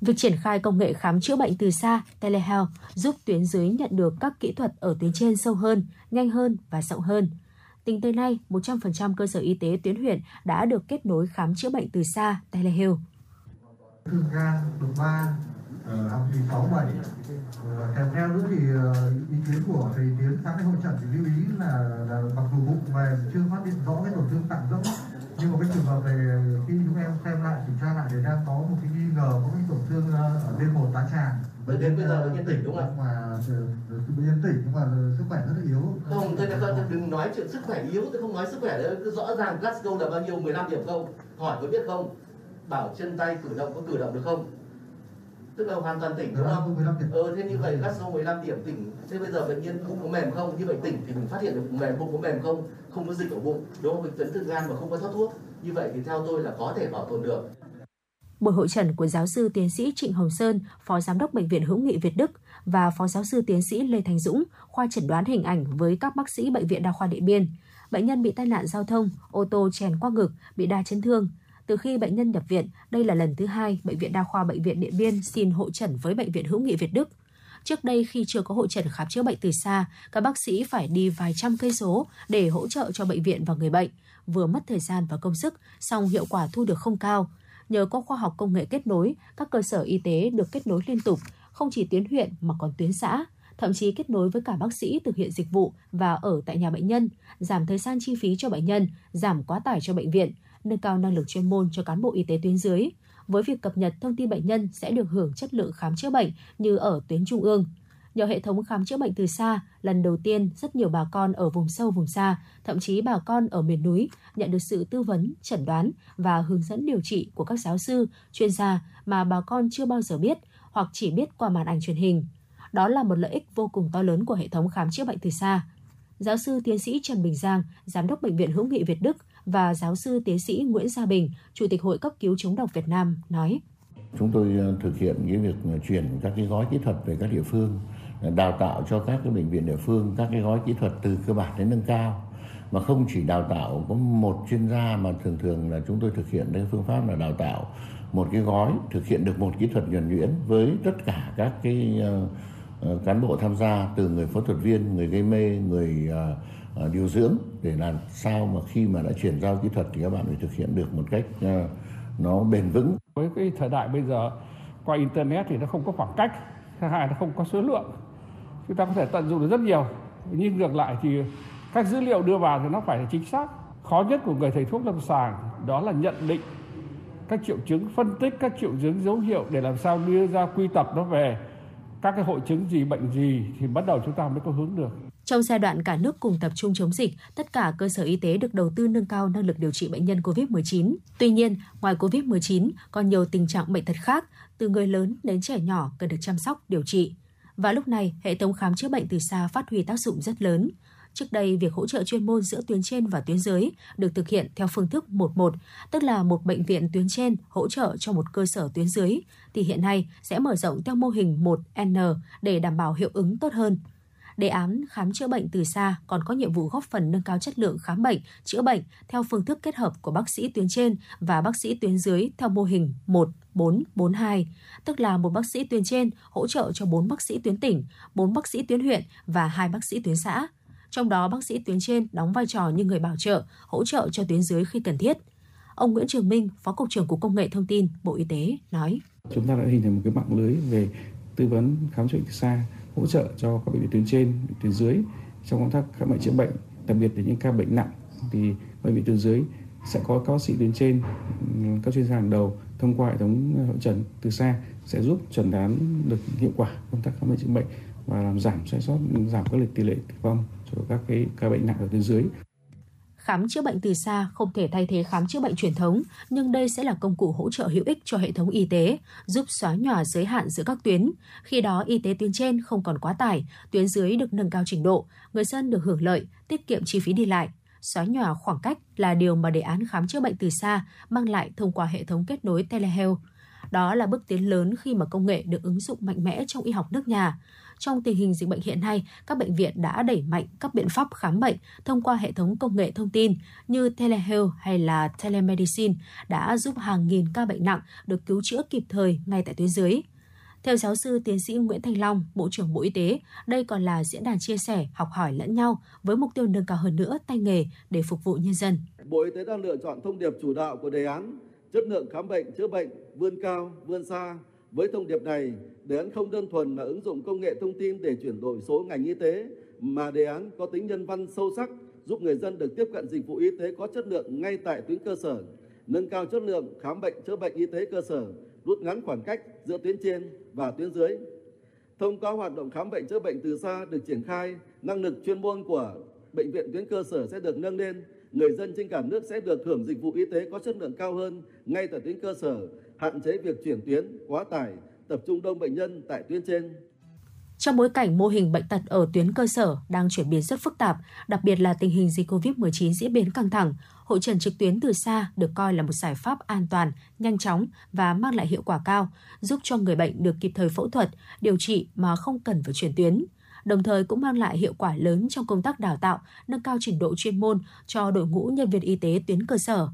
Việc triển khai công nghệ khám chữa bệnh từ xa, telehealth, giúp tuyến dưới nhận được các kỹ thuật ở tuyến trên sâu hơn, nhanh hơn và rộng hơn – Tính tới nay, 100% cơ sở y tế tuyến huyện đã được kết nối khám chữa bệnh từ xa telehealth. Thương gan, đột ba, học kỳ 6, 7. Kèm theo nữa thì ờ, ý kiến của thầy Tiến các cái hội trận thì lưu ý là, là mặc dù bụng về chưa phát hiện rõ cái tổn thương tạng rỗng nhưng mà cái trường hợp này khi chúng em xem lại kiểm tra lại thì đang có một cái nghi ngờ có cái tổn thương ở bên một tá tràng bệnh đến bây giờ bệnh nhân tỉnh đúng không ạ? Mà bệnh nhân tỉnh nhưng mà sức khỏe rất là yếu. Không, thế là đừng nói chuyện sức khỏe yếu, tôi không nói sức khỏe cứ rõ ràng Glasgow là bao nhiêu 15 điểm không? Hỏi có biết không? Bảo chân tay cử động có cử động được không? Tức là hoàn toàn tỉnh đúng không? Ờ thế như vậy Glasgow 15 điểm tỉnh. Thế bây giờ bệnh nhân bụng có mềm không? Như vậy tỉnh thì mình phát hiện được mềm bụng có mềm không? Không có dịch ở bụng, đúng không? Bệnh chấn gan mà không có thoát thuốc. Như vậy thì theo tôi là có thể bảo tồn được. Buổi hội trần của giáo sư tiến sĩ Trịnh Hồng Sơn, Phó Giám đốc Bệnh viện Hữu nghị Việt Đức và Phó Giáo sư tiến sĩ Lê Thành Dũng, khoa chẩn đoán hình ảnh với các bác sĩ Bệnh viện Đa khoa Điện Biên. Bệnh nhân bị tai nạn giao thông, ô tô chèn qua ngực, bị đa chấn thương. Từ khi bệnh nhân nhập viện, đây là lần thứ hai Bệnh viện Đa khoa Bệnh viện Điện Biên xin hội trần với Bệnh viện Hữu nghị Việt Đức. Trước đây khi chưa có hội trần khám chữa bệnh từ xa, các bác sĩ phải đi vài trăm cây số để hỗ trợ cho bệnh viện và người bệnh, vừa mất thời gian và công sức, song hiệu quả thu được không cao. Nhờ có khoa học công nghệ kết nối, các cơ sở y tế được kết nối liên tục, không chỉ tuyến huyện mà còn tuyến xã, thậm chí kết nối với cả bác sĩ thực hiện dịch vụ và ở tại nhà bệnh nhân, giảm thời gian chi phí cho bệnh nhân, giảm quá tải cho bệnh viện, nâng cao năng lực chuyên môn cho cán bộ y tế tuyến dưới. Với việc cập nhật thông tin bệnh nhân sẽ được hưởng chất lượng khám chữa bệnh như ở tuyến trung ương. Nhờ hệ thống khám chữa bệnh từ xa, lần đầu tiên rất nhiều bà con ở vùng sâu vùng xa, thậm chí bà con ở miền núi nhận được sự tư vấn, chẩn đoán và hướng dẫn điều trị của các giáo sư, chuyên gia mà bà con chưa bao giờ biết hoặc chỉ biết qua màn ảnh truyền hình. Đó là một lợi ích vô cùng to lớn của hệ thống khám chữa bệnh từ xa. Giáo sư tiến sĩ Trần Bình Giang, giám đốc bệnh viện Hữu nghị Việt Đức và giáo sư tiến sĩ Nguyễn Gia Bình, chủ tịch Hội cấp cứu chống độc Việt Nam nói: Chúng tôi ờ, thực hiện cái việc ờ, chuyển các cái gói kỹ thuật về các địa phương ờ, đào tạo cho các cái bệnh viện địa phương các cái gói kỹ thuật từ cơ bản đến nâng cao. Mà không chỉ đào tạo có một chuyên gia mà thường thường là chúng tôi thực hiện cái phương pháp là đào tạo một cái gói thực hiện được một kỹ thuật nhuần nhuyễn với tất cả các cái uh, cán bộ tham gia từ người phẫu thuật viên, người gây mê, người uh, Ờ, điều dưỡng để làm sao mà khi mà đã chuyển giao kỹ thuật thì các bạn phải thực hiện được một cách ờ, nó bền vững. Với cái thời đại bây giờ qua internet thì nó không có khoảng cách, thứ hai nó không có số lượng. Chúng ta có thể tận dụng được rất nhiều. Nhưng ngược lại thì các dữ liệu đưa vào thì nó phải là chính xác. Khó nhất của người thầy thuốc lâm sàng đó là nhận định các triệu chứng phân tích các triệu chứng dấu hiệu để làm sao đưa ra quy tập nó về các cái hội chứng gì bệnh gì thì bắt đầu chúng ta mới có hướng được trong giai đoạn cả nước cùng tập trung chống dịch, tất cả cơ sở y tế được đầu tư nâng cao năng lực điều trị bệnh nhân COVID-19. Tuy nhiên, ngoài COVID-19, còn nhiều tình trạng bệnh tật khác, từ người lớn đến trẻ nhỏ cần được chăm sóc, điều trị. Và lúc này, hệ thống khám chữa bệnh từ xa phát huy tác dụng rất lớn. Trước đây, việc hỗ trợ chuyên môn giữa tuyến trên và tuyến dưới được thực hiện theo phương thức 11, tức là một bệnh viện tuyến trên hỗ trợ cho một cơ sở tuyến dưới, thì hiện nay sẽ mở rộng theo mô hình 1N để đảm bảo hiệu ứng tốt hơn. Đề án khám chữa bệnh từ xa còn có nhiệm vụ góp phần nâng cao chất lượng khám bệnh, chữa bệnh theo phương thức kết hợp của bác sĩ tuyến trên và bác sĩ tuyến dưới theo mô hình 1 4 4 2, tức là một bác sĩ tuyến trên hỗ trợ cho 4 bác sĩ tuyến tỉnh, 4 bác sĩ tuyến huyện và 2 bác sĩ tuyến xã. Trong đó bác sĩ tuyến trên đóng vai trò như người bảo trợ, hỗ trợ cho tuyến dưới khi cần thiết. Ông Nguyễn Trường Minh, Phó cục trưởng Cục Công nghệ Thông tin, Bộ Y tế nói: Chúng ta đã hình thành một cái mạng lưới về tư vấn khám chữa bệnh từ xa hỗ trợ cho các bệnh viện tuyến trên, tuyến dưới trong công tác khám bệnh chữa bệnh, đặc biệt là những ca bệnh nặng thì bệnh viện tuyến dưới sẽ có các bác sĩ tuyến trên, các chuyên gia hàng đầu thông qua hệ thống hội trần từ xa sẽ giúp chẩn đoán được hiệu quả công tác khám bệnh chữa bệnh và làm giảm sai sót, giảm các lịch tỷ lệ tử vong cho các cái ca bệnh nặng ở tuyến dưới khám chữa bệnh từ xa không thể thay thế khám chữa bệnh truyền thống, nhưng đây sẽ là công cụ hỗ trợ hữu ích cho hệ thống y tế, giúp xóa nhòa giới hạn giữa các tuyến. Khi đó y tế tuyến trên không còn quá tải, tuyến dưới được nâng cao trình độ, người dân được hưởng lợi, tiết kiệm chi phí đi lại. Xóa nhòa khoảng cách là điều mà đề án khám chữa bệnh từ xa mang lại thông qua hệ thống kết nối telehealth. Đó là bước tiến lớn khi mà công nghệ được ứng dụng mạnh mẽ trong y học nước nhà trong tình hình dịch bệnh hiện nay, các bệnh viện đã đẩy mạnh các biện pháp khám bệnh thông qua hệ thống công nghệ thông tin như telehealth hay là telemedicine đã giúp hàng nghìn ca bệnh nặng được cứu chữa kịp thời ngay tại tuyến dưới. Theo giáo sư tiến sĩ Nguyễn Thanh Long, Bộ trưởng Bộ Y tế, đây còn là diễn đàn chia sẻ, học hỏi lẫn nhau với mục tiêu nâng cao hơn nữa tay nghề để phục vụ nhân dân. Bộ Y tế đang lựa chọn thông điệp chủ đạo của đề án chất lượng khám bệnh chữa bệnh vươn cao, vươn xa, với thông điệp này, đề án không đơn thuần là ứng dụng công nghệ thông tin để chuyển đổi số ngành y tế, mà đề án có tính nhân văn sâu sắc, giúp người dân được tiếp cận dịch vụ y tế có chất lượng ngay tại tuyến cơ sở, nâng cao chất lượng khám bệnh chữa bệnh y tế cơ sở, rút ngắn khoảng cách giữa tuyến trên và tuyến dưới. Thông qua hoạt động khám bệnh chữa bệnh từ xa được triển khai, năng lực chuyên môn của bệnh viện tuyến cơ sở sẽ được nâng lên, người dân trên cả nước sẽ được hưởng dịch vụ y tế có chất lượng cao hơn ngay tại tuyến cơ sở hạn chế việc chuyển tuyến, quá tải, tập trung đông bệnh nhân tại tuyến trên. Trong bối cảnh mô hình bệnh tật ở tuyến cơ sở đang chuyển biến rất phức tạp, đặc biệt là tình hình dịch COVID-19 diễn biến căng thẳng, hội trần trực tuyến từ xa được coi là một giải pháp an toàn, nhanh chóng và mang lại hiệu quả cao, giúp cho người bệnh được kịp thời phẫu thuật, điều trị mà không cần phải chuyển tuyến đồng thời cũng mang lại hiệu quả lớn trong công tác đào tạo, nâng cao trình độ chuyên môn cho đội ngũ nhân viên y tế tuyến cơ sở.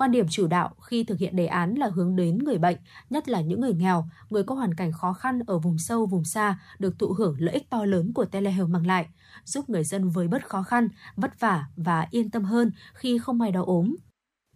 Quan điểm chủ đạo khi thực hiện đề án là hướng đến người bệnh, nhất là những người nghèo, người có hoàn cảnh khó khăn ở vùng sâu, vùng xa được thụ hưởng lợi ích to lớn của telehealth mang lại, giúp người dân với bớt khó khăn, vất vả và yên tâm hơn khi không may đau ốm.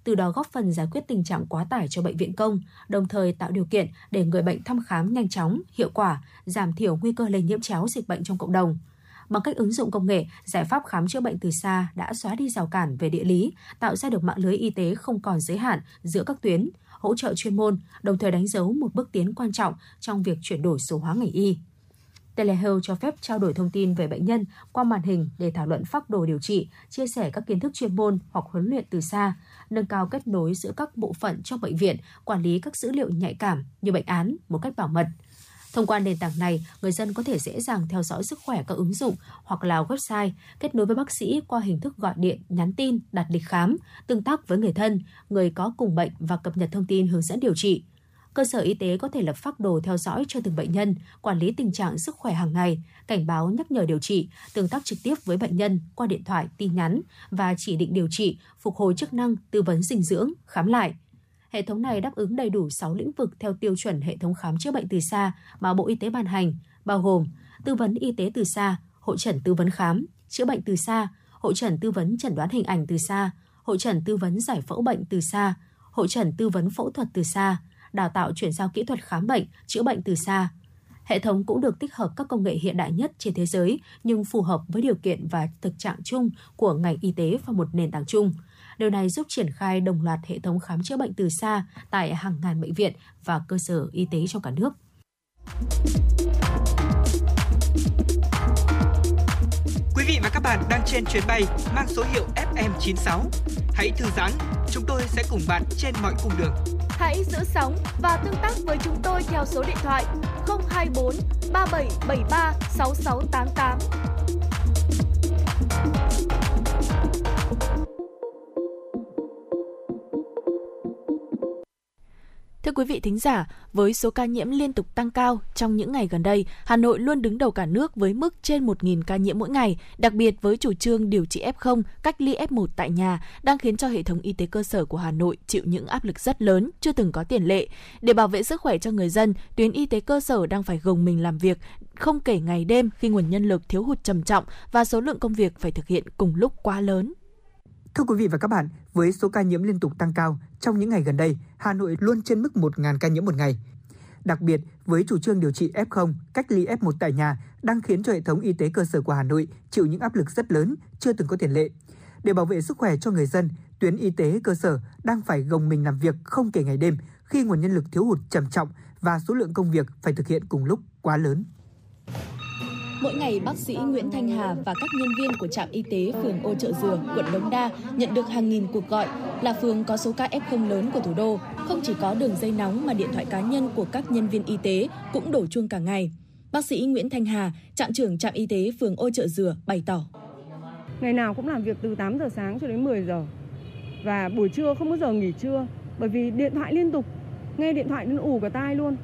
Từ đó góp phần giải quyết tình trạng quá tải cho bệnh viện công, đồng thời tạo điều kiện để người bệnh thăm khám nhanh chóng, hiệu quả, giảm thiểu nguy cơ lây nhiễm chéo dịch bệnh trong cộng đồng – Bằng cách ứng dụng công nghệ, giải pháp khám chữa bệnh từ xa đã xóa đi rào cản về địa lý, tạo ra được mạng lưới y tế không còn giới hạn giữa các tuyến, hỗ trợ chuyên môn, đồng thời đánh dấu một bước tiến quan trọng trong việc chuyển đổi số hóa ngành y. Telehealth cho phép trao đổi thông tin về bệnh nhân qua màn hình để thảo luận phác đồ điều trị, chia sẻ các kiến thức chuyên môn hoặc huấn luyện từ xa, nâng cao kết nối giữa các bộ phận trong bệnh viện, quản lý các dữ liệu nhạy cảm như bệnh án một cách bảo mật – Thông qua nền tảng này, người dân có thể dễ dàng theo dõi sức khỏe các ứng dụng hoặc là website, kết nối với bác sĩ qua hình thức gọi điện, nhắn tin, đặt lịch khám, tương tác với người thân, người có cùng bệnh và cập nhật thông tin hướng dẫn điều trị. Cơ sở y tế có thể lập phác đồ theo dõi cho từng bệnh nhân, quản lý tình trạng sức khỏe hàng ngày, cảnh báo nhắc nhở điều trị, tương tác trực tiếp với bệnh nhân qua điện thoại, tin nhắn và chỉ định điều trị, phục hồi chức năng, tư vấn dinh dưỡng, khám lại – Hệ thống này đáp ứng đầy đủ 6 lĩnh vực theo tiêu chuẩn hệ thống khám chữa bệnh từ xa mà Bộ Y tế ban hành, bao gồm tư vấn y tế từ xa, hội trần tư vấn khám, chữa bệnh từ xa, hội trần tư vấn chẩn đoán hình ảnh từ xa, hội trần tư vấn giải phẫu bệnh từ xa, hội trần tư vấn phẫu thuật từ xa, đào tạo chuyển giao kỹ thuật khám bệnh, chữa bệnh từ xa. Hệ thống cũng được tích hợp các công nghệ hiện đại nhất trên thế giới nhưng phù hợp với điều kiện và thực trạng chung của ngành y tế và một nền tảng chung – Điều này giúp triển khai đồng loạt hệ thống khám chữa bệnh từ xa tại hàng ngàn bệnh viện và cơ sở y tế trong cả nước. Quý vị và các bạn đang trên chuyến bay mang số hiệu FM96. Hãy thư giãn, chúng tôi sẽ cùng bạn trên mọi cung đường. Hãy giữ sóng và tương tác với chúng tôi theo số điện thoại 024 3773 6688. Thưa quý vị thính giả, với số ca nhiễm liên tục tăng cao trong những ngày gần đây, Hà Nội luôn đứng đầu cả nước với mức trên 1.000 ca nhiễm mỗi ngày, đặc biệt với chủ trương điều trị F0, cách ly F1 tại nhà đang khiến cho hệ thống y tế cơ sở của Hà Nội chịu những áp lực rất lớn, chưa từng có tiền lệ. Để bảo vệ sức khỏe cho người dân, tuyến y tế cơ sở đang phải gồng mình làm việc không kể ngày đêm khi nguồn nhân lực thiếu hụt trầm trọng và số lượng công việc phải thực hiện cùng lúc quá lớn. Thưa quý vị và các bạn, với số ca nhiễm liên tục tăng cao, trong những ngày gần đây, Hà Nội luôn trên mức 1.000 ca nhiễm một ngày. Đặc biệt, với chủ trương điều trị F0, cách ly F1 tại nhà đang khiến cho hệ thống y tế cơ sở của Hà Nội chịu những áp lực rất lớn, chưa từng có tiền lệ. Để bảo vệ sức khỏe cho người dân, tuyến y tế cơ sở đang phải gồng mình làm việc không kể ngày đêm khi nguồn nhân lực thiếu hụt trầm trọng và số lượng công việc phải thực hiện cùng lúc quá lớn. Mỗi ngày, bác sĩ Nguyễn Thanh Hà và các nhân viên của trạm y tế phường Ô Trợ Dừa, quận Đống Đa nhận được hàng nghìn cuộc gọi là phường có số ca F0 lớn của thủ đô. Không chỉ có đường dây nóng mà điện thoại cá nhân của các nhân viên y tế cũng đổ chuông cả ngày. Bác sĩ Nguyễn Thanh Hà, trạm trưởng trạm y tế phường Ô Trợ Dừa bày tỏ. Ngày nào cũng làm việc từ 8 giờ sáng cho đến 10 giờ. Và buổi trưa không có giờ nghỉ trưa bởi vì điện thoại liên tục, nghe điện thoại đến ù cả tai luôn.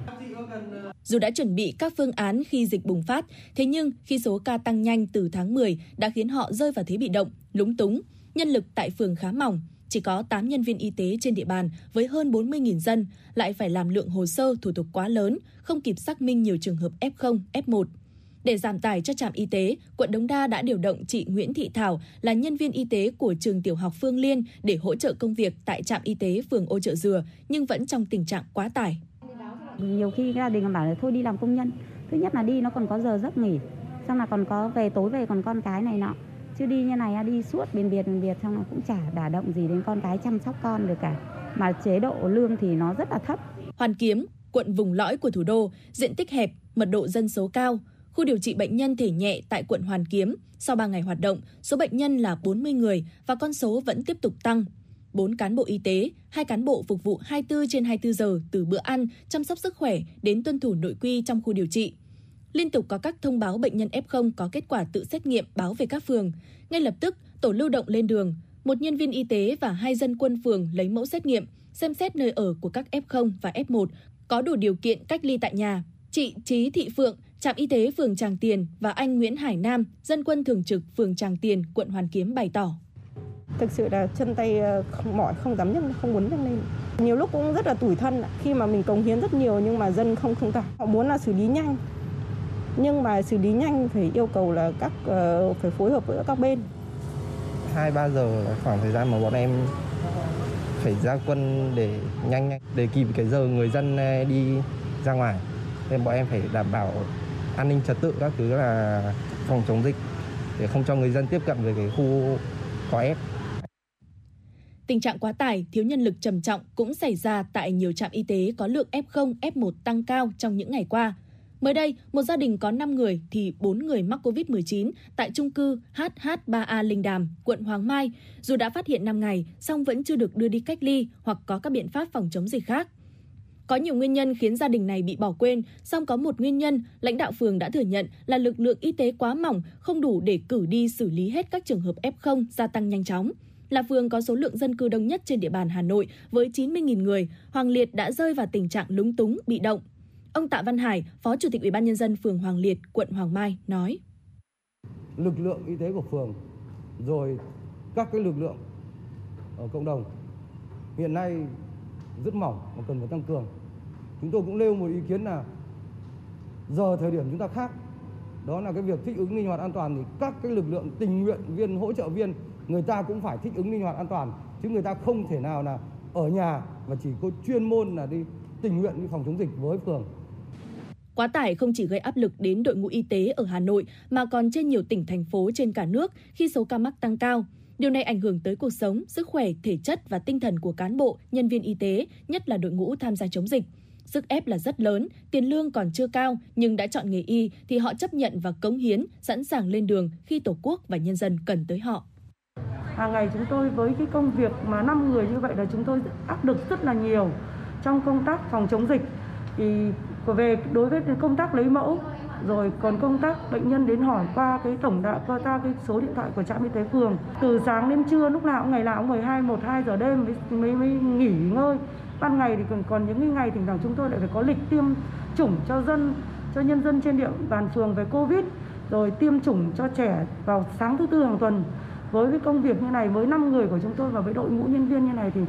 Ờ, Dù đã chuẩn bị các phương án khi dịch bùng phát, thế nhưng khi số ca tăng nhanh từ tháng 10 đã khiến họ rơi vào thế bị động, lúng túng. Nhân lực tại phường khá mỏng, chỉ có 8 nhân viên y tế trên địa bàn với hơn 40.000 dân, lại phải làm lượng hồ sơ thủ tục quá lớn, không kịp xác minh nhiều trường hợp F0, F1. Để giảm tải cho trạm y tế, quận Đống Đa đã điều động chị Nguyễn Thị Thảo là nhân viên y tế của trường tiểu học Phương Liên để hỗ trợ công việc tại trạm y tế phường Ô Trợ Dừa, nhưng vẫn trong tình trạng quá tải. Nhiều khi gia đình còn bảo là thôi đi làm công nhân. Thứ nhất là đi nó còn có giờ giấc nghỉ. Xong là còn có về tối về còn con cái này nọ. Chứ đi như này đi suốt bên biệt bên biệt xong là cũng chả đả động gì đến con cái chăm sóc con được cả. Mà chế độ lương thì nó rất là thấp. Hoàn Kiếm, quận vùng lõi của thủ đô, diện tích hẹp, mật độ dân số cao. Khu điều trị bệnh nhân thể nhẹ tại quận Hoàn Kiếm, sau 3 ngày hoạt động, số bệnh nhân là 40 người và con số vẫn tiếp tục tăng. 4 cán bộ y tế, 2 cán bộ phục vụ 24 trên 24 giờ từ bữa ăn, chăm sóc sức khỏe đến tuân thủ nội quy trong khu điều trị. Liên tục có các thông báo bệnh nhân F0 có kết quả tự xét nghiệm báo về các phường. Ngay lập tức, tổ lưu động lên đường, một nhân viên y tế và hai dân quân phường lấy mẫu xét nghiệm, xem xét nơi ở của các F0 và F1 có đủ điều kiện cách ly tại nhà. Chị Trí Thị Phượng, trạm y tế phường Tràng Tiền và anh Nguyễn Hải Nam, dân quân thường trực phường Tràng Tiền, quận Hoàn Kiếm bày tỏ thực sự là chân tay ờ, không, mỏi, không dám nhấc, không muốn nhấc lên. Nhiều lúc cũng rất là tủi thân khi mà mình cống hiến rất nhiều nhưng mà dân không thông cảm họ muốn là xử lý nhanh. Nhưng mà xử lý nhanh phải yêu cầu là các ờ, phải phối hợp với các bên. Hai, ba giờ là khoảng thời gian mà bọn em phải ra quân để nhanh nhanh, để kịp cái giờ người dân ờ, đi ra ngoài. Nên bọn em phải đảm bảo an ninh trật tự các thứ là phòng chống dịch, để không cho người dân tiếp cận về cái khu có ép. Tình trạng quá tải, thiếu nhân lực trầm trọng cũng xảy ra tại nhiều trạm y tế có lượng F0, F1 tăng cao trong những ngày qua. Mới đây, một gia đình có 5 người thì 4 người mắc COVID-19 tại trung cư HH3A Linh Đàm, quận Hoàng Mai, dù đã phát hiện 5 ngày, song vẫn chưa được đưa đi cách ly hoặc có các biện pháp phòng chống dịch khác. Có nhiều nguyên nhân khiến gia đình này bị bỏ quên, song có một nguyên nhân, lãnh đạo phường đã thừa nhận là lực lượng y tế quá mỏng, không đủ để cử đi xử lý hết các trường hợp F0 gia tăng nhanh chóng là phường có số lượng dân cư đông nhất trên địa bàn Hà Nội với 90.000 người, Hoàng Liệt đã rơi vào tình trạng lúng túng, bị động. Ông Tạ Văn Hải, Phó Chủ tịch Ủy ban nhân dân phường Hoàng Liệt, quận Hoàng Mai nói: Lực lượng y tế của phường rồi các cái lực lượng ở cộng đồng hiện nay rất mỏng và cần phải tăng cường. Chúng tôi cũng nêu một ý kiến là giờ thời điểm chúng ta khác đó là cái việc thích ứng linh hoạt an toàn thì các cái lực lượng tình nguyện viên hỗ trợ viên người ta cũng phải thích ứng linh hoạt an toàn chứ người ta không thể nào là ở nhà và chỉ có chuyên môn là đi tình nguyện đi phòng chống dịch với phường. Quá tải không chỉ gây áp lực đến đội ngũ y tế ở Hà Nội mà còn trên nhiều tỉnh thành phố trên cả nước khi số ca mắc tăng cao. Điều này ảnh hưởng tới cuộc sống, sức khỏe, thể chất và tinh thần của cán bộ, nhân viên y tế, nhất là đội ngũ tham gia chống dịch. Sức ép là rất lớn, tiền lương còn chưa cao nhưng đã chọn nghề y thì họ chấp nhận và cống hiến, sẵn sàng lên đường khi Tổ quốc và nhân dân cần tới họ hàng ngày chúng tôi với cái công việc mà 5 người như vậy là chúng tôi áp lực rất là nhiều trong công tác phòng chống dịch. Thì về đối với công tác lấy mẫu rồi còn công tác bệnh nhân đến hỏi qua cái tổng đạo qua ta cái số điện thoại của trạm y tế phường. Từ sáng đến trưa lúc nào cũng ngày nào cũng 12 1 2 giờ đêm mới mới, mới nghỉ ngơi. Ban ngày thì còn còn những cái ngày thỉnh thoảng chúng tôi lại phải có lịch tiêm chủng cho dân cho nhân dân trên địa bàn phường về covid rồi tiêm chủng cho trẻ vào sáng thứ tư hàng tuần với cái công việc như này với 5 người của chúng tôi và với đội ngũ nhân viên như này thì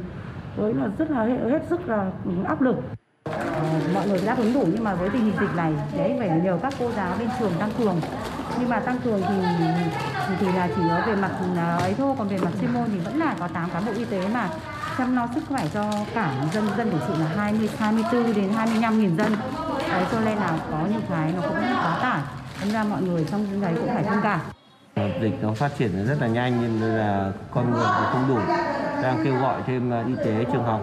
với là rất là hết sức là áp lực. Ờ, mọi người đáp ứng đủ nhưng mà với tình hình dịch này đấy phải nhờ các cô giáo bên trường tăng cường. Nhưng mà tăng cường thì thì, thì là chỉ ở về mặt à, ấy thôi còn về mặt chuyên môn thì vẫn là có 8 cán bộ y tế mà chăm lo sức khỏe cho cả dân dân của chị là 20 24 đến 25 nghìn dân. Đấy cho nên là có những cái nó cũng quá tải. Nên ra mọi người trong đấy cũng phải thông cảm. Ờ, dịch nó phát triển rất là nhanh nên là con người thì không đủ đang kêu gọi thêm ờ, y tế trường học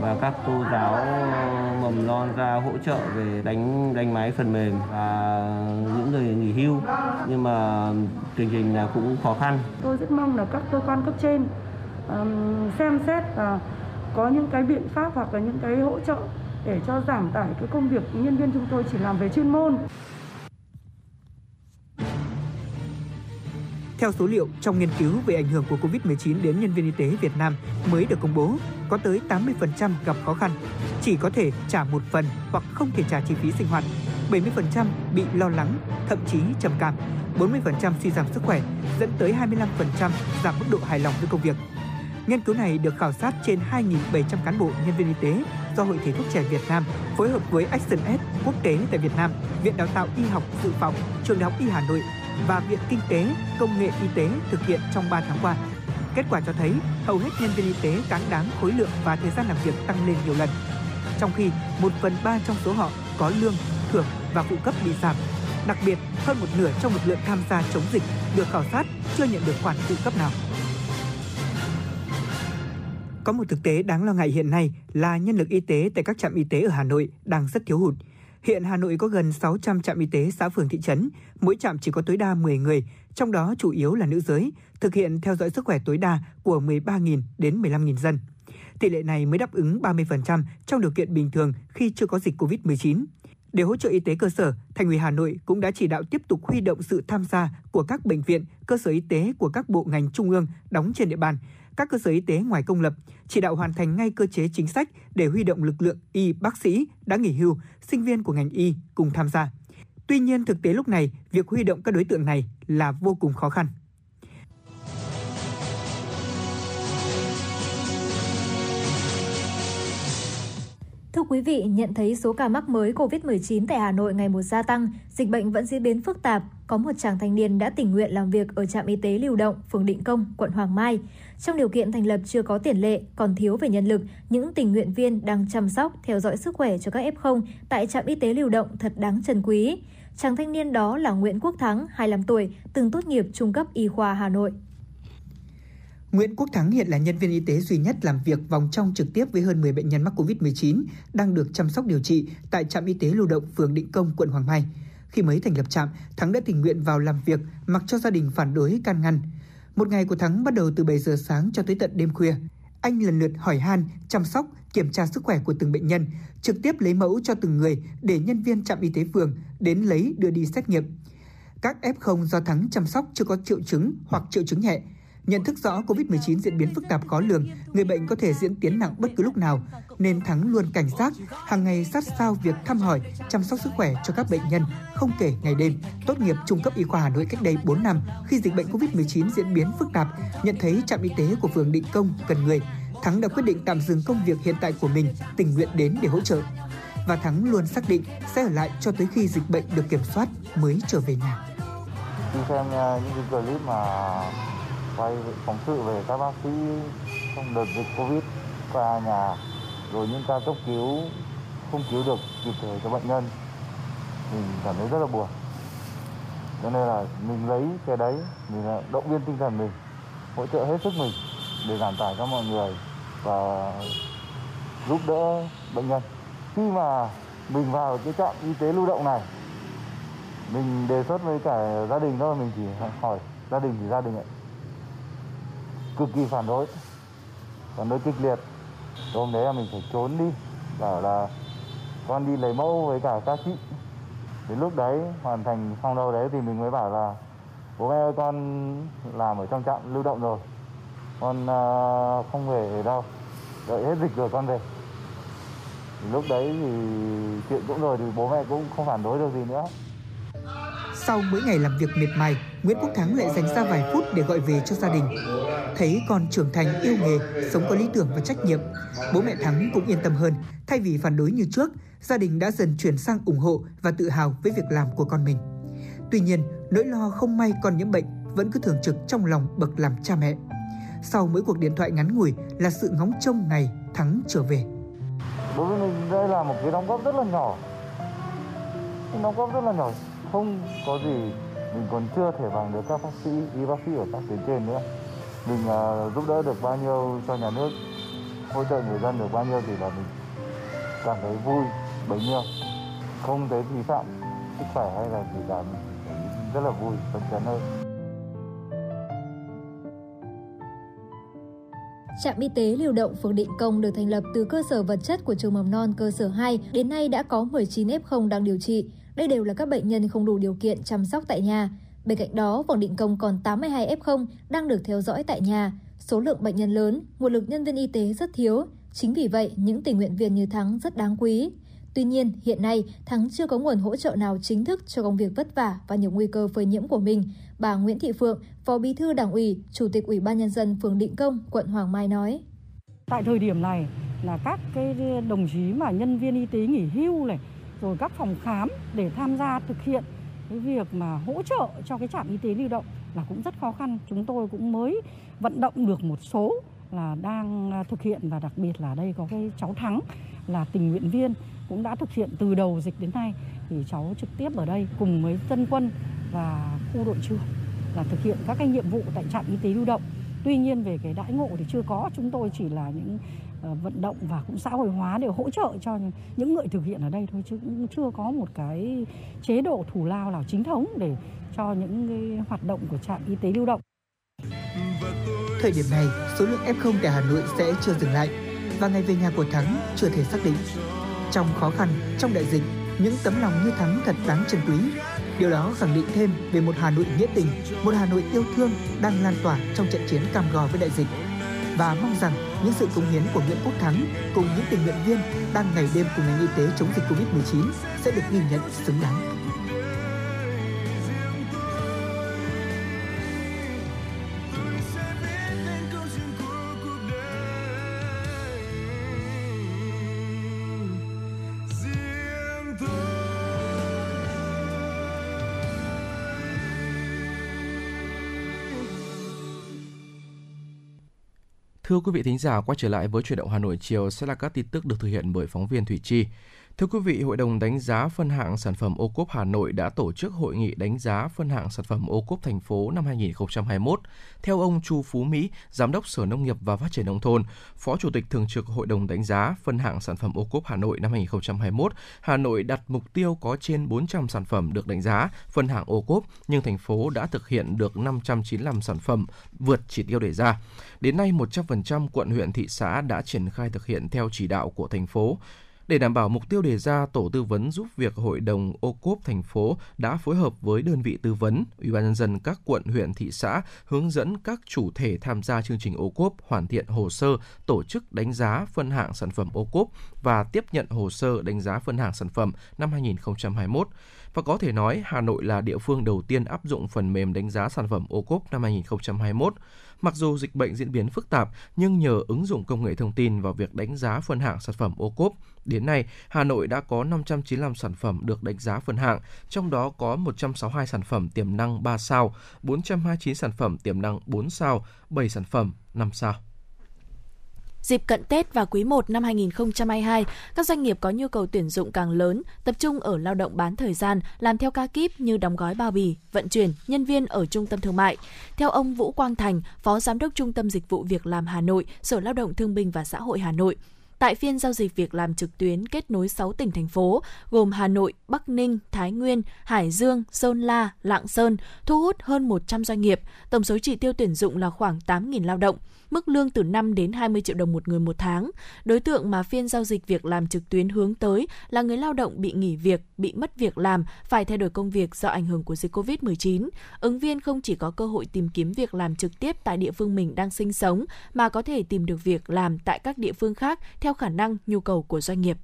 và các cô giáo ờ, mầm non ra hỗ trợ về đánh đánh máy phần mềm và những người nghỉ hưu nhưng mà tình hình là cũng khó khăn. Tôi rất mong là các cơ quan cấp trên um, xem xét và có những cái biện pháp hoặc là những cái hỗ trợ để cho giảm tải cái công việc nhân viên chúng tôi chỉ làm về chuyên môn. Theo số liệu trong nghiên cứu về ảnh hưởng của Covid-19 đến nhân viên y tế Việt Nam mới được công bố, có tới 80% gặp khó khăn, chỉ có thể trả một phần hoặc không thể trả chi phí sinh hoạt. 70% bị lo lắng, thậm chí trầm cảm, 40% suy giảm sức khỏe, dẫn tới 25% giảm mức độ hài lòng với công việc. Nghiên cứu này được khảo sát trên 2.700 cán bộ nhân viên y tế do Hội Thầy thuốc trẻ Việt Nam phối hợp với Action Aid quốc tế tại Việt Nam, Viện Đào tạo Y học Dự phòng, Trường Đại học Y Hà Nội và Viện Kinh tế, Công nghệ Y tế thực hiện trong 3 tháng qua. Kết quả cho thấy hầu hết nhân viên y tế cáng đáng khối lượng và thời gian làm việc tăng lên nhiều lần. Trong khi 1 phần 3 trong số họ có lương, thưởng và phụ cấp bị giảm. Đặc biệt, hơn một nửa trong lực lượng tham gia chống dịch được khảo sát chưa nhận được khoản phụ cấp nào. Có một thực tế đáng lo ngại hiện nay là nhân lực y tế tại các trạm y tế ở Hà Nội đang rất thiếu hụt. Hiện Hà Nội có gần 600 trạm y tế xã phường thị trấn, mỗi trạm chỉ có tối đa 10 người, trong đó chủ yếu là nữ giới, thực hiện theo dõi sức khỏe tối đa của 13.000 đến 15.000 dân. Tỷ lệ này mới đáp ứng 30% trong điều kiện bình thường khi chưa có dịch COVID-19. Để hỗ trợ y tế cơ sở, Thành ủy Hà Nội cũng đã chỉ đạo tiếp tục huy động sự tham gia của các bệnh viện, cơ sở y tế của các bộ ngành trung ương đóng trên địa bàn, các cơ sở y tế ngoài công lập, chỉ đạo hoàn thành ngay cơ chế chính sách để huy động lực lượng y bác sĩ đã nghỉ hưu, sinh viên của ngành y cùng tham gia. Tuy nhiên, thực tế lúc này, việc huy động các đối tượng này là vô cùng khó khăn. Thưa quý vị, nhận thấy số ca mắc mới COVID-19 tại Hà Nội ngày một gia tăng, dịch bệnh vẫn diễn biến phức tạp, có một chàng thanh niên đã tình nguyện làm việc ở trạm y tế lưu động, phường Định Công, quận Hoàng Mai. Trong điều kiện thành lập chưa có tiền lệ, còn thiếu về nhân lực, những tình nguyện viên đang chăm sóc, theo dõi sức khỏe cho các F0 tại trạm y tế lưu động thật đáng trân quý. Chàng thanh niên đó là Nguyễn Quốc Thắng, 25 tuổi, từng tốt nghiệp trung cấp y khoa Hà Nội. Nguyễn Quốc Thắng hiện là nhân viên y tế duy nhất làm việc vòng trong trực tiếp với hơn 10 bệnh nhân mắc COVID-19 đang được chăm sóc điều trị tại trạm y tế lưu động phường Định Công, quận Hoàng Mai. Khi mới thành lập trạm, Thắng đã tình nguyện vào làm việc mặc cho gia đình phản đối can ngăn. Một ngày của Thắng bắt đầu từ 7 giờ sáng cho tới tận đêm khuya. Anh lần lượt hỏi han, chăm sóc, kiểm tra sức khỏe của từng bệnh nhân, trực tiếp lấy mẫu cho từng người để nhân viên trạm y tế phường đến lấy đưa đi xét nghiệm. Các F0 do Thắng chăm sóc chưa có triệu chứng hoặc triệu chứng nhẹ, Nhận thức rõ COVID-19 diễn biến phức tạp khó lường, người bệnh có thể diễn tiến nặng bất cứ lúc nào, nên Thắng luôn cảnh giác, hàng ngày sát sao việc thăm hỏi, chăm sóc sức khỏe cho các bệnh nhân, không kể ngày đêm. Tốt nghiệp trung cấp y khoa Hà Nội cách đây 4 năm, khi dịch bệnh COVID-19 diễn biến phức tạp, nhận thấy trạm y tế của phường Định Công cần người, Thắng đã quyết định tạm dừng công việc hiện tại của mình, tình nguyện đến để hỗ trợ. Và Thắng luôn xác định sẽ ở lại cho tới khi dịch bệnh được kiểm soát mới trở về nhà. Khi xem à, những cái clip mà quay phóng sự về các bác sĩ trong đợt dịch Covid qua nhà, rồi những ca cấp cứu không cứu được kịp thời cho bệnh nhân. Mình cảm thấy rất là buồn. Cho nên là mình lấy cái đấy, mình là động viên tinh thần mình, hỗ trợ hết sức mình để giảm tải cho mọi người và giúp đỡ bệnh nhân. Khi mà mình vào cái trạm y tế lưu động này, mình đề xuất với cả gia đình thôi, mình chỉ hỏi gia đình thì gia đình ấy cực kỳ phản đối. Phản đối kịch liệt. Hôm đấy là mình phải trốn đi. Bảo là con đi lấy mẫu với cả các chị. Đến lúc đấy hoàn thành xong đâu đấy thì mình mới bảo là bố mẹ ơi con làm ở trong trạm lưu động rồi. Con uh, không về ở đâu. Đợi hết dịch rồi con về. Lúc đấy thì chuyện cũng rồi thì bố mẹ cũng không phản đối được gì nữa sau mỗi ngày làm việc miệt mài, Nguyễn Quốc Thắng lại dành ra vài phút để gọi về cho gia đình. Thấy con trưởng thành yêu nghề, sống có lý tưởng và trách nhiệm, bố mẹ Thắng cũng yên tâm hơn. Thay vì phản đối như trước, gia đình đã dần chuyển sang ủng hộ và tự hào với việc làm của con mình. Tuy nhiên, nỗi lo không may con nhiễm bệnh vẫn cứ thường trực trong lòng bậc làm cha mẹ. Sau mỗi cuộc điện thoại ngắn ngủi là sự ngóng trông ngày Thắng trở về. Đối với mình đây là một cái đóng góp rất là nhỏ. Cái đóng góp rất là nhỏ không có gì mình còn chưa thể bằng được các bác sĩ y bác sĩ ở các tuyến trên nữa. Mình uh, giúp đỡ được bao nhiêu cho nhà nước hỗ trợ người dân được bao nhiêu thì là mình cảm thấy vui bấy nhiêu. Không thấy vi phạm sức khỏe hay là gì cả mình rất là vui phấn chấn hơn. Trạm y tế lưu động phường Định Công được thành lập từ cơ sở vật chất của trường mầm non cơ sở 2, đến nay đã có 19 F0 đang điều trị. Đây đều là các bệnh nhân không đủ điều kiện chăm sóc tại nhà. Bên cạnh đó, Quảng Định Công còn 82 F0 đang được theo dõi tại nhà. Số lượng bệnh nhân lớn, nguồn lực nhân viên y tế rất thiếu. Chính vì vậy, những tình nguyện viên như Thắng rất đáng quý. Tuy nhiên, hiện nay, Thắng chưa có nguồn hỗ trợ nào chính thức cho công việc vất vả và nhiều nguy cơ phơi nhiễm của mình. Bà Nguyễn Thị Phượng, Phó Bí thư Đảng ủy, Chủ tịch Ủy ban Nhân dân phường Định Công, quận Hoàng Mai nói. Tại thời điểm này là các cái đồng chí mà nhân viên y tế nghỉ hưu này, rồi các phòng khám để tham gia thực hiện cái việc mà hỗ trợ cho cái trạm y tế lưu động là cũng rất khó khăn. Chúng tôi cũng mới vận động được một số là đang à, thực hiện và đặc biệt là đây có cái cháu Thắng là tình nguyện viên cũng đã thực hiện từ đầu dịch đến nay thì cháu trực tiếp ở đây cùng với dân quân và khu đội trưởng là thực hiện các cái nhiệm vụ tại trạm y tế lưu động. Tuy nhiên về cái đãi ngộ thì chưa có, chúng tôi chỉ là những Ờ, vận động và cũng xã hội hóa để hỗ trợ cho những người thực hiện ở đây thôi chứ cũng chưa có một cái chế độ thủ lao nào chính thống để cho những cái hoạt động của trạm y tế lưu động. Thời điểm này, số lượng F0 tại Hà Nội sẽ chưa dừng lại và ngày về nhà của Thắng chưa thể xác định. Trong khó khăn, trong đại dịch, những tấm lòng như Thắng thật đáng trân quý. Điều đó khẳng định thêm về một Hà Nội nghĩa tình, một Hà Nội yêu thương đang lan tỏa trong trận chiến cam go với đại dịch và mong rằng những sự cống hiến của Nguyễn Quốc Thắng cùng những tình nguyện viên đang ngày đêm cùng ngành y tế chống dịch Covid-19 sẽ được ghi nhận xứng đáng. Thưa quý vị thính giả, quay trở lại với chuyển động Hà Nội chiều sẽ là các tin tức được thực hiện bởi phóng viên Thủy Chi. Thưa quý vị, Hội đồng đánh giá phân hạng sản phẩm ô cốp Hà Nội đã tổ chức hội nghị đánh giá phân hạng sản phẩm ô cốp thành phố năm 2021. Theo ông Chu Phú Mỹ, Giám đốc Sở Nông nghiệp và Phát triển Nông thôn, Phó Chủ tịch Thường trực Hội đồng đánh giá phân hạng sản phẩm ô cốp Hà Nội năm 2021, Hà Nội đặt mục tiêu có trên 400 sản phẩm được đánh giá phân hạng ô cốp, nhưng thành phố đã thực hiện được 595 sản phẩm vượt chỉ tiêu đề ra. Đến nay, 100% quận huyện thị xã đã triển khai thực hiện theo chỉ đạo của thành phố. Để đảm bảo mục tiêu đề ra, tổ tư vấn giúp việc Hội đồng ô cốp thành phố đã phối hợp với đơn vị tư vấn, Ủy ban nhân dân các quận, huyện, thị xã hướng dẫn các chủ thể tham gia chương trình ô cốp hoàn thiện hồ sơ, tổ chức đánh giá phân hạng sản phẩm ô cốp và tiếp nhận hồ sơ đánh giá phân hạng sản phẩm năm 2021. Và có thể nói, Hà Nội là địa phương đầu tiên áp dụng phần mềm đánh giá sản phẩm ô cốp năm 2021. Mặc dù dịch bệnh diễn biến phức tạp, nhưng nhờ ứng dụng công nghệ thông tin vào việc đánh giá phân hạng sản phẩm ô cốp, đến nay Hà Nội đã có 595 sản phẩm được đánh giá phân hạng, trong đó có 162 sản phẩm tiềm năng 3 sao, 429 sản phẩm tiềm năng 4 sao, 7 sản phẩm 5 sao. Dịp cận Tết và quý 1 năm 2022, các doanh nghiệp có nhu cầu tuyển dụng càng lớn, tập trung ở lao động bán thời gian, làm theo ca kíp như đóng gói bao bì, vận chuyển, nhân viên ở trung tâm thương mại. Theo ông Vũ Quang Thành, Phó Giám đốc Trung tâm Dịch vụ Việc làm Hà Nội, Sở Lao động Thương binh và Xã hội Hà Nội, tại phiên giao dịch việc làm trực tuyến kết nối 6 tỉnh thành phố gồm Hà Nội, Bắc Ninh, Thái Nguyên, Hải Dương, Sơn La, Lạng Sơn, thu hút hơn 100 doanh nghiệp, tổng số chỉ tiêu tuyển dụng là khoảng 8.000 lao động mức lương từ 5 đến 20 triệu đồng một người một tháng. Đối tượng mà phiên giao dịch việc làm trực tuyến hướng tới là người lao động bị nghỉ việc, bị mất việc làm, phải thay đổi công việc do ảnh hưởng của dịch COVID-19. Ứng viên không chỉ có cơ hội tìm kiếm việc làm trực tiếp tại địa phương mình đang sinh sống, mà có thể tìm được việc làm tại các địa phương khác theo khả năng, nhu cầu của doanh nghiệp.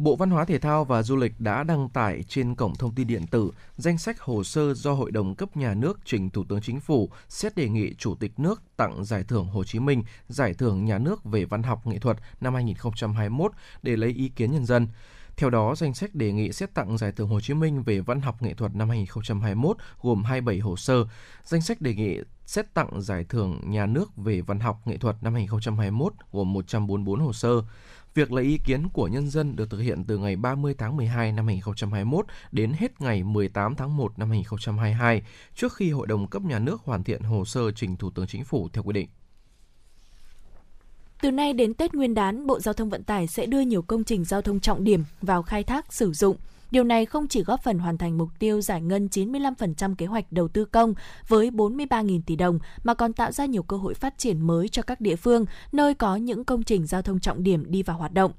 Bộ Văn hóa Thể thao và Du lịch đã đăng tải trên cổng thông tin điện tử danh sách hồ sơ do Hội đồng cấp nhà nước trình Thủ tướng Chính phủ xét đề nghị Chủ tịch nước tặng Giải thưởng Hồ Chí Minh, Giải thưởng Nhà nước về văn học nghệ thuật năm 2021 để lấy ý kiến nhân dân. Theo đó, danh sách đề nghị xét tặng Giải thưởng Hồ Chí Minh về văn học nghệ thuật năm 2021 gồm 27 hồ sơ. Danh sách đề nghị xét tặng Giải thưởng Nhà nước về văn học nghệ thuật năm 2021 gồm 144 hồ sơ. Việc lấy ý kiến của nhân dân được thực hiện từ ngày 30 tháng 12 năm 2021 đến hết ngày 18 tháng 1 năm 2022, trước khi Hội đồng cấp nhà nước hoàn thiện hồ sơ trình Thủ tướng Chính phủ theo quy định. Từ nay đến Tết Nguyên đán, Bộ Giao thông Vận tải sẽ đưa nhiều công trình giao thông trọng điểm vào khai thác sử dụng. Điều này không chỉ góp phần hoàn thành mục tiêu giải ngân 95% kế hoạch đầu tư công với 43.000 tỷ đồng mà còn tạo ra nhiều cơ hội phát triển mới cho các địa phương nơi có những công trình giao thông trọng điểm đi vào hoạt động.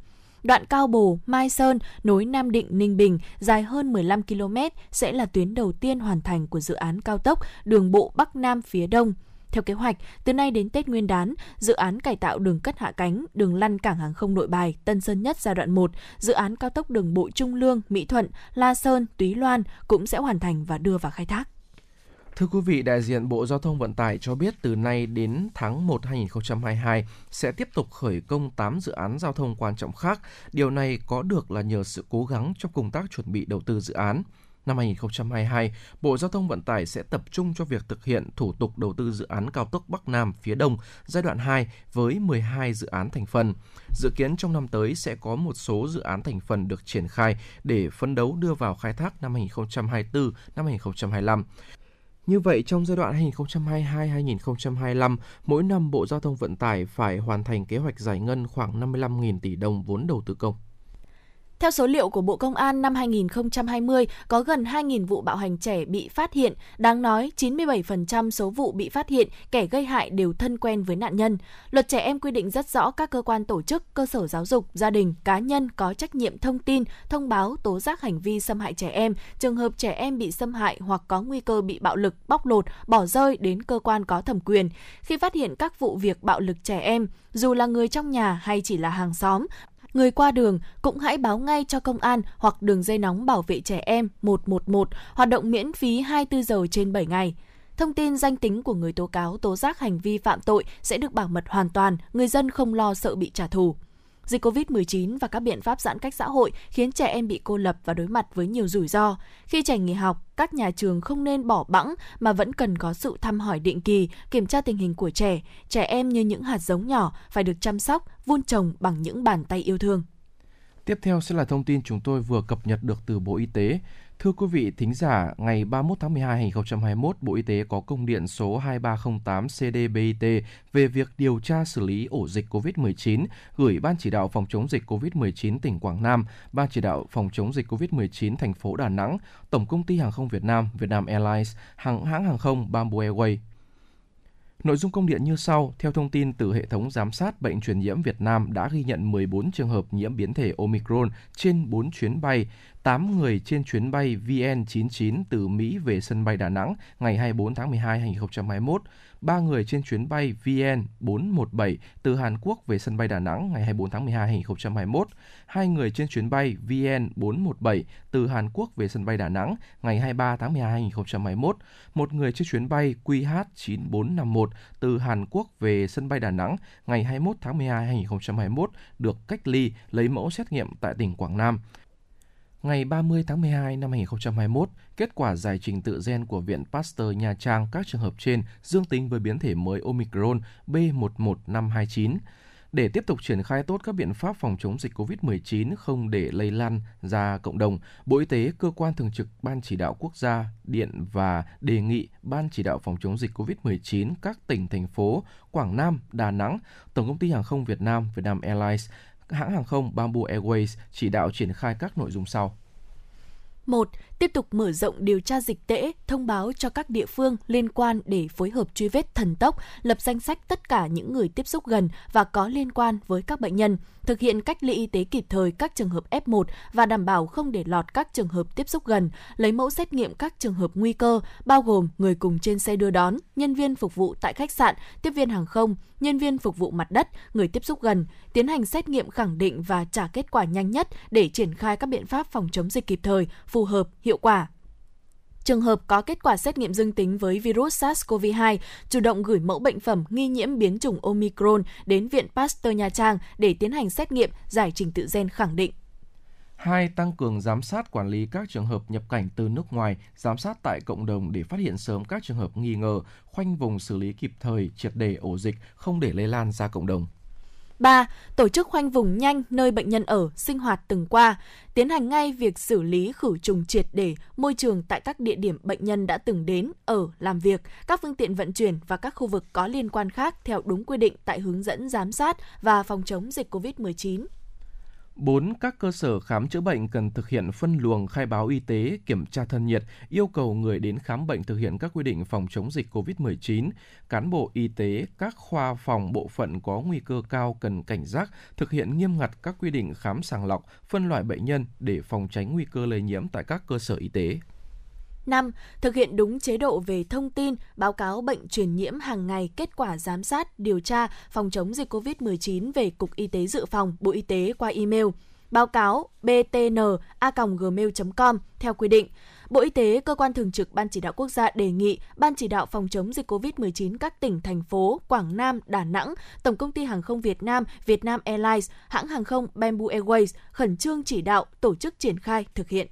Đoạn Cao Bồ, Mai Sơn, nối Nam Định, Ninh Bình dài hơn 15 km sẽ là tuyến đầu tiên hoàn thành của dự án cao tốc đường bộ Bắc Nam phía Đông – theo kế hoạch, từ nay đến Tết Nguyên đán, dự án cải tạo đường cất hạ cánh, đường lăn cảng hàng không nội bài, Tân Sơn Nhất giai đoạn 1, dự án cao tốc đường bộ Trung Lương, Mỹ Thuận, La Sơn, Túy Loan cũng sẽ hoàn thành và đưa vào khai thác. Thưa quý vị, đại diện Bộ Giao thông Vận tải cho biết từ nay đến tháng 1 2022 sẽ tiếp tục khởi công 8 dự án giao thông quan trọng khác. Điều này có được là nhờ sự cố gắng trong công tác chuẩn bị đầu tư dự án. Năm 2022, Bộ Giao thông Vận tải sẽ tập trung cho việc thực hiện thủ tục đầu tư dự án cao tốc Bắc Nam phía Đông giai đoạn 2 với 12 dự án thành phần. Dự kiến trong năm tới sẽ có một số dự án thành phần được triển khai để phấn đấu đưa vào khai thác năm 2024, năm 2025. Như vậy, trong giai đoạn 2022-2025, mỗi năm Bộ Giao thông Vận tải phải hoàn thành kế hoạch giải ngân khoảng 55.000 tỷ đồng vốn đầu tư công. Theo số liệu của Bộ Công an năm 2020, có gần 2.000 vụ bạo hành trẻ bị phát hiện. Đáng nói, 97% số vụ bị phát hiện kẻ gây hại đều thân quen với nạn nhân. Luật trẻ em quy định rất rõ các cơ quan tổ chức, cơ sở giáo dục, gia đình, cá nhân có trách nhiệm thông tin, thông báo, tố giác hành vi xâm hại trẻ em, trường hợp trẻ em bị xâm hại hoặc có nguy cơ bị bạo lực, bóc lột, bỏ rơi đến cơ quan có thẩm quyền. Khi phát hiện các vụ việc bạo lực trẻ em, dù là người trong nhà hay chỉ là hàng xóm, người qua đường cũng hãy báo ngay cho công an hoặc đường dây nóng bảo vệ trẻ em 111 hoạt động miễn phí 24 giờ trên 7 ngày. Thông tin danh tính của người tố cáo tố giác hành vi phạm tội sẽ được bảo mật hoàn toàn, người dân không lo sợ bị trả thù. Dịch COVID-19 và các biện pháp giãn cách xã hội khiến trẻ em bị cô lập và đối mặt với nhiều rủi ro. Khi trẻ nghỉ học, các nhà trường không nên bỏ bẵng mà vẫn cần có sự thăm hỏi định kỳ, kiểm tra tình hình của trẻ. Trẻ em như những hạt giống nhỏ phải được chăm sóc, vun trồng bằng những bàn tay yêu thương. Tiếp theo sẽ là thông tin chúng tôi vừa cập nhật được từ Bộ Y tế. Thưa quý vị thính giả, ngày 31 tháng 12 2021, Bộ Y tế có công điện số 2308 CDBIT về việc điều tra xử lý ổ dịch COVID-19 gửi Ban chỉ đạo phòng chống dịch COVID-19 tỉnh Quảng Nam, Ban chỉ đạo phòng chống dịch COVID-19 thành phố Đà Nẵng, Tổng công ty Hàng không Việt Nam, Vietnam Airlines, hãng hãng hàng không Bamboo Airways, Nội dung công điện như sau, theo thông tin từ hệ thống giám sát bệnh truyền nhiễm Việt Nam đã ghi nhận 14 trường hợp nhiễm biến thể Omicron trên 4 chuyến bay, 8 người trên chuyến bay VN99 từ Mỹ về sân bay Đà Nẵng ngày 24 tháng 12 năm 2021, 3 người trên chuyến bay VN417 từ Hàn Quốc về sân bay Đà Nẵng ngày 24 tháng 12 năm 2021, 2 người trên chuyến bay VN417 từ Hàn Quốc về sân bay Đà Nẵng ngày 23 tháng 12 năm 2021, 1 người trên chuyến bay QH9451 từ Hàn Quốc về sân bay Đà Nẵng ngày 21 tháng 12 năm 2021 được cách ly lấy mẫu xét nghiệm tại tỉnh Quảng Nam. Ngày 30 tháng 12 năm 2021, kết quả giải trình tự gen của Viện Pasteur Nha Trang các trường hợp trên dương tính với biến thể mới Omicron B11529. Để tiếp tục triển khai tốt các biện pháp phòng chống dịch COVID-19 không để lây lan ra cộng đồng, Bộ Y tế, cơ quan thường trực Ban chỉ đạo quốc gia, điện và đề nghị Ban chỉ đạo phòng chống dịch COVID-19 các tỉnh, thành phố Quảng Nam, Đà Nẵng, Tổng công ty Hàng không Việt Nam, Vietnam Airlines, hãng hàng không Bamboo Airways chỉ đạo triển khai các nội dung sau. 1. Tiếp tục mở rộng điều tra dịch tễ, thông báo cho các địa phương liên quan để phối hợp truy vết thần tốc, lập danh sách tất cả những người tiếp xúc gần và có liên quan với các bệnh nhân, thực hiện cách ly y tế kịp thời các trường hợp F1 và đảm bảo không để lọt các trường hợp tiếp xúc gần, lấy mẫu xét nghiệm các trường hợp nguy cơ, bao gồm người cùng trên xe đưa đón, nhân viên phục vụ tại khách sạn, tiếp viên hàng không, nhân viên phục vụ mặt đất, người tiếp xúc gần, tiến hành xét nghiệm khẳng định và trả kết quả nhanh nhất để triển khai các biện pháp phòng chống dịch kịp thời, phù hợp, hiệu quả. Trường hợp có kết quả xét nghiệm dương tính với virus SARS-CoV-2, chủ động gửi mẫu bệnh phẩm nghi nhiễm biến chủng Omicron đến Viện Pasteur Nha Trang để tiến hành xét nghiệm giải trình tự gen khẳng định. 2. Tăng cường giám sát quản lý các trường hợp nhập cảnh từ nước ngoài, giám sát tại cộng đồng để phát hiện sớm các trường hợp nghi ngờ, khoanh vùng xử lý kịp thời, triệt đề ổ dịch, không để lây lan ra cộng đồng. 3. Tổ chức khoanh vùng nhanh nơi bệnh nhân ở, sinh hoạt từng qua, tiến hành ngay việc xử lý khử trùng triệt để môi trường tại các địa điểm bệnh nhân đã từng đến, ở, làm việc, các phương tiện vận chuyển và các khu vực có liên quan khác theo đúng quy định tại hướng dẫn giám sát và phòng chống dịch COVID-19. 4. Các cơ sở khám chữa bệnh cần thực hiện phân luồng khai báo y tế, kiểm tra thân nhiệt, yêu cầu người đến khám bệnh thực hiện các quy định phòng chống dịch COVID-19. Cán bộ y tế, các khoa phòng bộ phận có nguy cơ cao cần cảnh giác, thực hiện nghiêm ngặt các quy định khám sàng lọc, phân loại bệnh nhân để phòng tránh nguy cơ lây nhiễm tại các cơ sở y tế. 5. Thực hiện đúng chế độ về thông tin, báo cáo bệnh truyền nhiễm hàng ngày kết quả giám sát, điều tra, phòng chống dịch COVID-19 về Cục Y tế Dự phòng, Bộ Y tế qua email. Báo cáo btn.gmail.com theo quy định. Bộ Y tế, Cơ quan Thường trực Ban Chỉ đạo Quốc gia đề nghị Ban Chỉ đạo phòng chống dịch COVID-19 các tỉnh, thành phố Quảng Nam, Đà Nẵng, Tổng Công ty Hàng không Việt Nam, Việt Nam Airlines, hãng hàng không Bamboo Airways khẩn trương chỉ đạo tổ chức triển khai thực hiện.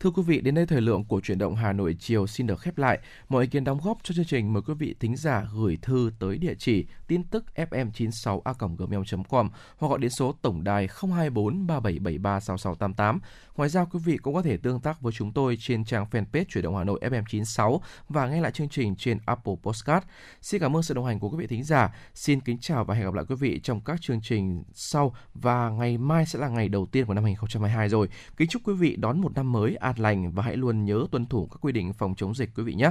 Thưa quý vị, đến đây thời lượng của chuyển động Hà Nội chiều xin được khép lại. Mọi ý kiến đóng góp cho chương trình mời quý vị thính giả gửi thư tới địa chỉ tin tức fm96a.gmail.com hoặc gọi đến số tổng đài 024 3773 6688. Ngoài ra, quý vị cũng có thể tương tác với chúng tôi trên trang fanpage chuyển động Hà Nội FM96 và nghe lại chương trình trên Apple Podcast. Xin cảm ơn sự đồng hành của quý vị thính giả. Xin kính chào và hẹn gặp lại quý vị trong các chương trình sau và ngày mai sẽ là ngày đầu tiên của năm 2022 rồi. Kính chúc quý vị đón một năm mới an lành và hãy luôn nhớ tuân thủ các quy định phòng chống dịch, quý vị nhé.